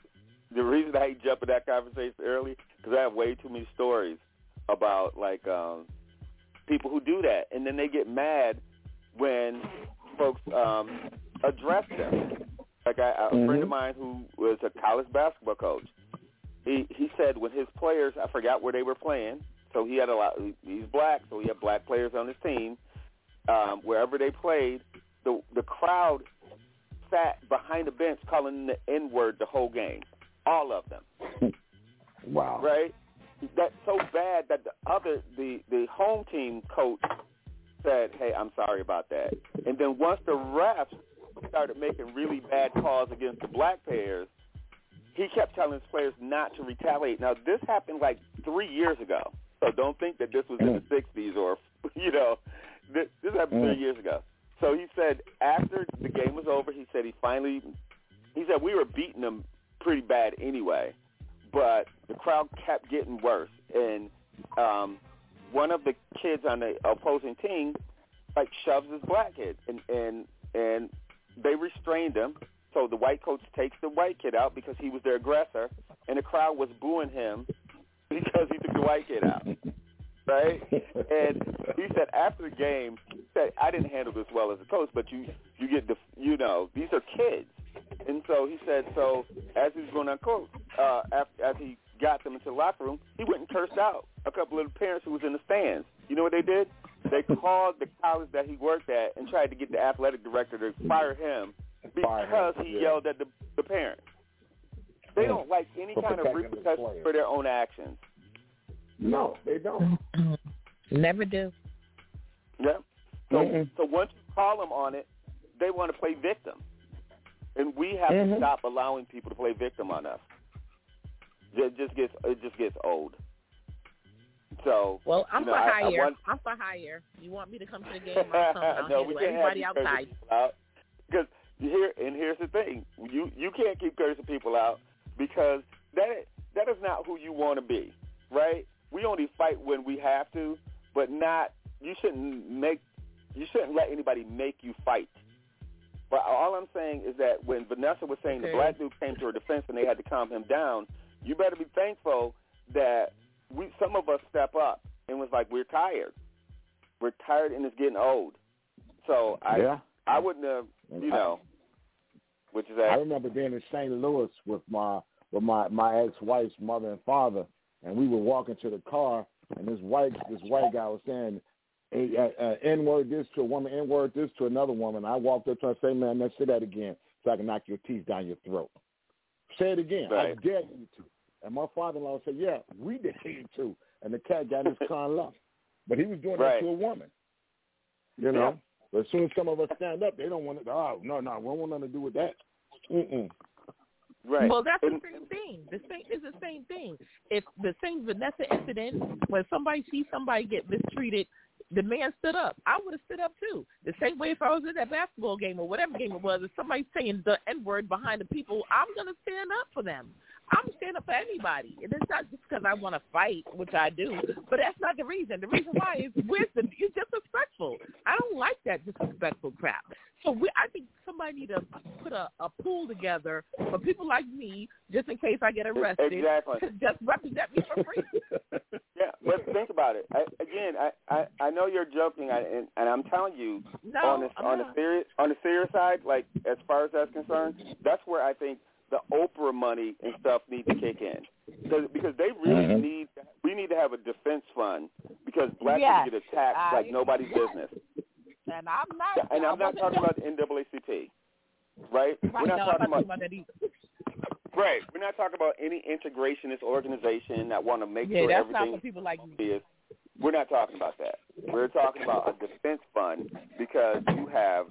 S4: the reason I didn't in that conversation early, because I have way too many stories about like um people who do that, and then they get mad when folks um address them. Like I, a friend of mine who was a college basketball coach, he he said when his players, I forgot where they were playing, so he had a lot. He's black, so he had black players on his team. Um, wherever they played, the the crowd sat behind the bench calling the N word the whole game, all of them.
S5: Wow.
S4: Right? That's so bad that the other the the home team coach said, "Hey, I'm sorry about that." And then once the refs started making really bad calls against the black players, he kept telling his players not to retaliate. Now this happened like three years ago, so don't think that this was in the '60s or you know, this, this happened three
S5: Mm.
S4: years ago. So he said after the game was over, he said he finally, he said we were beating them pretty bad anyway, but the crowd kept getting worse, and um, one of the kids on the opposing team like shoves this black kid, and and and they restrained him. So the white coach takes the white kid out because he was their aggressor, and the crowd was booing him because he took the white kid out. Right? And he said after the game, he said I didn't handle this well as a coach, but you you get the you know these are kids, and so he said so as he was going on court, uh, after, as he got them into the locker room, he went and cursed out a couple of the parents who was in the stands. You know what they did? They called the college that he worked at and tried to get the athletic director to fire him because he
S5: yeah.
S4: yelled at the the parents. They
S5: Yeah.
S4: don't like any
S5: For
S4: kind of
S5: protecting the
S4: repercussions for their own actions.
S5: No, they don't.
S13: Never do.
S4: Yeah. So
S5: Mhm.
S4: so once you call them on it, they want to play victim, and we have
S5: Mhm.
S4: to stop allowing people to play victim on us. It just gets it just gets old. So
S13: Well, I'm
S4: you know,
S13: for
S4: I- I want...
S13: I'm for hire. You want me to come to the game? I'll come. I'll
S4: no, we
S13: handle
S4: can't
S13: everybody
S4: have you cursing
S13: outside.
S4: people out because here and here's the thing: you you can't keep cursing people out because that that is not who you want to be, right? We only fight when we have to, but not. You shouldn't make. You shouldn't let anybody make you fight. But all I'm saying is that when Vanessa was saying the black dude came to her defense and they had to calm him down, you better be thankful that we some of us step up and was like, we're tired. We're tired and it's getting old. So I
S5: Yeah.
S4: I wouldn't have you know which is that
S5: I remember being in St. Louis with my with my my ex wife's mother and father, and we were walking to the car, and this white this white guy was saying, hey, uh, uh, N word this to a woman, N word this to another woman. I walked up to her and say, man, let's say that again, so I can knock your teeth down your throat. Say it again. I dare you to. And my father-in-law said, yeah, we dare you to. And the cat got his car and left. But he was doing
S4: Right.
S5: that to a woman. You know. But as soon as some of us stand up, they don't want to. Oh no, no, we don't want nothing to do with that. Mm-mm.
S4: Right.
S13: Well, that's the same thing. The same is the same thing. If the same Vanessa incident, when somebody sees somebody get mistreated, the man stood up. I would have stood up too. The same way if I was in that basketball game or whatever game it was, if somebody's saying the N word behind the people, I'm gonna stand up for them. I'm stand up for anybody. And it's not just because I want to fight, which I do, but that's not the reason. The reason why is wisdom. You're disrespectful. I don't like that disrespectful crap. So we, I think somebody need to put a, a pool together for people like me, just in case I get arrested.
S4: Exactly.
S13: To just represent me for free.
S4: Yeah, but think about it. I, again, I, I I know you're joking, I, and, and I'm telling you
S13: No,
S4: on the on the serious on the serious side, like as far as that's concerned, that's where I think the Oprah money and stuff need to kick in because because they really
S13: Mm-hmm.
S5: Mhm.
S4: need we need to have a defense fund because black
S13: Yes,
S4: people get attacked
S13: I-
S4: like nobody's
S13: yes.
S4: business.
S13: And I'm not.
S4: And
S13: I
S4: I'm not talking about the NAACP, right?
S13: Right,
S4: We're not
S13: no,
S4: talking
S13: I'm not
S4: about
S13: talking about that either.
S4: right. We're not talking about any integrationist organization that want to make
S13: Yeah,
S4: sure
S13: that's not
S4: everything
S13: for people like me.
S4: is. We're not talking about that. We're talking about a defense fund because you have,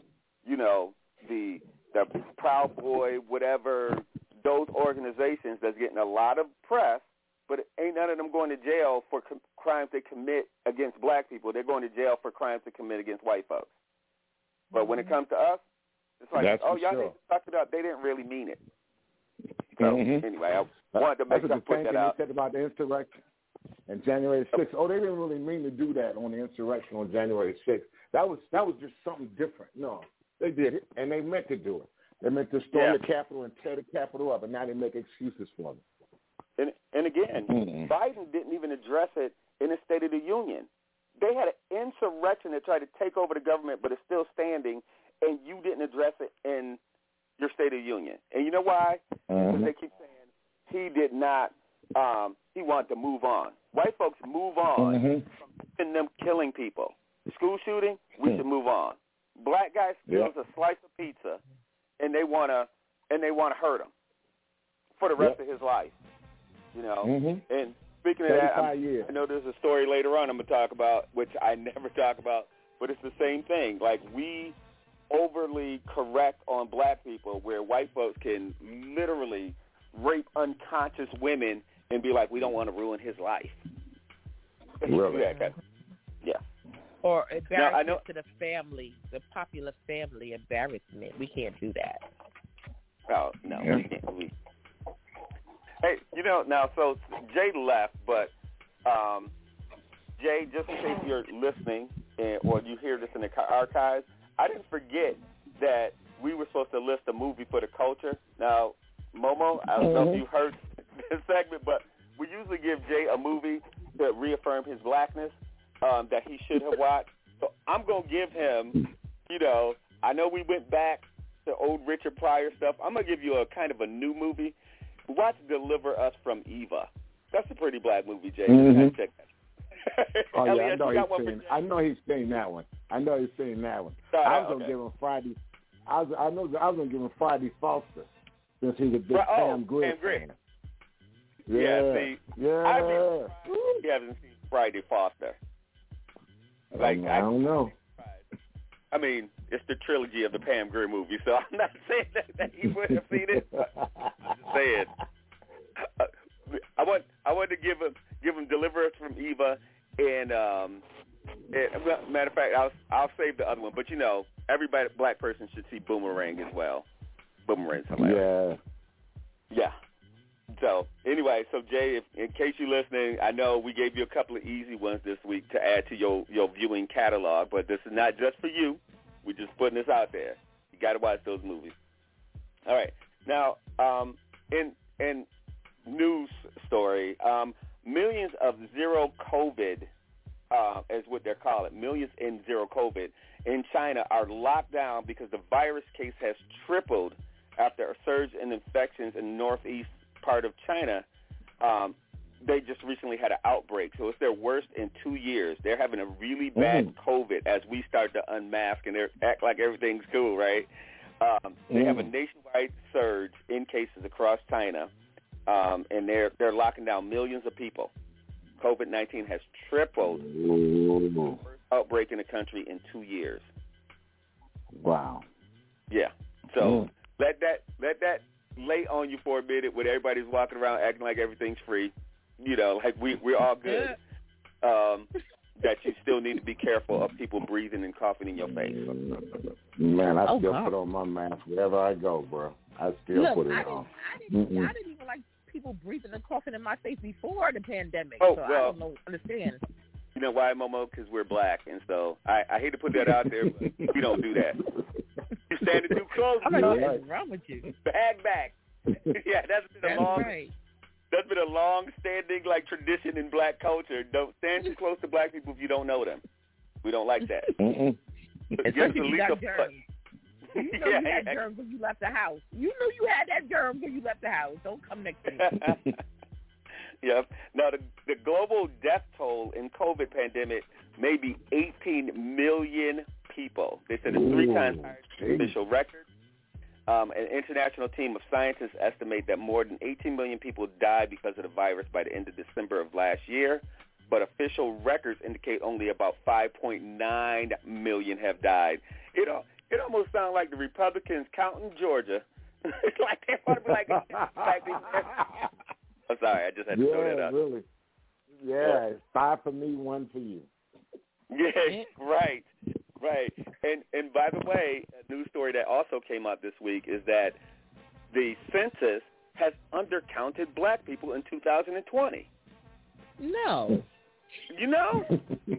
S4: you know, the the Proud Boy, whatever, those organizations that's getting a lot of press, but ain't none of them going to jail for com- crimes they commit against black people. They're going to jail for crimes they commit against white folks. But when it comes to us, it's like,
S5: That's
S4: oh, y'all
S5: sure.
S4: need to suck it up. They didn't really mean it. So
S5: Mhm.
S4: anyway, I wanted to make sure I put that out.
S5: said about the insurrection and January 6th. Oh, they didn't really mean to do that on the insurrection on January 6th. That was that was just something different. No, they did it, and they meant to do it. They meant to storm
S4: Yeah.
S5: the Capitol and tear the Capitol up, and now they make excuses for them.
S4: And and again,
S5: Mhm.
S4: Biden didn't even address it in his State of the Union. They had an insurrection that tried to take over the government, but it's still standing, and you didn't address it in your State of the Union. And you know why? Because they keep saying he did not. Um, he wanted to move on. White folks move on
S5: Mhm.
S4: from them killing people. School shooting, we should move on. Black guy steals
S5: Yeah.
S4: a slice of pizza, and they wanna and they wanna hurt him for the rest
S5: Yep.
S4: of his life. You know.
S5: Mhm.
S4: And speaking of that, I'm-
S5: years.
S4: I know there's a story later on I'm gonna talk about, which I never talk about, but it's the same thing. Like we overly correct on black people, where white folks can literally rape unconscious women and be like, we don't want to ruin his life.
S5: Really?
S4: Yeah.
S13: Or
S4: I
S13: embarrassment
S4: know-
S13: to the family, the popular family embarrassment. We can't do that.
S4: Oh no,
S13: Yeah.
S4: we can't. We... Hey, you know now. So Jay left, but um, Jay, just in case you're listening and, or you hear this in the archives, I didn't forget that we were supposed to list a movie for the culture. Now, Momo, I don't know if
S5: Mhm.
S4: you heard this segment, but we usually give Jay a movie to reaffirm his blackness um, that he should have watched. So I'm gonna give him, you know, I know we went back to old Richard Pryor stuff. I'm gonna give you a kind of a new movie. Watch Deliver Us from Eva. That's a pretty black movie, Jay.
S5: Mhm.
S4: Check that.
S5: Oh yeah, I
S4: Elliot,
S5: know
S4: got
S5: he's seen. I know he's seen that one. I know he's seen that one.
S4: Oh,
S5: I was
S4: okay.
S5: gonna give him Friday. I was. I know. I was gonna give him Friday Foster since he's a big
S4: oh,
S5: Pam Grier. fan.
S4: Yeah,
S5: Yeah.
S4: see,
S5: yeah.
S4: I you haven't seen Friday Foster. Like
S5: I don't know.
S4: I mean, it's the trilogy of the Pam Grier movie, so I'm not saying that, that he wouldn't have seen it. But I'm just saying. Uh, I want I want to give him give him Deliverance from Eva, and um, and, matter of fact, I'll I'll save the other one. But you know, everybody black person should see Boomerang as well. Boomerang's hilarious.
S5: Yeah.
S4: Yeah. So anyway, so Jay, if, in case you're listening, I know we gave you a couple of easy ones this week to add to your your viewing catalog, but this is not just for you. We're just putting this out there. You got to watch those movies. All right. Now, um, in in news story, um, millions of zero COVID, uh, is what they're calling millions in zero COVID in China are locked down because the virus case has tripled after a surge in infections in northeast part of China. Um, they just recently had an outbreak, so it's their worst in two years. They're having a really bad COVID as we start to unmask and they act like everything's cool, right? Um, they have a
S5: Mm.
S4: nationwide surge in cases across China, um, and they're they're locking down millions of people. COVID nineteen has tripled
S5: Ooh.
S4: outbreak in the country in two years.
S5: Wow.
S4: Yeah. So
S5: Mm.
S4: let that let that lay on you for a minute when everybody's walking around acting like everything's free. You know, like we we're all good. Um, that you still need to be careful of people breathing and coughing in your face.
S5: Man, I
S13: Oh,
S5: still
S13: God.
S5: put on my mask wherever I go, bro. I still
S13: Look,
S5: put it
S13: I didn't,
S5: on.
S13: I didn't, I didn't even like people breathing and coughing in my face before the pandemic.
S4: Oh,
S13: so I
S4: well.
S13: don't know, understand.
S4: You know why, Momo? Because we're black, and so I, I hate to put that out there, but we don't do that. Standing too close.
S13: I'm like,
S4: bro.
S13: what is wrong with you?
S4: Bag back. yeah, that's been a long
S13: right.
S4: that's been a long standing like tradition in black culture. Don't stand too close to black people if you don't know them. We don't like that.
S5: Mm-mm.
S4: Give us
S13: Especially
S4: at
S13: if you got
S4: a foot.
S13: germs. You know
S4: Yeah,
S13: you had
S4: yeah.
S13: germs when you left the house. You knew you had that germ when you left the house. Don't come next to me.
S4: yep. Now the the global death toll in COVID pandemic may be 18 million people. They said it's three
S5: Ooh,
S4: times higher than the official record. Um, an international team of scientists estimate that more than 18 million people died because of the virus by the end of December of last year, but official records indicate only about 5.9 million have died. It it almost sounds like the Republicans counting Georgia. it's like they want to be like, like I'm sorry, I just had to
S5: yeah,
S4: throw that out.
S5: really. Yeah, it's five for me, one for you.
S4: Yeah, right, right. And and by the way, a news story that also came out this week is that the census has undercounted black people in 2020.
S13: No.
S4: You know,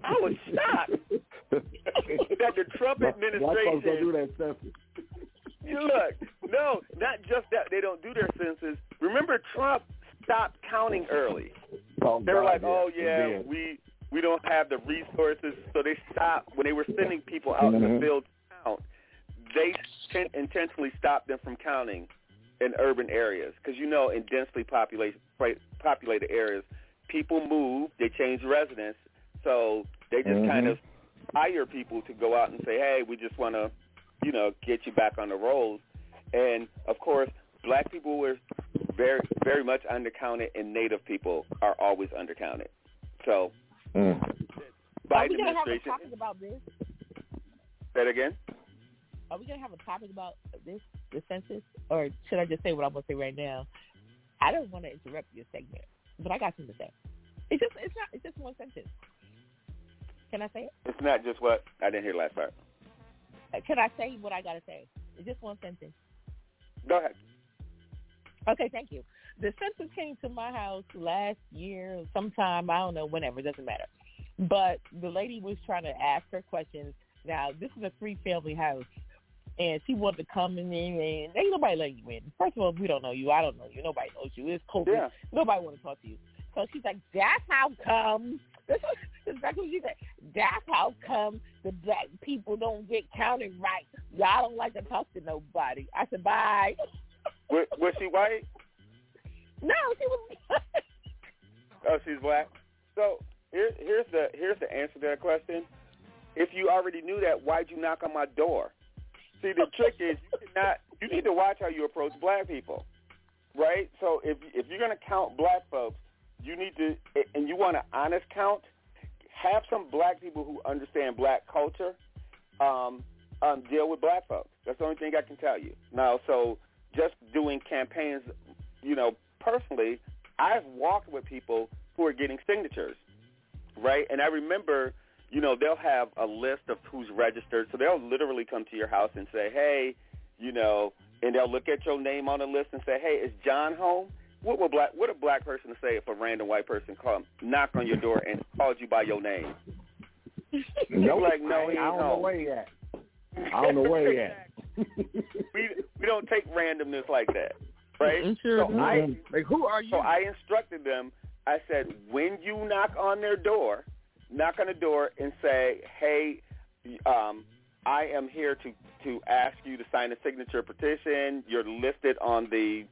S4: I was shocked that the Trump administration.
S5: Black folks don't do that census.
S4: You look, no, not just that they don't do their census. Remember, Trump stopped counting early.
S5: Oh,
S4: They were
S5: God,
S4: like,
S5: yeah,
S4: "Oh
S5: he
S4: yeah, we we don't have the resources," so they stopped when they were sending people out in the field to count. They ten- intentionally stopped them from counting in urban areas because you know, in densely populated populated areas, people move, they change residence, so they just
S5: Mhm.
S4: kind of hire people to go out and say, "Hey, we just want to, you know, get you back on the rolls." And of course, black people were very, very much undercounted, and Native people are always undercounted. So,
S5: Mm.
S13: Are we gonna have a topic about this?
S4: Say it again.
S13: Are we gonna have a topic about this, the census, or should I just say what I'm gonna say right now? I don't want to interrupt your segment, but I got something to say. It's just, it's not, it's just one sentence. Can I say it?
S4: It's not just what I didn't hear last part.
S13: Uh, Can I say what I gotta say? It's just one sentence.
S4: Go ahead.
S13: Okay, thank you. The census came to my house last year, sometime I don't know, whenever, it doesn't matter. But the lady was trying to ask her questions. Now this is a three-family house, and she wanted to come in and ain't nobody letting you in. First of all, we don't know you. I don't know you. Nobody knows you. It's COVID.
S4: Yeah.
S13: Nobody want to talk to you. So she's like, "That's how come." This is exactly what she said. That's how come the black people don't get counted right. Y'all don't like to talk to nobody. I said, "Bye."
S4: Was, was she white?
S13: No, she was.
S4: Oh, she's black. So here, here's the here's the answer to that question. If you already knew that, why'd you knock on my door? See, the trick is you cannot. You need to watch how you approach black people, right? So if if you're gonna count black folks, you need to, and you want an honest count. Have some black people who understand black culture um, um, deal with black folks. That's the only thing I can tell you. Now, so just doing campaigns, you know, personally, I've walked with people who are getting signatures, right? And I remember, you know, they'll have a list of who's registered, so they'll literally come to your house and say, hey, you know, and they'll look at your name on the list and say, hey, is John home? What would black what a black person say if a random white person come knock on your door and called you by your name?
S5: Nope.
S4: like, no,
S5: I,
S4: he
S5: I don't know
S4: home.
S5: where he at. I don't know where he at.
S4: we we don't take randomness like that, right?
S13: Sure
S4: so. I
S13: Like, who are you?
S4: so I instructed them. I said, when you knock on their door, knock on the door and say, "Hey, um, I am here to to ask you to sign a signature petition. You're listed on the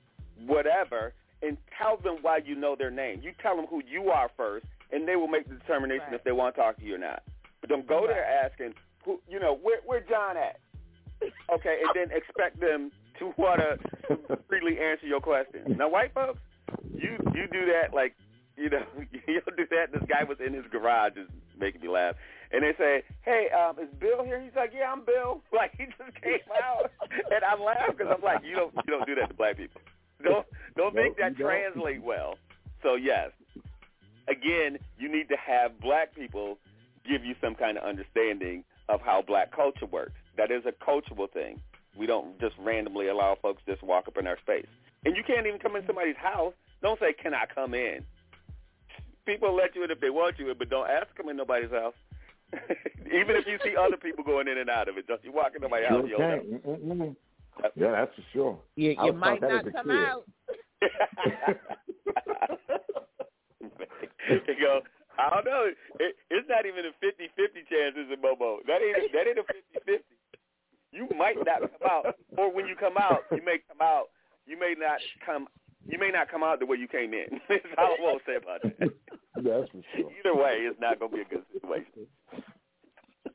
S4: whatever." And tell them why you know their name. You tell them who you are first, and they will make the determination if they want to talk to you or not. But don't go there asking, who, you know, where where John at? Okay, and then expect them to want to freely answer your question. Now, white folks, you you do that like, you know, you'll do that. This guy was in his garage, is making me laugh. And they say, "Hey, um, is Bill here?" He's like, "Yeah, I'm Bill." Like he just came out, and I laugh because I'm like, "You don't you don't do that to black people. Don't don't make that translate well." So yes, again, you need to have black people give you some kind of understanding of how black culture works. That is a cultural thing. We don't just randomly allow folks just walk up in our space. And you can't even come in somebody's house. Don't say, "Can I come in?" People let you in if they want you in, but don't ask to come in nobody's house. even if you see other people going in and out of it, don't you walk in nobody's house.
S5: Sure
S4: You don't
S5: can. Yeah, that's for sure.
S13: You, you might not come
S5: kid.
S13: out.
S4: you go, I don't know. It, it's not even a 50-50 chance, is it, Bobo? That ain't that ain't a 50-50. You might not come out, or when you come out, you may come out. You may not come. You may not come out the way you came in. That's all I want to say about that.
S5: That's for sure.
S4: Either way, it's not going to be a good situation.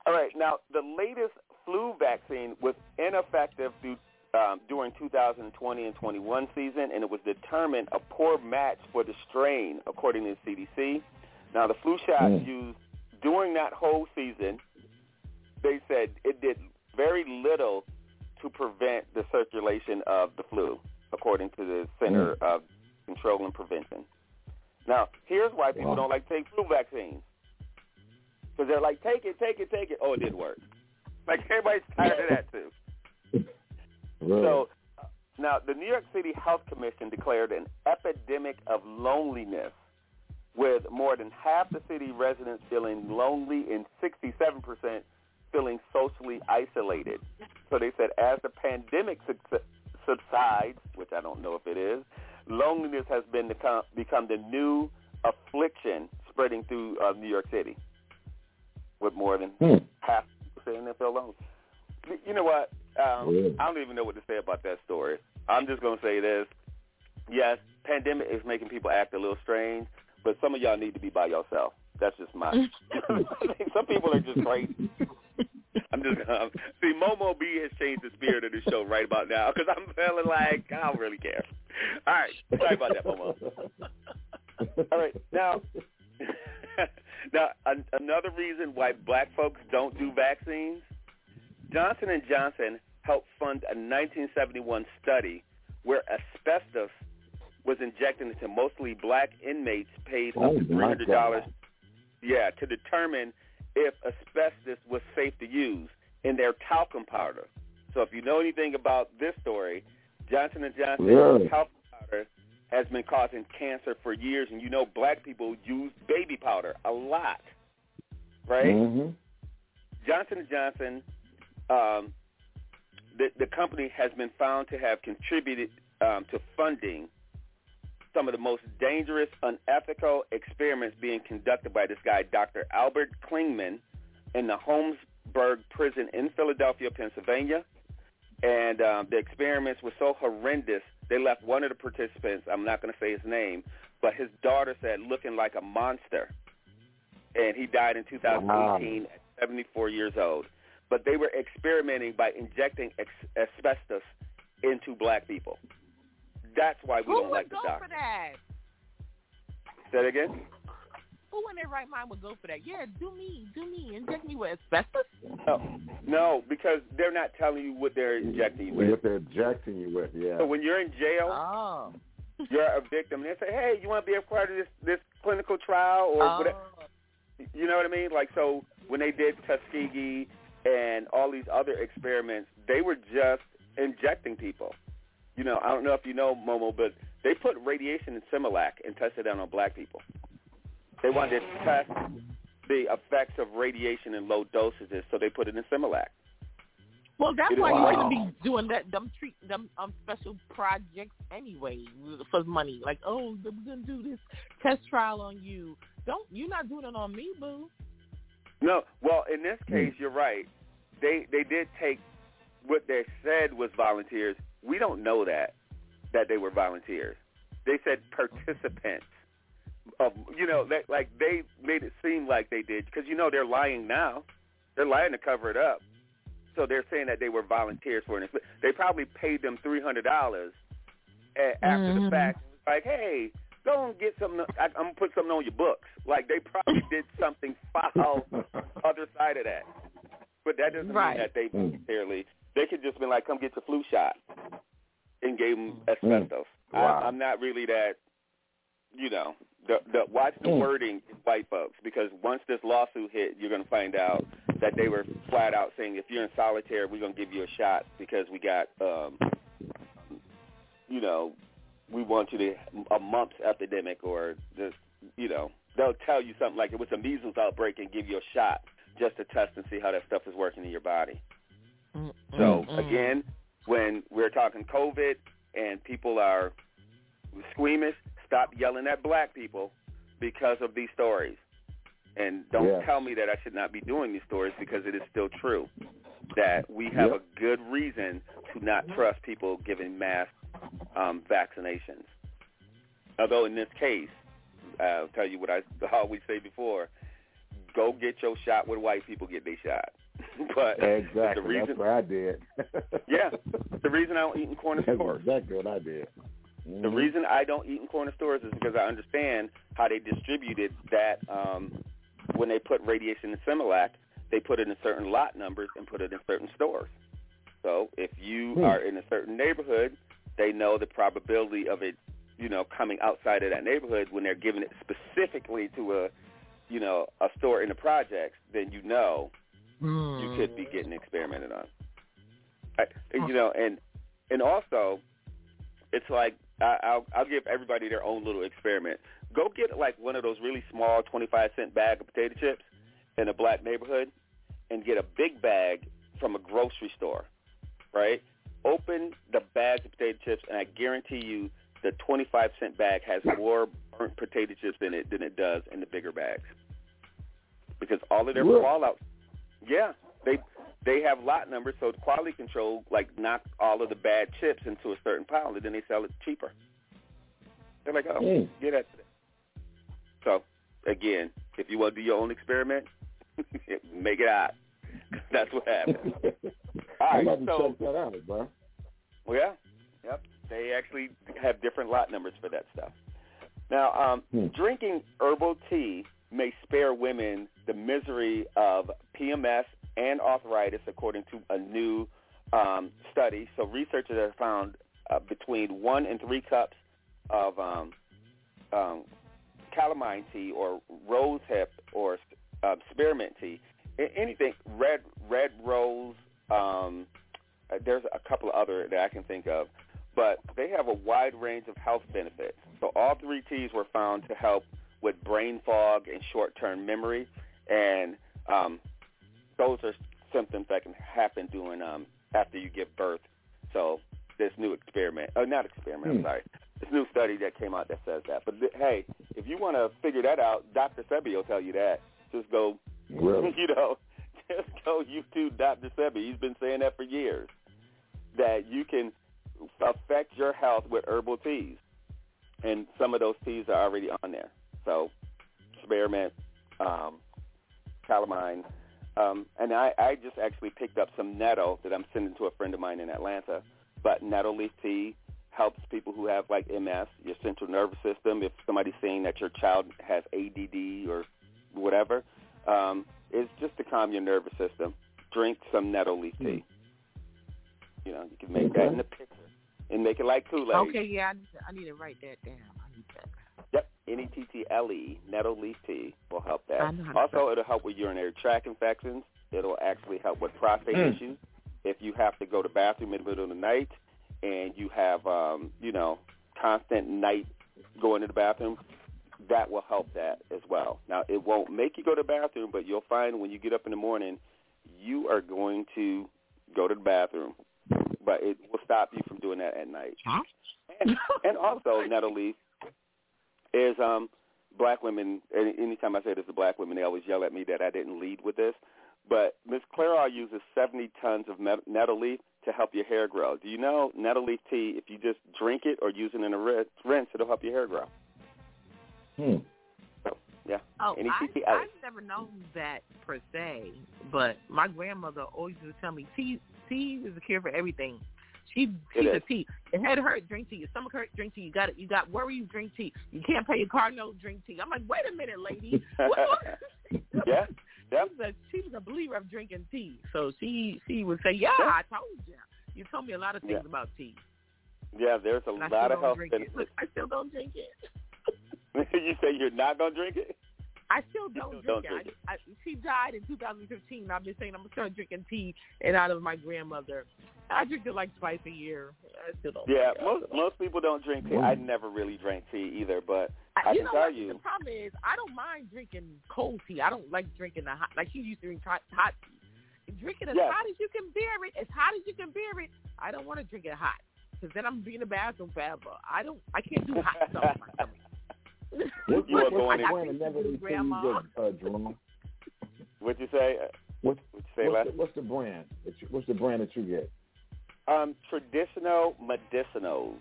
S4: All right, now the latest flu vaccine was ineffective through, um, during 2020 and 21 season, and it was determined a poor match for the strain, according to the CDC. Now, the flu shots
S5: Mm.
S4: used during that whole season, they said it did very little to prevent the circulation of the flu, according to the Center
S5: Mm.
S4: of Control and Prevention. Now, here's why people
S5: Wow.
S4: don't like to take flu vaccines. Because they're like, take it, take it, take it. Oh, it didn't work. Like, everybody's tired of that, too. So uh, now the New York City Health Commission declared an epidemic of loneliness with more than half the city residents feeling lonely and 67% feeling socially isolated. So they said as the pandemic subs- subsides, which I don't know if it is, loneliness has been become, become the new affliction spreading through uh, New York City with more than half saying they feel lonely. You know what? Um,
S5: Yeah.
S4: I don't even know what to say about that story. I'm just going to say this. Yes, pandemic is making people act a little strange, but some of y'all need to be by yourself. That's just my. Some people are just crazy. I'm just um, see Momo B has changed the spirit of the show right about now because I'm feeling like I don't really care. All right, sorry about that, Momo. All right, now, now an- another reason why black folks don't do vaccines, Johnson and Johnson helped fund a 1971 study where asbestos was injected into mostly black inmates paid up
S5: Oh,
S4: to three hundred dollars. Yeah, to determine if asbestos was safe to use in their talcum powder. So if you know anything about this story, Johnson and Johnson
S5: Yeah.
S4: talcum powder has been causing cancer for years, and you know black people use baby powder a lot, right?
S5: Mm-hmm.
S4: Johnson and Johnson, um, the the company has been found to have contributed um, to funding some of the most dangerous, unethical experiments being conducted by this guy, Dr. Albert Kligman, in the Holmesburg prison in Philadelphia, Pennsylvania. And um, the experiments were so horrendous, they left one of the participants, I'm not going to say his name, but his daughter said looking like a monster. And he died in 2018 at 74 years old. But they were experimenting by injecting ex- asbestos into black people. That's why we
S13: Who
S4: don't like the doctor.
S13: Who would go for that?
S4: Say that again?
S13: Who in their right mind would go for that? Yeah, do me, do me, inject me with asbestos.
S4: No, no, because they're not telling you what they're injecting you with.
S5: What they're injecting you with, yeah.
S4: So when you're in jail,
S13: Oh.
S4: you're a victim. and They say, "Hey, you want to be a part of this this clinical trial or
S13: Oh.
S4: whatever?" You know what I mean? Like so, when they did Tuskegee and all these other experiments, they were just injecting people. You know, I don't know if you know Momo, but they put radiation in Similac and tested it on black people. They wanted to test the effects of radiation in low dosages, so they put it in Similac.
S13: Well, that's
S4: It is-
S13: why
S4: Wow.
S13: you shouldn't be doing that. Them treat them um special projects anyway for money. Like, oh, we're gonna do this test trial on you. Don't you're not doing it on me, boo.
S4: No, well, in this case, you're right. They they did take what they said was volunteers. We don't know that that they were volunteers. They said participants. Of you know, they, like they made it seem like they did because you know they're lying now. They're lying to cover it up. So they're saying that they were volunteers for it. They probably paid them three hundred dollars after the
S13: Mhm.
S4: fact. Like, hey, go and get something. I, I'm gonna put something on your books. Like they probably did something foul other side of that. But that doesn't
S13: Right.
S4: mean that they voluntarily. They could just been like, come get the flu shot, and gave them
S13: Mm.
S4: asbestos.
S5: Wow.
S4: I, I'm not really that. You know, the the watch the
S5: Mm.
S4: wording, white folks, because once this lawsuit hit, you're gonna find out that they were flat out saying, if you're in solitary, we're gonna give you a shot because we got, um, you know, we want you to a mumps epidemic or this, you know, they'll tell you something like it was a measles outbreak and give you a shot just to test and see how that stuff is working in your body. So again, when we're talking COVID and people are squeamish, stop yelling at black people because of these stories. And don't
S5: Yeah.
S4: tell me that I should not be doing these stories because it is still true that we have
S5: Yep.
S4: a good reason to not trust people giving mass um, vaccinations. Although in this case, I'll tell you what I always say before: go get your shot when white people get their shot. but
S5: Exactly.
S4: the reason,
S5: That's what I did.
S4: yeah, the reason I don't eat in corner
S5: That's
S4: stores.
S5: exactly what I did.
S4: The
S5: Mhm.
S4: reason I don't eat in corner stores is because I understand how they distributed that um, when they put radiation in Similac, they put it in certain lot numbers and put it in certain stores. So if you
S5: Hmm.
S4: are in a certain neighborhood, they know the probability of it, you know, coming outside of that neighborhood when they're giving it specifically to a, you know, a store in the projects. Then you know you hmm. could be getting experimented on. I, you know, and and also, it's like I, I'll I'll give everybody their own little experiment. Go get like one of those really small twenty five cent bag of potato chips in a black neighborhood, and get a big bag from a grocery store, right? Open the bags of potato chips, and I guarantee you, the twenty five cent bag has more burnt potato chips in it than it does in the bigger bags, because all of their
S5: Really?
S4: fallout. Yeah, they they have lot numbers, so quality control like knock all of the bad chips into a certain pile, and then they sell it cheaper. They're like, oh,
S5: Mm.
S4: get that. So again, if you want to do your own experiment, make it out. That's what happens. All right, so
S5: check that out, bro.
S4: well, yeah, yep. They actually have different lot numbers for that stuff. Now, um,
S5: Hmm.
S4: drinking herbal tea may spare women the misery of PMS and arthritis, according to a new um, study. So researchers have found uh, between one and three cups of um, um, calamine tea or rosehip or uh, spearmint tea, anything red red rose. Um, uh, there's a couple of other that I can think of, but they have a wide range of health benefits. So all three teas were found to help with brain fog and short-term memory, and um, those are symptoms that can happen during um, after you give birth. So this new experiment, oh, not experiment, I'm
S5: Hmm.
S4: sorry, this new study that came out that says that. But th- hey, if you want to figure that out, Dr. Sebi will tell you that. Just go,
S5: Really?
S4: you know, just go YouTube Dr. Sebi. He's been saying that for years. That you can affect your health with herbal teas, and some of those teas are already on there. So, spearmint, um, calamine, um, and I, I just actually picked up some nettle that I'm sending to a friend of mine in Atlanta. But nettle leaf tea helps people who have like MS, your central nervous system. If somebody's saying that your child has ADD or whatever, um, it's just to calm your nervous system. Drink some nettle leaf tea. You know, you can make that in the pitcher and make it like Kool-Aid.
S13: Okay, yeah, I need, to, I need to write that down. I need that.
S4: Yep, N-E-T-T-L-E, nettle leaf tea will help that.
S13: I know how to
S4: Also, it'll help with urinary tract infections. It'll actually help with prostate
S5: Mm.
S4: issues. If you have to go to the bathroom in the middle of the night and you have, um, you know, constant night going to the bathroom, that will help that as well. Now, it won't make you go to the bathroom, but you'll find when you get up in the morning, you are going to go to the bathroom. But it will stop you from doing that at night. And, and also, nettle leaf is um, black women. Anytime I say this to black women, they always yell at me that I didn't lead with this. But Miss Clairol uses 70 tons of nettle leaf to help your hair grow. Do you know nettle leaf tea? If you just drink it or use it in a rinse, rinse it'll help your hair grow.
S5: Hmm.
S4: So yeah.
S13: Oh,
S4: Any
S13: I,
S4: tea-
S13: I've never known that per se, but my grandmother always used to tell me tea tea is a cure for everything. She she's a tea. Your head hurt, drink tea. Your stomach hurt, drink tea. You got it. You got worry, drink tea. You can't pay your car note, drink tea. I'm like, wait a minute, lady.
S4: Yeah. Yep.
S13: She was, a, she was a believer of drinking tea. So she she would say, yeah, I told you. You told me a lot of things
S4: Yeah.
S13: about tea.
S4: Yeah, there's a
S13: And
S4: lot of health benefits.
S13: Look, I still don't drink it.
S4: you say you're not gonna drink it?
S13: I still don't
S4: still
S13: drink
S4: don't
S13: it. I, I, she died in 2015. I've been saying I'm gonna start drinking tea and out of my grandmother. I drink it like twice a year. I still don't.
S4: Yeah,
S13: drink it.
S4: most most people don't drink tea. I never really drank tea either, but I,
S13: you
S4: can
S13: know
S4: tell
S13: what?
S4: you.
S13: The problem is, I don't mind drinking cold tea. I don't like drinking the hot. Like you used to drink hot, hot tea. Drink it as
S4: Yes.
S13: hot as you can bear it. As hot as you can bear it. I don't want to drink it hot because then I'm be in the bathroom forever. I don't. I can't do hot stuff. In my stomach.
S5: What,
S4: You are going
S5: what of nettle leaf
S13: Grandma.
S5: you get, uh, Jerome?
S4: What'd you say? Uh,
S5: What,
S4: What'd you say,
S5: what's, the, what's the brand? you- What's the brand that you get?
S4: Um, traditional medicinals.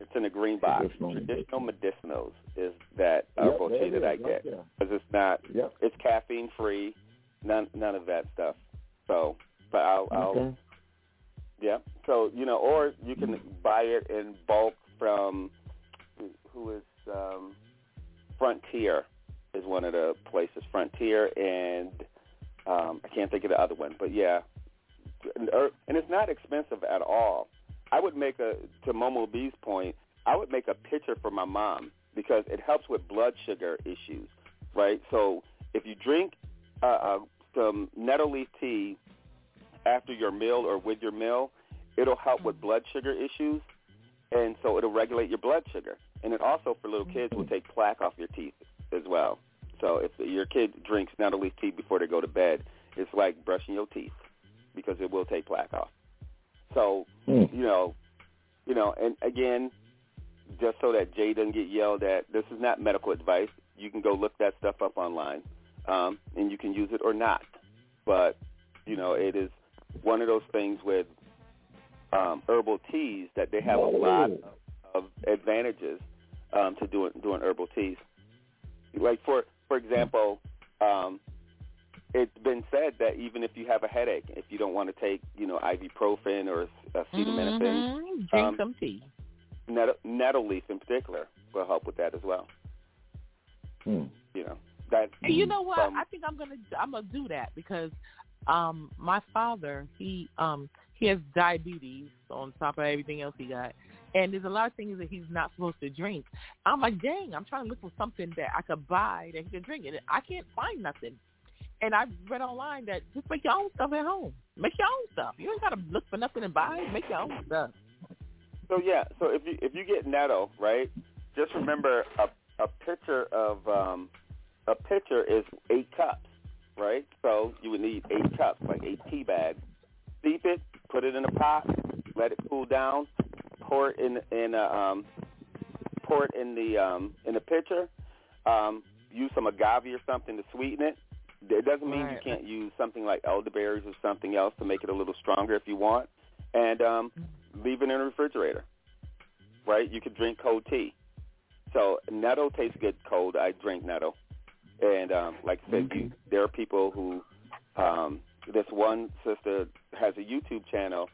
S4: It's in a green box.
S5: Traditional
S4: Traditional medicinals is that
S5: Yep,
S4: herbal
S5: there
S4: tea
S5: it
S4: that I
S5: is,
S4: get
S5: right
S4: because it's not.
S5: Yep.
S4: It's caffeine free. None none of that stuff. So, but I'll, I'll yeah. So you know, or you can buy it in bulk from who is um, Frontier is one of the places. Frontier and um, I can't think of the other one, but yeah, and, it's not expensive at all. I would make a to Momo B's point. I would make a pitcher for my mom because it helps with blood sugar issues, right? So if you drink uh, uh, some nettle leaf tea after your meal or with your meal, it'll help with blood sugar issues, and so it'll regulate your blood sugar. And it also, for little kids, will take plaque off your teeth as well. So if your kid drinks nettle leaf tea before they go to bed, it's like brushing your teeth because it will take plaque off. So
S5: Mm.
S4: you know, you know, and again, just so that Jay doesn't get yelled at, this is not medical advice. You can go look that stuff up online, um, and you can use it or not. But you know, it is one of those things with um, herbal teas that they have a lot of, of advantages um, to doing doing herbal teas. Like for for example, um, it's been said that even if you have a headache, if you don't want to take you know ibuprofen or acetaminophen,
S13: Mhm. Drink
S4: um,
S13: some tea.
S4: nettle, nettle leaf in particular will help with that as well.
S5: Hmm.
S4: You know that.
S13: And you know what?
S4: um,
S13: I think I'm gonna I'm gonna do that because um my father he um he has diabetes on top of everything else he got. And there's a lot of things that he's not supposed to drink. I'm like, dang, I'm trying to look for something that I could buy that he can drink. And I can't find nothing. And I read online that just make your own stuff at home. Make your own stuff. You ain't gotta look for nothing and buy. Make your own stuff.
S4: So yeah, so if you if you get nettle, right, just remember a a pitcher of um a pitcher is eight cups, right? So you would need eight cups, like eight tea bags. Steep it, put it in a pot, let it cool down, pour it in in a um pour it in the um in the pitcher. Um use some agave or something to sweeten it. It doesn't mean you can't use something like elderberries or something else to make it a little stronger if you want. And um leave it in the refrigerator. Right? You could drink cold tea. So nettle tastes good cold. I drink nettle. And um like I said, you, there are people who um this one sister has a YouTube channel.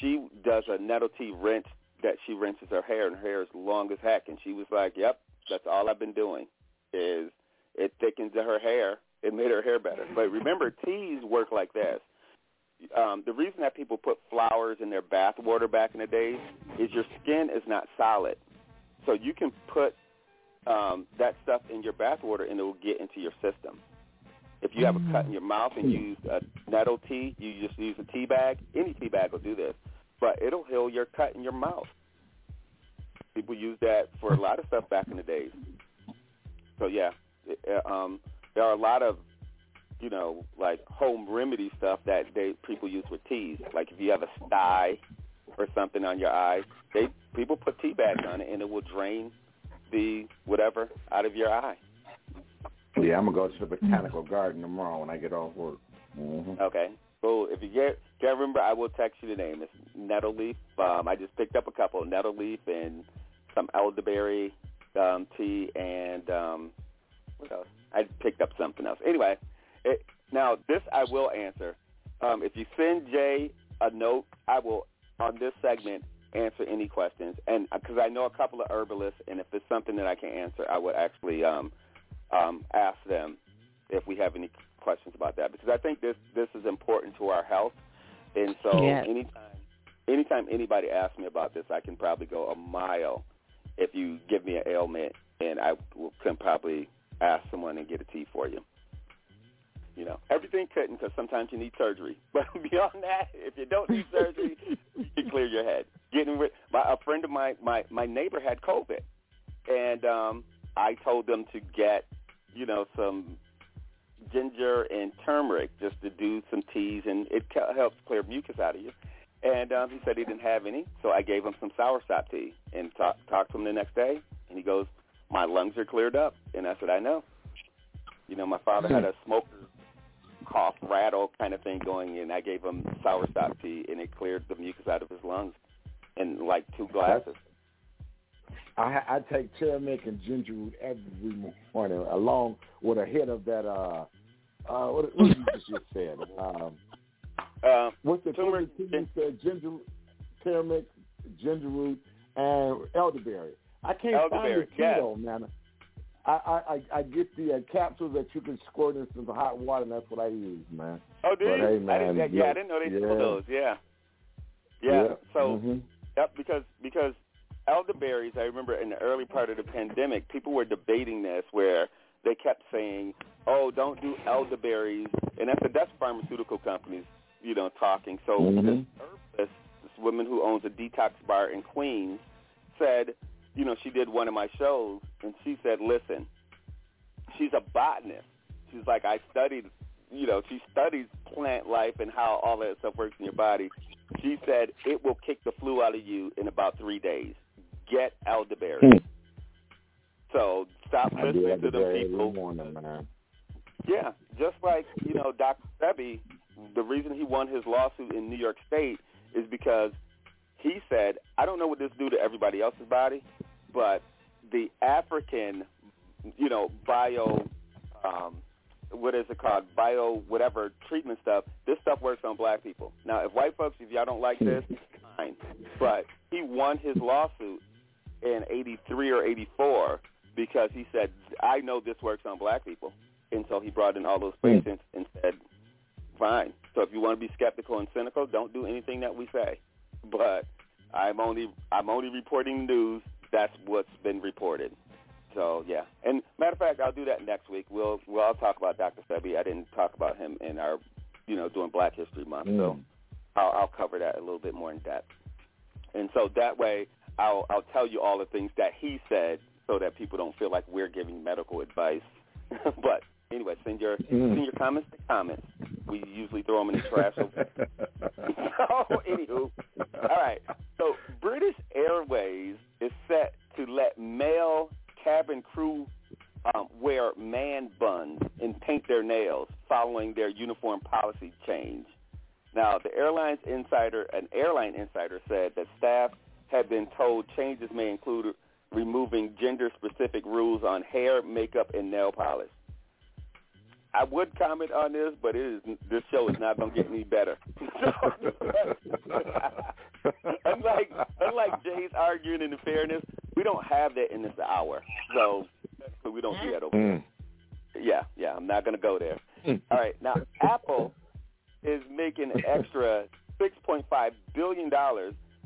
S4: She does a nettle tea rinse that she rinses her hair and her hair is long as heck and she was like, Yep, that's all I've been doing is it thickens her hair. It made her hair better. But remember teas work like this um, the reason that people put flowers in their bath water back in the days is your skin is not solid. So you can put um, that stuff in your bath water and it will get into your system. If you have a cut in your mouth and you use a nettle tea, you just use a tea bag. Any tea bag will do this, but it'll heal your cut in your mouth. People use that for a lot of stuff back in the days. So yeah, it, uh, um, there are a lot of you know, like home remedy stuff that they people use with teas. Like if you have a sty or something on your eye, they people put tea bags on it and it will drain the whatever out of your eye.
S5: Yeah, I'm gonna go to the botanical garden tomorrow when I get off work. Mm-hmm.
S4: Okay. So if you get can't remember, I will text you the name. It's nettle leaf. Um, I just picked up a couple nettle leaf and some elderberry um, tea and um, what else? I picked up something else. Anyway, it, now this I will answer. Um, if you send Jay a note, I will on this segment answer any questions. And because I know a couple of herbalists, and if it's something that I can answer, I would actually um, um, ask them if we have any questions about that because I think this this is important to our health. And so
S13: Yes.
S4: anytime anytime anybody asks me about this, I can probably go a mile if you give me an ailment, and I can probably ask someone and get a tea for you. You know, everything couldn't because sometimes you need surgery. But beyond that, if you don't need surgery, you clear your head. Getting rid. My, a friend of mine, my my neighbor had COVID, and um, I told them to get, you know, some ginger and turmeric just to do some teas, and it helps clear mucus out of you. And um, he said he didn't have any, so I gave him some soursop tea and talk, talked to him the next day, and he goes, "My lungs are cleared up," and I said, "I know." You know, my father had a smoker cough rattle kind of thing going, and I gave him soursop tea, and it cleared the mucus out of his lungs in like two glasses.
S5: I I take turmeric and ginger root every morning, along with a hit of that. Uh, uh, what, what did you just said? Um,
S4: Uh,
S5: what's the turmeric? You said ginger, turmeric, ginger root, and elderberry. I can't
S4: Elderberry,
S5: find the keto, man. I, I, I get the uh, capsules that you can squirt in some hot water, and that's what I use, man.
S4: Oh, do
S5: but,
S4: you?
S5: Hey,
S4: I didn't, yeah, I didn't know they
S5: yeah.
S4: sold those. Yeah, yeah.
S5: Yeah.
S4: So,
S5: hmm
S4: yep, because because elderberries. I remember in the early part of the pandemic, people were debating this, where they kept saying, "Oh, don't do elderberries," and that's that's pharmaceutical companies, you know, talking. So
S5: Mhm.
S4: this herbalist, this woman who owns a detox bar in Queens, said, you know, she did one of my shows, and she said, "Listen, she's a botanist. She's like, I studied, you know, she studies plant life and how all that stuff works in your body. She said it will kick the flu out of you in about three days. Get elderberry. So stop
S5: I
S4: listening to
S5: elderberry
S4: people.
S5: morning, man.
S4: Yeah, just like you know, Dr. Sebi, the reason he won his lawsuit in New York State is because he said, I don't know what this do to everybody else's body, but the African, you know, bio, um, what is it called, bio whatever treatment stuff. This stuff works on black people. Now, if white folks, if y'all don't like this, fine. But he won his lawsuit in '83 or '84 because he said, I know this works on black people. And so he brought in all those patients and said, fine. So if you want to be skeptical and cynical, don't do anything that we say. But I'm only I'm only reporting news. That's what's been reported. So yeah. And matter of fact, I'll do that next week. We'll we'll I'll talk about Dr. Sebi. I didn't talk about him in our you know doing Black History Month. So
S5: Mm.
S4: I'll, I'll cover that a little bit more in depth. And so that way, I'll I'll tell you all the things that he said, so that people don't feel like we're giving medical advice. but anyway, send your
S5: Mm.
S4: send your comments to comments. We usually throw them in the trash. so, anywho, all right. So British Airways is set to let male cabin crew um, wear man buns and paint their nails following their uniform policy change. Now, the airline's insider, an airline insider, said that staff had been told changes may include removing gender-specific rules on hair, makeup, and nail polish. I would comment on this, but it is this show is not going to get any better. unlike unlike Jay's arguing in the fairness, we don't have that in this hour, so we don't see that over.
S5: Mm.
S4: Yeah, yeah, I'm not going to go there. All right, now Apple is making an extra $6.5 billion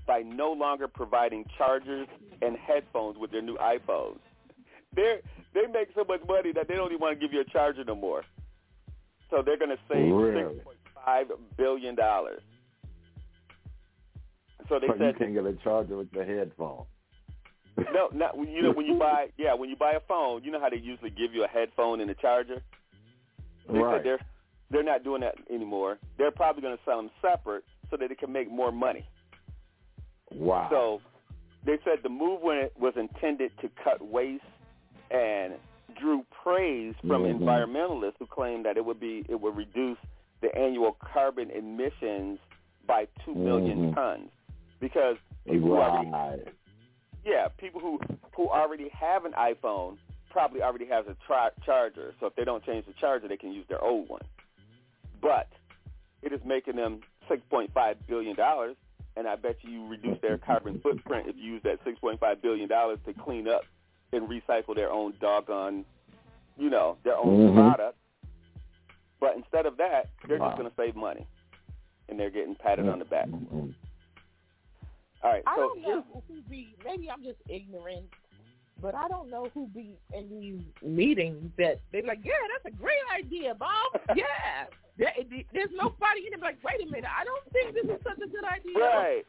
S4: by no longer providing chargers and headphones with their new iPhones. They they make so much money that they don't even want to give you a charger no more. So they're going to save
S5: Really?
S4: $6.5 billion. So they
S5: So you
S4: said
S5: can't get a charger with the headphone.
S4: no, not you know when you buy yeah when you buy a phone, you know how they usually give you a headphone and a charger. They
S5: Right.
S4: said they're they're not doing that anymore. They're probably going to sell them separate so that they can make more money.
S5: Wow.
S4: So they said the move was intended to cut waste and drew praise from
S5: Mhm.
S4: environmentalists who claimed that it would be it would reduce the annual carbon emissions by two million
S5: Mhm.
S4: tons because people who already yeah, people who who already have an iPhone probably already has a tri- charger. So if they don't change the charger, they can use their old one. But it is making them six point five billion dollars, and I bet you you reduce their carbon footprint if you use that six point five billion dollars to clean up and recycle their own doggone, you know, their own
S5: Mhm.
S4: product. But instead of that, they're
S5: Wow.
S4: just going to save money, and they're getting patted on the back.
S5: Mm-hmm.
S4: All right,
S13: I
S4: so
S13: don't know who be. Maybe I'm just ignorant, but I don't know who be in these meetings that they be like, yeah, that's a great idea, Bob. Yeah, there, there's nobody in there like, wait a minute, I don't think this is such a good idea.
S4: Right,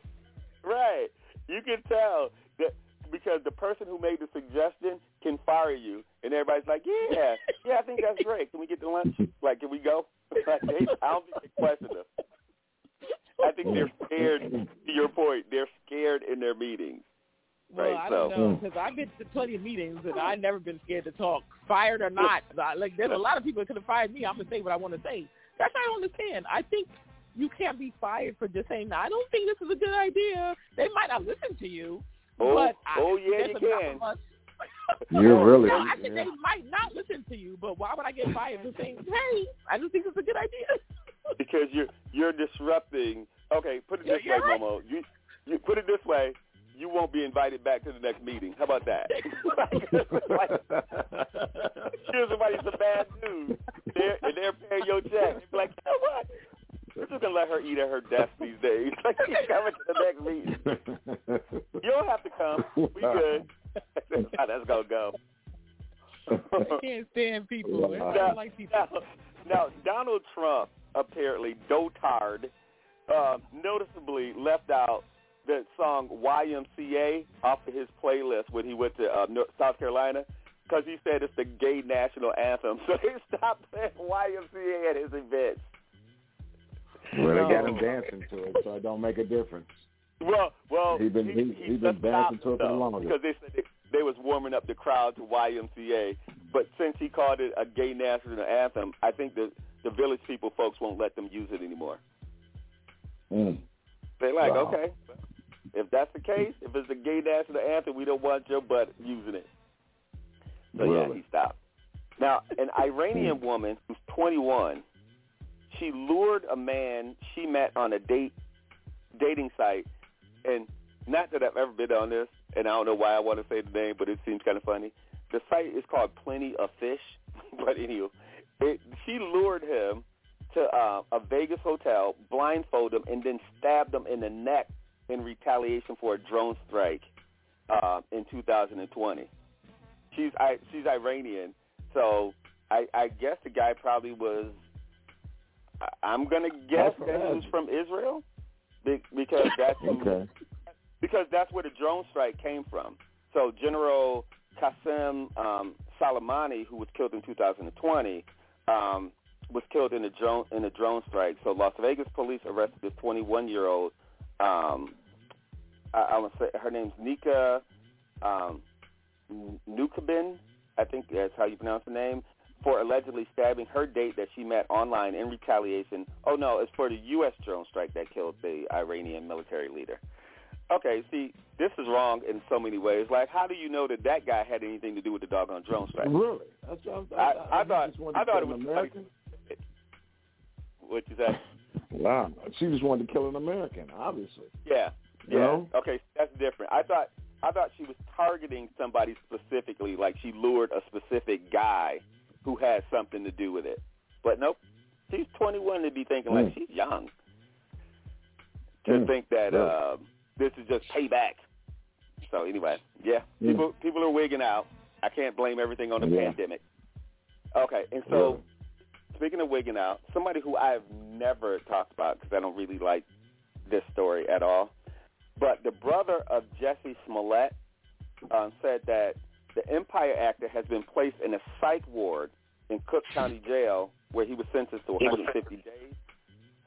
S4: right. You can tell that because the person who made the suggestion can fire you, and everybody's like, "Yeah, yeah, I think that's great. Can we get to lunch? Like, can we go?" Like, they, I don't think they question them. I think they're scared. To your point, they're scared in their meetings.
S13: Well,
S4: right.
S13: I
S4: so,
S13: don't know mm. because I've been to plenty of meetings and I've never been scared to talk, fired or not. Like there's a lot of people that could have fired me. I'm gonna say what I want to say. That's what I don't understand. I think you can't be fired for just saying, "I don't think this is a good idea." They might not listen to you,
S4: oh,
S13: but I,
S4: oh yeah,
S13: there's
S4: you can.
S5: You're really.
S13: No, I think they might not listen to you, but why would I get fired for saying, "Hey, I just think it's a good idea"?
S4: because you're you're disrupting. Okay, put it this way,
S13: you're right.
S4: Momo. You you put it this way you won't be invited back to the next meeting. How about that? like, sure, somebody's a bad dude, they're, and they're paying your check. You're like, you know what? We're just gonna let her eat at her desk these days. Like she's coming to the next meeting. You don't have to come. We good. That's that's gonna go.
S13: I can't stand people.
S4: Now,
S13: I like people.
S4: Now, now Donald Trump apparently dotard uh, noticeably left out the song YMCA off of his playlist when he went to uh, South Carolina because he said it's the gay national anthem. So they stopped playing YMCA at his events.
S5: Well, they got him dancing to it, so it don't make a difference.
S4: Well, well,
S5: He been- he- he been dancing to it for longest.
S4: because they said they, they was warming up the crowd to YMCA. But since he called it a gay national anthem, I think the the village people folks won't let them use it anymore.
S5: Mm.
S4: They're like,
S5: Wow.
S4: okay, if that's the case, if it's a gay national anthem, we don't want your butt using it. So yeah, he stopped. Now, an Iranian woman who's 21, she lured a man she met on a date dating site, and not that I've ever been on this, and I don't know why I want to say the name, but it seems kind of funny. The site is called Plenty of Fish, but anyway, it, she lured him to uh, a Vegas hotel, blindfolded him, and then stabbed him in the neck in retaliation for a drone strike uh, in 2020. She's I, she's Iranian, so I, I guess the guy probably was. I- I'm gonna guess that he was from Israel, because that's
S5: Okay.
S4: because that's where the drone strike came from. So General Qasem um, Soleimani, who was killed in 2020, um, was killed in a drone in a drone strike. So Las Vegas police arrested this 21 year old. Um, I, I would say her name's Nika um, Nukabin. I think that's how you pronounce the name. For allegedly stabbing her date that she met online in retaliation. Oh no, it's for the U.S. drone strike that killed the Iranian military leader. Okay, see, this is wrong in so many ways. Like, how do you know that that guy had anything to do with the doggone drone strike?
S5: Really? That's, I,
S4: I, I thought
S5: just wanted
S4: I thought it was.
S5: American.
S4: What you say?
S5: Wow. She just wanted to kill an American, obviously.
S4: Yeah, yeah. Okay, that's different. I thought I thought she was targeting somebody specifically, like she lured a specific guy who had something to do with it. But nope, she's 21 to be thinking like
S5: Mm.
S4: she's young to
S5: Mm,
S4: think that
S5: really?
S4: uh, this is just payback. So anyway, yeah,
S5: Mm.
S4: people people are wigging out. I can't blame everything on the
S5: Yeah.
S4: pandemic. Okay, and so? Speaking of wigging out, somebody who I have never talked about because I don't really like this story at all, but the brother of Jussie Smollett um, said that the Empire actor has been placed in a psych ward in Cook County Jail where he was sentenced to 150 days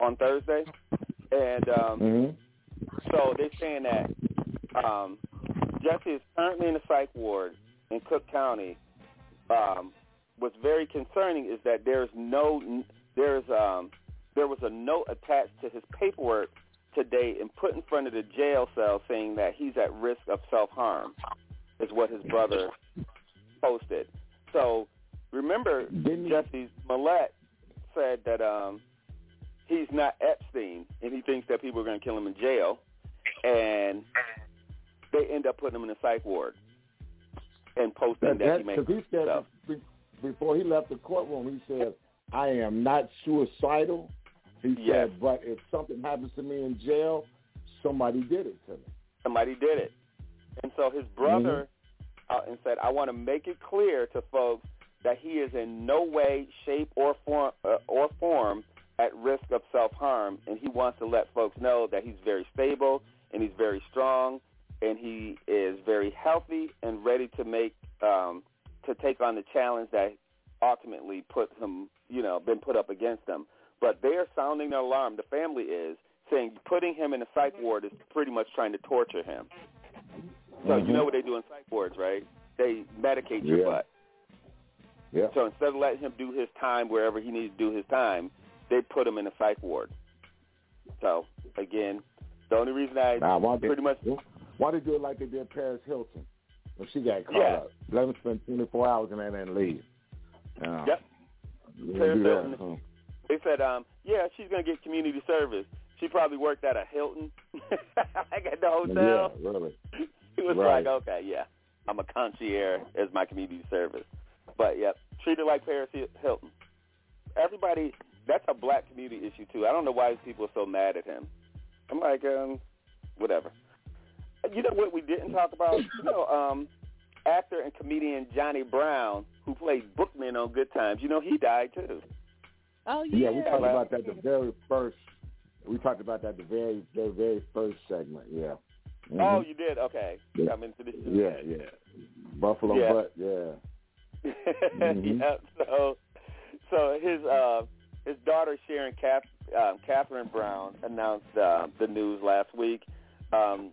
S4: on Thursday, and um,
S5: Mm-hmm.
S4: so they're saying that um, Jussie is currently in a psych ward in Cook County. Um, what's very concerning is that there's no there's um, there was a note attached to his paperwork today and put in front of the jail cell saying that he's at risk of self harm. Is what his brother posted. So remember, Jussie Smollett said that um, he's not Epstein, and he thinks that people are going to kill him in jail, and they end up putting him in a psych ward and posting
S5: That,
S4: that,
S5: that,
S4: he made
S5: he said
S4: himself.
S5: be- before he left the courtroom, he said, "I am not suicidal." He said, "But if something happens to me in jail, somebody did it to me."
S4: somebody did it. And so his brother uh, and said, I want to make it clear to folks that he is in no way, shape, or form, uh, or form at risk of self-harm, and he wants to let folks know that he's very stable and he's very strong and he is very healthy and ready to make um, to take on the challenge that ultimately put him, you know, been put up against them. But they are sounding the alarm. The family is saying putting him in a psych ward is pretty much trying to torture him. So you
S5: Mhm.
S4: know what they do in psych wards, right? They medicate your
S5: Yeah.
S4: butt.
S5: Yeah.
S4: So instead of letting him do his time wherever he needs to do his time, they put him in a psych ward. So again, the only reason I
S5: Now, why they,
S4: pretty much
S5: why they do it like they did Paris Hilton when she got caught
S4: Yeah.
S5: up? Let them spend 24 hours in there and leave. Uh,
S4: Yep.
S5: you
S4: Paris
S5: do that,
S4: they said, um, yeah, she's gonna get community service. She probably worked at a Hilton, like at the hotel.
S5: Yeah, really.
S4: He was
S5: Right.
S4: like, okay, yeah, I'm a concierge as my community service. But yep, treated like Paris Hilton. everybody. That's a black community issue too. I don't know why people are so mad at him. I'm like, um, whatever. You know what we didn't talk about? You know, um, actor and comedian Johnny Brown, who played Bookman on Good Times. You know, he died too.
S13: Oh
S5: yeah. Yeah, we talked about that the very first. We talked about that the very, very, very first segment. Yeah. Mm-hmm.
S4: Oh, you did? Okay. Yeah. I'm into this.
S5: Yeah, yeah. Buffalo
S4: Yeah.
S5: butt. Yeah. Mhm.
S4: yeah. So, so his uh, his daughter Sharon Kath, um, Catherine Brown announced uh, the news last week. Um,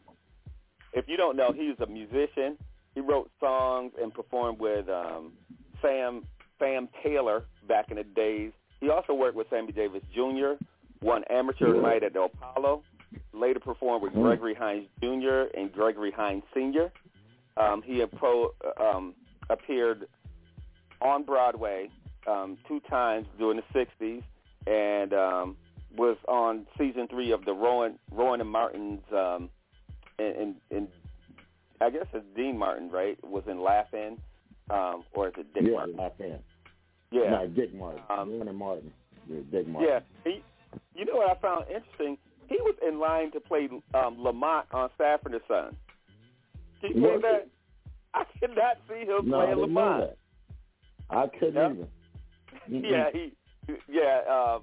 S4: if you don't know, he's a musician. He wrote songs and performed with um, Sam Sam Taylor back in the days. He also worked with Sammy Davis Jr. Won amateur night at the Apollo. Later performed with Gregory Hines Jr. and Gregory Hines Sr. Um, he appro- um, appeared on Broadway um, two times during the '60s, and um, was on season three of the Rowan Rowan and Martin's. Um, in, in, in I guess it's Dean Martin, right? Was in Laugh-In, um, or is it Dick
S5: yeah,
S4: Martin?
S5: Laugh in.
S4: Yeah.
S5: No, Dick Martin.
S4: Um,
S5: and Martin. Yeah, Dick Martin.
S4: Yeah. He, you know what I found interesting? He was in line to play um, Lamont on Sanford and Son. Can you
S5: Was
S4: that? I could not see him
S5: No,
S4: playing Lamont.
S5: I couldn't
S4: Yep.
S5: either. Mm-mm.
S4: Yeah, he, yeah. Um,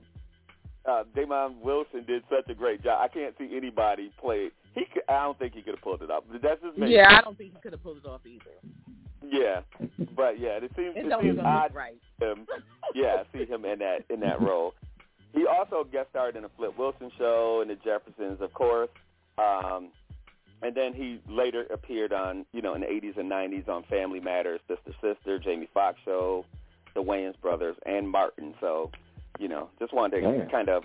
S4: uh, Demond Wilson did such a great job. I can't see anybody play. He, could, I don't think he could have pulled it off. But That's just me.
S13: Yeah, I don't think he could have pulled it off either.
S4: Yeah, but yeah, it seems
S13: It
S4: it, seems odd
S13: right.
S4: him. Yeah, see him in that in that role. He also guest starred in the Flip Wilson Show and the Jeffersons, of course. Um, and then he later appeared on, you know, in the 80s and 90s on Family Matters, Sister Sister, Jamie Foxx Show, The Wayans Brothers, and Martin. So, you know, just wanted to
S5: Damn.
S4: kind of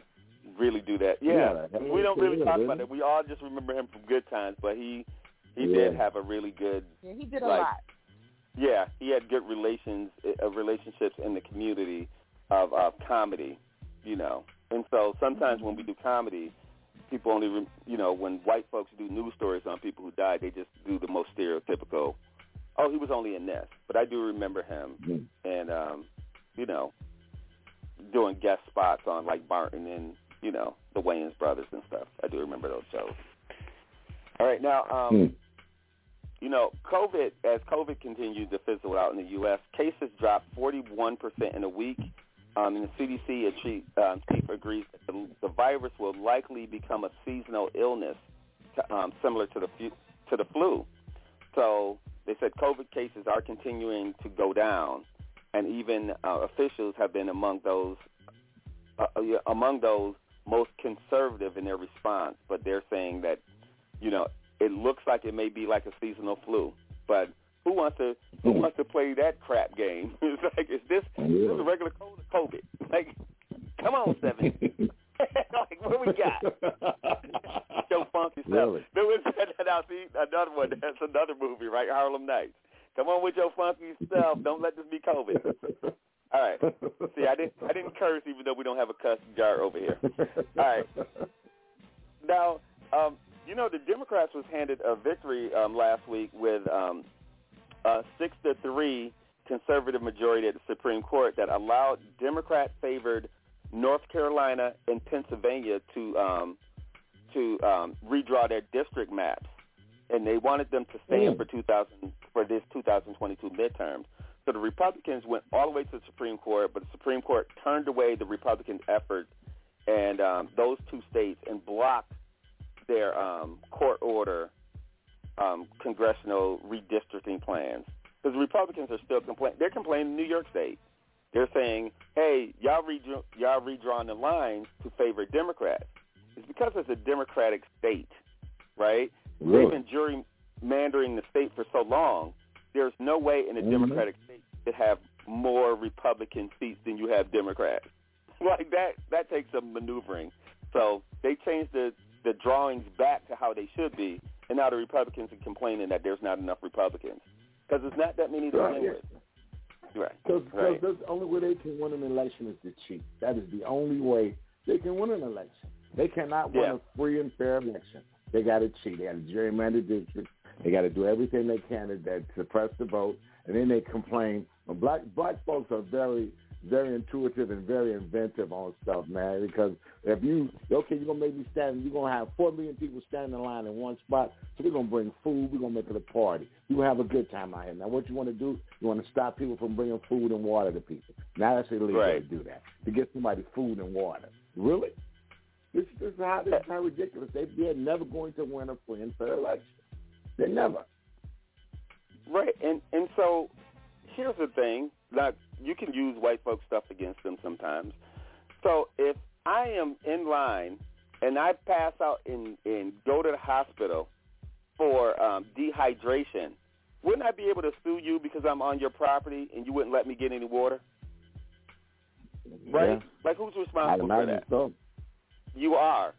S4: really do that.
S5: Yeah,
S4: Yeah,
S5: that
S4: we don't really talk
S5: good,
S4: about it. We all just remember him from Good Times, but he he
S5: Yeah.
S4: did have a really good
S13: Yeah, he did a
S4: Like,
S13: lot.
S4: yeah, he had good relations, uh, relationships in the community of of comedy, you know. And so sometimes when we do comedy, people only, rem- you know, when white folks do news stories on people who died, they just do the most stereotypical. Oh, he was only in this, but I do remember him,
S5: Mm.
S4: and um, you know, doing guest spots on like Martin and you know the Wayans brothers and stuff. I do remember those shows. All right, now. um
S5: Mm.
S4: you know, COVID, as COVID continues to fizzle out in the U.S., cases dropped 41% in a week. Um, and the CDC chief, um, chief agrees that the, the virus will likely become a seasonal illness, to, um, similar to the fu- to the flu. So they said COVID cases are continuing to go down, and even uh, officials have been among those uh, among those most conservative in their response. But they're saying that you know it looks like it may be like a seasonal flu, but who wants to who hmm. wants to play that crap game? It's like is this is this a regular cold or COVID? Like, come on, seven. like what we got? Joe Funky stuff.
S5: Really?
S4: There was now see another one. That's another movie, right? Harlem Nights. Come on with your funky stuff. Don't let this be COVID. All right. See, I didn't I didn't curse even though we don't have a cuss jar over here. All right. Now, um, you know, the Democrats was handed a victory um, last week with um, a six to three conservative majority at the Supreme Court that allowed Democrat-favored North Carolina and Pennsylvania to um, to um, redraw their district maps, and they wanted them to stand
S5: Mm.
S4: for 2000 for this 2022 midterms. So the Republicans went all the way to the Supreme Court, but the Supreme Court turned away the Republican effort and um, those two states and blocked their um, court order um, congressional redistricting plans. Because the Republicans are still complaining. They're complaining in New York State. They're saying, hey, y'all, redraw- y'all redrawing the lines to favor Democrats. It's because it's a Democratic state, right?
S5: Really?
S4: They've been gerrymandering the state for so long. There's no way in a
S5: Mhm.
S4: Democratic state to have more Republican seats than you have Democrats. like that, that takes some maneuvering. So they changed the the drawings back to how they should be, and now the Republicans are complaining that there's not enough Republicans because there's not that many to
S5: Right,
S4: begin with. Right.
S5: Because
S4: Right.
S5: the only way they can win an election is to cheat. That is the only way they can win an election. They cannot win
S4: Yeah.
S5: a free and fair election. They got to cheat. They got to gerrymander districts. They got to do everything they can to that suppress the vote, and then they complain. When black black folks are very very intuitive and very inventive on stuff, man. Because if you okay, you're gonna make me stand. You're gonna have four million people standing in line in one spot. So we're gonna bring food. We're gonna make it a party. Gonna have a good time out here. Now, what you want to do? You want to stop people from bringing food and water to people. Now that's illegal
S4: right.
S5: to do that. To get somebody food and water. Really? This, this is how this is how ridiculous. They they're never going to win a free and fair election. They never.
S4: Right, and and so here's the thing. Like you can use white folks stuff against them sometimes. So if I am in line and I pass out and and go to the hospital for um, dehydration, wouldn't I be able to sue you because I'm on your property and you wouldn't let me get any water? Right?
S5: Yeah.
S4: Like who's responsible for that?
S5: so.
S4: You are.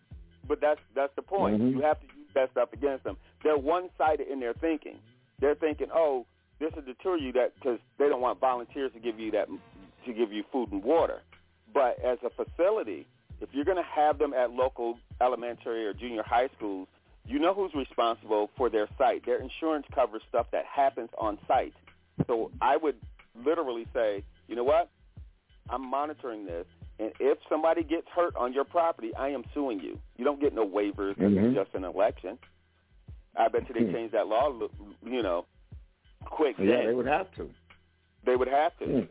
S4: But that's that's the point.
S5: Mhm.
S4: You have to use that stuff against them. They're one-sided in their thinking. They're thinking, "Oh, this will deter you that because they don't want volunteers to give you that to give you food and water." But as a facility, if you're going to have them at local elementary or junior high schools, you know who's responsible for their site. Their insurance covers stuff that happens on site. So I would literally say, you know what? I'm monitoring this, and if somebody gets hurt on your property, I am suing you. You don't get no waivers.
S5: Mhm.
S4: It's just an election. I bet you they
S5: Hmm.
S4: changed that law, you know, quick.
S5: Yeah,
S4: then.
S5: they would have to.
S4: They would have to.
S5: Mm.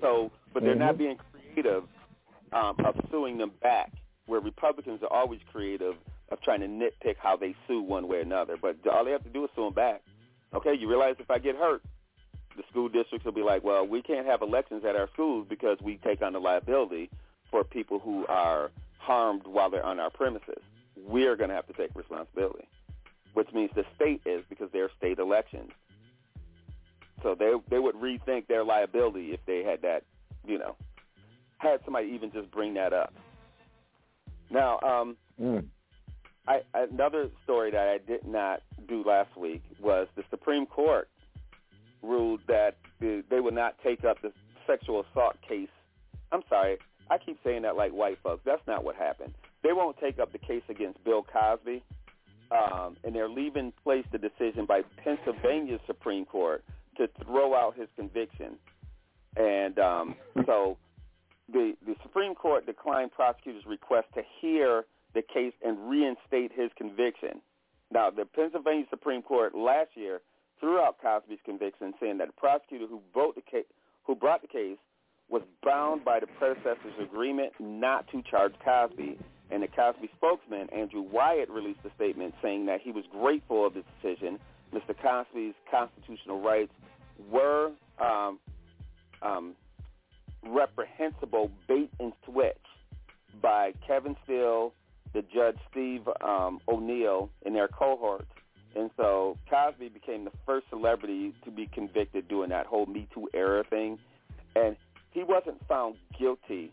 S4: So, but they're not
S5: Mhm.
S4: being creative um, of suing them back. Where Republicans are always creative of trying to nitpick how they sue one way or another. But all they have to do is sue them back. Okay, you realize if I get hurt, the school districts will be like, well, we can't have elections at our schools because we take on the liability for people who are harmed while they're on our premises. We're going to have to take responsibility, which means the state is because they're state elections. So they they would rethink their liability if they had that, you know, had somebody even just bring that up. Now, um,
S5: Mm.
S4: I, another story that I did not do last week was the Supreme Court ruled that the, they would not take up the sexual assault case. I'm sorry, I keep saying that like white folks. That's not what happened. They won't take up the case against Bill Cosby, um, and they're leaving place the decision by Pennsylvania Supreme Court to throw out his conviction. And um, so the the Supreme Court declined prosecutors' request to hear the case and reinstate his conviction. Now, the Pennsylvania Supreme Court last year threw out Cosby's conviction, saying that the prosecutor who the who brought the case was bound by the predecessor's agreement not to charge Cosby. And the Cosby spokesman, Andrew Wyatt, released a statement saying that he was grateful of the decision. Mr. Cosby's constitutional rights were um, um, reprehensible bait and switch by Kevin Steele, the judge Steve um, O'Neill, and their cohorts. And so Cosby became the first celebrity to be convicted during that whole Me Too era thing. And he wasn't found guilty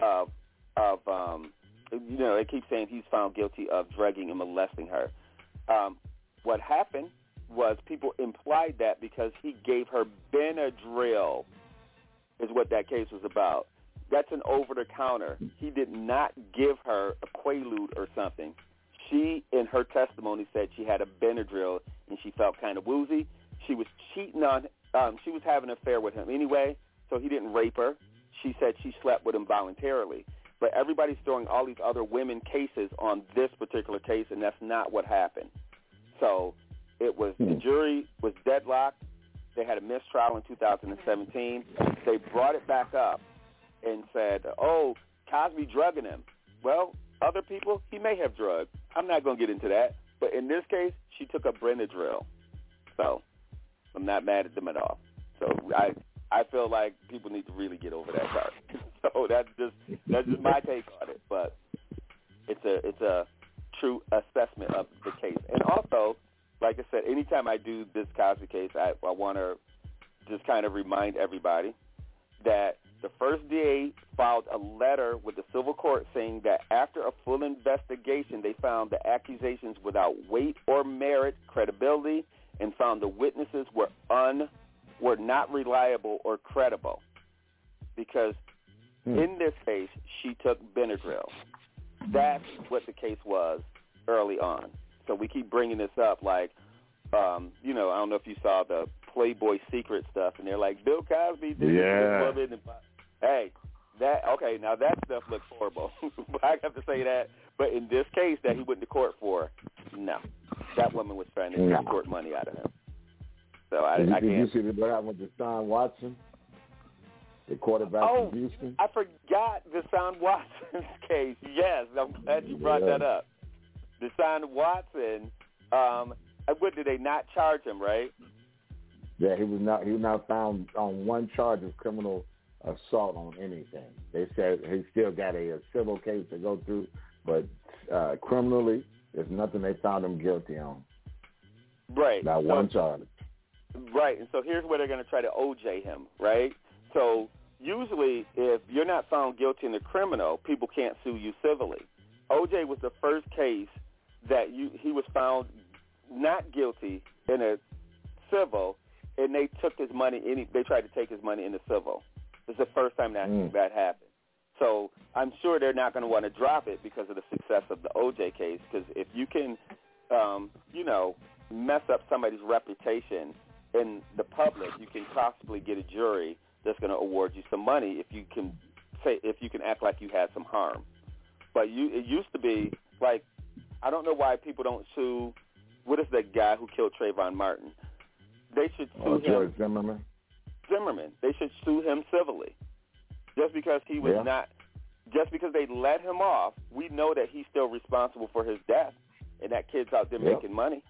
S4: of, of um, you know, they keep saying he's found guilty of drugging and molesting her. Um, what happened was people implied that because he gave her Benadryl is what that case was about. That's an over-the-counter. He did not give her a Quaalude or something. She, in her testimony, said she had a Benadryl and she felt kind of woozy. She was cheating on. Um, she was having an affair with him anyway, so he didn't rape her. She said she slept with him voluntarily. But everybody's throwing all these other women cases on this particular case, and that's not what happened. So it was the hmm. jury was deadlocked. They had a mistrial in 2017. They brought it back up and said, "Oh, Cosby drugging him." Well, other people he may have drugged. I'm not going to get into that. But in this case, she took a Benadryl. So I'm not mad at them at all. So I I feel like people need to really get over that part. so that's just that's just my take on it. But it's a it's a true assessment of the case. And also, like I said, anytime I do this Cosby case, I, I want to just kind of remind everybody that the first DA filed a letter with the civil court saying that after a full investigation, they found the accusations without weight or merit, credibility, and found the witnesses were un were not reliable or credible because in this case she took Benadryl. That's what the case was early on. So we keep bringing this up like, um, you know, I don't know if you saw the Playboy secret stuff, and they're like, Bill Cosby did
S5: Yeah.
S4: this woman. Hey, that okay? Now that stuff looks horrible. I have to say that. But in this case, that he went to court for, no, that woman was trying to
S5: No.
S4: get court money out of him. So I,
S5: Did
S4: I
S5: did you
S4: can't.
S5: see the what happened with Deshaun Watson, the quarterback
S4: Oh,
S5: from Houston?
S4: I forgot Deshaun Watson's case. Yes, I'm glad you brought
S5: Yeah.
S4: that up. Deshaun Watson. Um, what did they not charge him? Right?
S5: Yeah, he was not. He was not found on one charge of criminal assault on anything. They said he still got a, a civil case to go through, but uh, criminally, there's nothing they found him guilty on.
S4: Right.
S5: Not
S4: So-
S5: one charge.
S4: Right, and so here's where they're going to try to OJ him, right? So usually, if you're not found guilty in the criminal, people can't sue you civilly. OJ was the first case that you he was found not guilty in a civil, and they took his money. Any they tried to take his money in the civil. This is the first time that
S5: Mm.
S4: that happened. So I'm sure they're not going to want to drop it because of the success of the OJ case. Because if you can, um, you know, mess up somebody's reputation in the public, you can possibly get a jury that's going to award you some money if you can say if you can act like you had some harm. But you, it used to be like I don't know why people don't sue. What is that guy who killed Trayvon Martin? They should sue
S5: Oh,
S4: him.
S5: George Zimmerman.
S4: Zimmerman. They should sue him civilly. Just because he was
S5: Yeah.
S4: not, just because they let him off, we know that he's still responsible for his death, and that kid's out there
S5: Yeah.
S4: making money.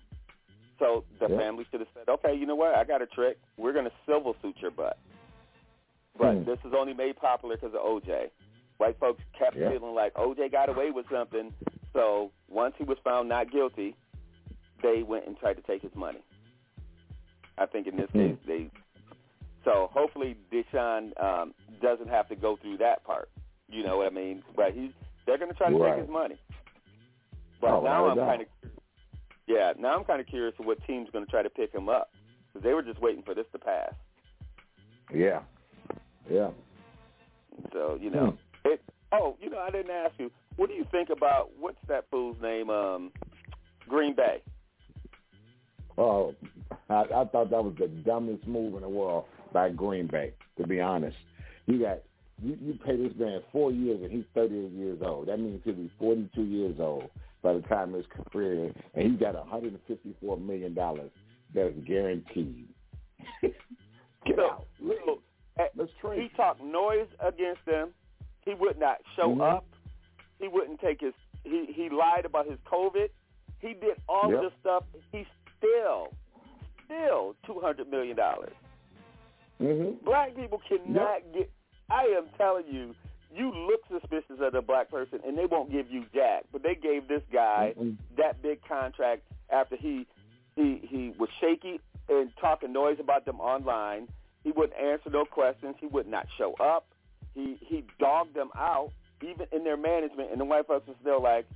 S4: So the
S5: Yeah.
S4: family should have said, okay, you know what? I got a trick. We're going to civil suit your butt. But
S5: Hmm.
S4: this is only made popular because of OJ. White folks kept
S5: Yeah.
S4: feeling like OJ got away with something. So once he was found not guilty, they went and tried to take his money. I think in this
S5: Hmm.
S4: case they. So hopefully Deshaun um, doesn't have to go through that part. You know what I mean? But he, they're going to try to
S5: Right.
S4: take his money. But
S5: Oh,
S4: now I'm kind of, yeah. Now I'm kind of curious what team's going to try to pick him up because they were just waiting for this to pass.
S5: Yeah. Yeah.
S4: So you know,
S5: Hmm.
S4: it. Oh, you know, I didn't ask you. What do you think about what's that fool's name? Um, Green Bay.
S5: Oh, I, I thought that was the dumbest move in the world by Green Bay. To be honest, you got you, you pay this man four years and he's 38 years old. That means he'll be 42 years old by the time his career, and he's got 154 million dollars that's guaranteed. Get out.
S4: Eh,
S5: Let's trade.
S4: He talked noise against them. He would not show
S5: Mhm.
S4: up. He wouldn't take his. He he lied about his COVID. He did all
S5: Yep.
S4: of this stuff. He still, still two hundred million dollars.
S5: Mm-hmm.
S4: Black people cannot get. I am telling you, you look suspicious of a black person, and they won't give you jack. But they gave this guy
S5: Mhm.
S4: that big contract after he he he was shaky and talking noise about them online. He wouldn't answer no questions. He would not show up. He he dogged them out, even in their management. And the white folks were still like,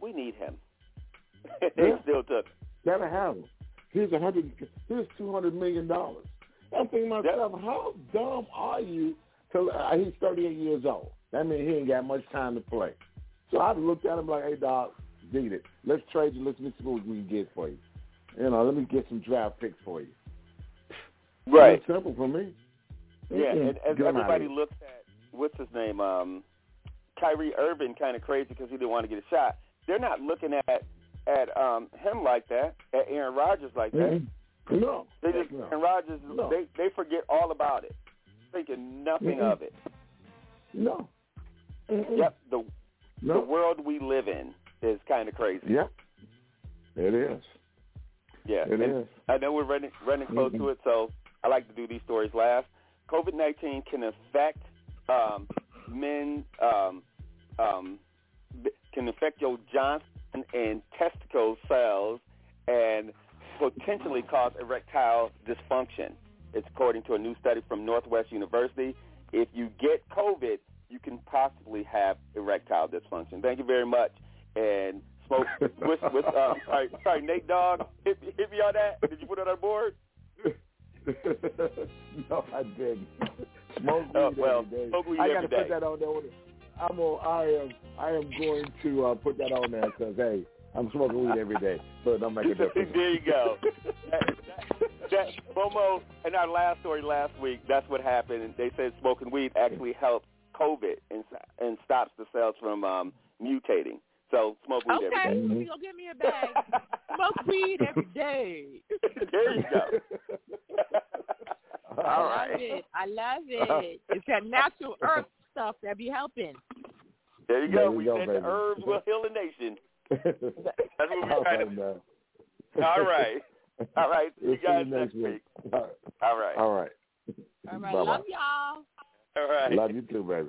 S4: "We need him." they
S5: Yeah.
S4: still took. him.
S5: Gotta have him. Here's a hundred. Here's two hundred million dollars. I'm thinking myself, how dumb are you? Till uh, he's 38 years old. That means he ain't got much time to play. So I looked at him like, hey, dog, beat it. Let's trade you. Let's see what we can get for you. You know, let me get some draft picks for you.
S4: Right.
S5: It's simple for me.
S4: Yeah, and
S5: Get of
S4: everybody looks at what's his name, um, Kyrie Irving, kind of crazy because he didn't want to get a shot. They're not looking at at um, him like that, at Aaron Rodgers like that.
S5: Mhm. No.
S4: They just
S5: no.
S4: Aaron Rodgers,
S5: No.
S4: they they forget all about it, thinking nothing
S5: Mm-mm.
S4: of it.
S5: No. Mm-mm.
S4: Yep, the
S5: No.
S4: the world we live in is kind of crazy.
S5: Yep. It is.
S4: Yeah,
S5: It is.
S4: I know we're running running close
S5: Mhm.
S4: to it, so I like to do these stories last. COVID nineteen can affect um, men, um, um, can affect your Johnson and testicle cells, and potentially cause erectile dysfunction. It's according to a new study from Northwest University. If you get COVID, you can possibly have erectile dysfunction. Thank you very much. And smoke with with uh, sorry, sorry Nate Dogg hit, me- hit me on that. Did you put it on board?
S5: no, I didn't. Smoke weed
S4: Oh, well,
S5: every day.
S4: smoke weed
S5: I
S4: got
S5: to put that on there. I'm on, I am I am going to uh, put that on there because hey, I'm smoking weed every day, so it don't make a difference.
S4: there you go. That, that, that Momo in our last story last week, that's what happened. They said smoking weed actually helps COVID and and stops the cells from um, mutating. So smoke weed
S13: okay,
S4: every day.
S13: so you gonna give me a bag. Smoke weed every day.
S4: there you go. All
S13: I love it. I love it. It's that natural herb stuff that be helping.
S4: There you
S5: There
S4: go.
S5: you
S4: we
S5: go,
S4: said
S5: baby.
S4: the herbs will heal the nation. That's what we're trying to
S5: man.
S4: All right. All right. See you
S5: We'll see
S4: guys
S5: you
S4: next
S5: next
S4: week.
S5: week. All right.
S4: All right.
S5: All right.
S13: All right,
S5: Bye-bye.
S13: love y'all.
S4: All right.
S5: Love you too, baby.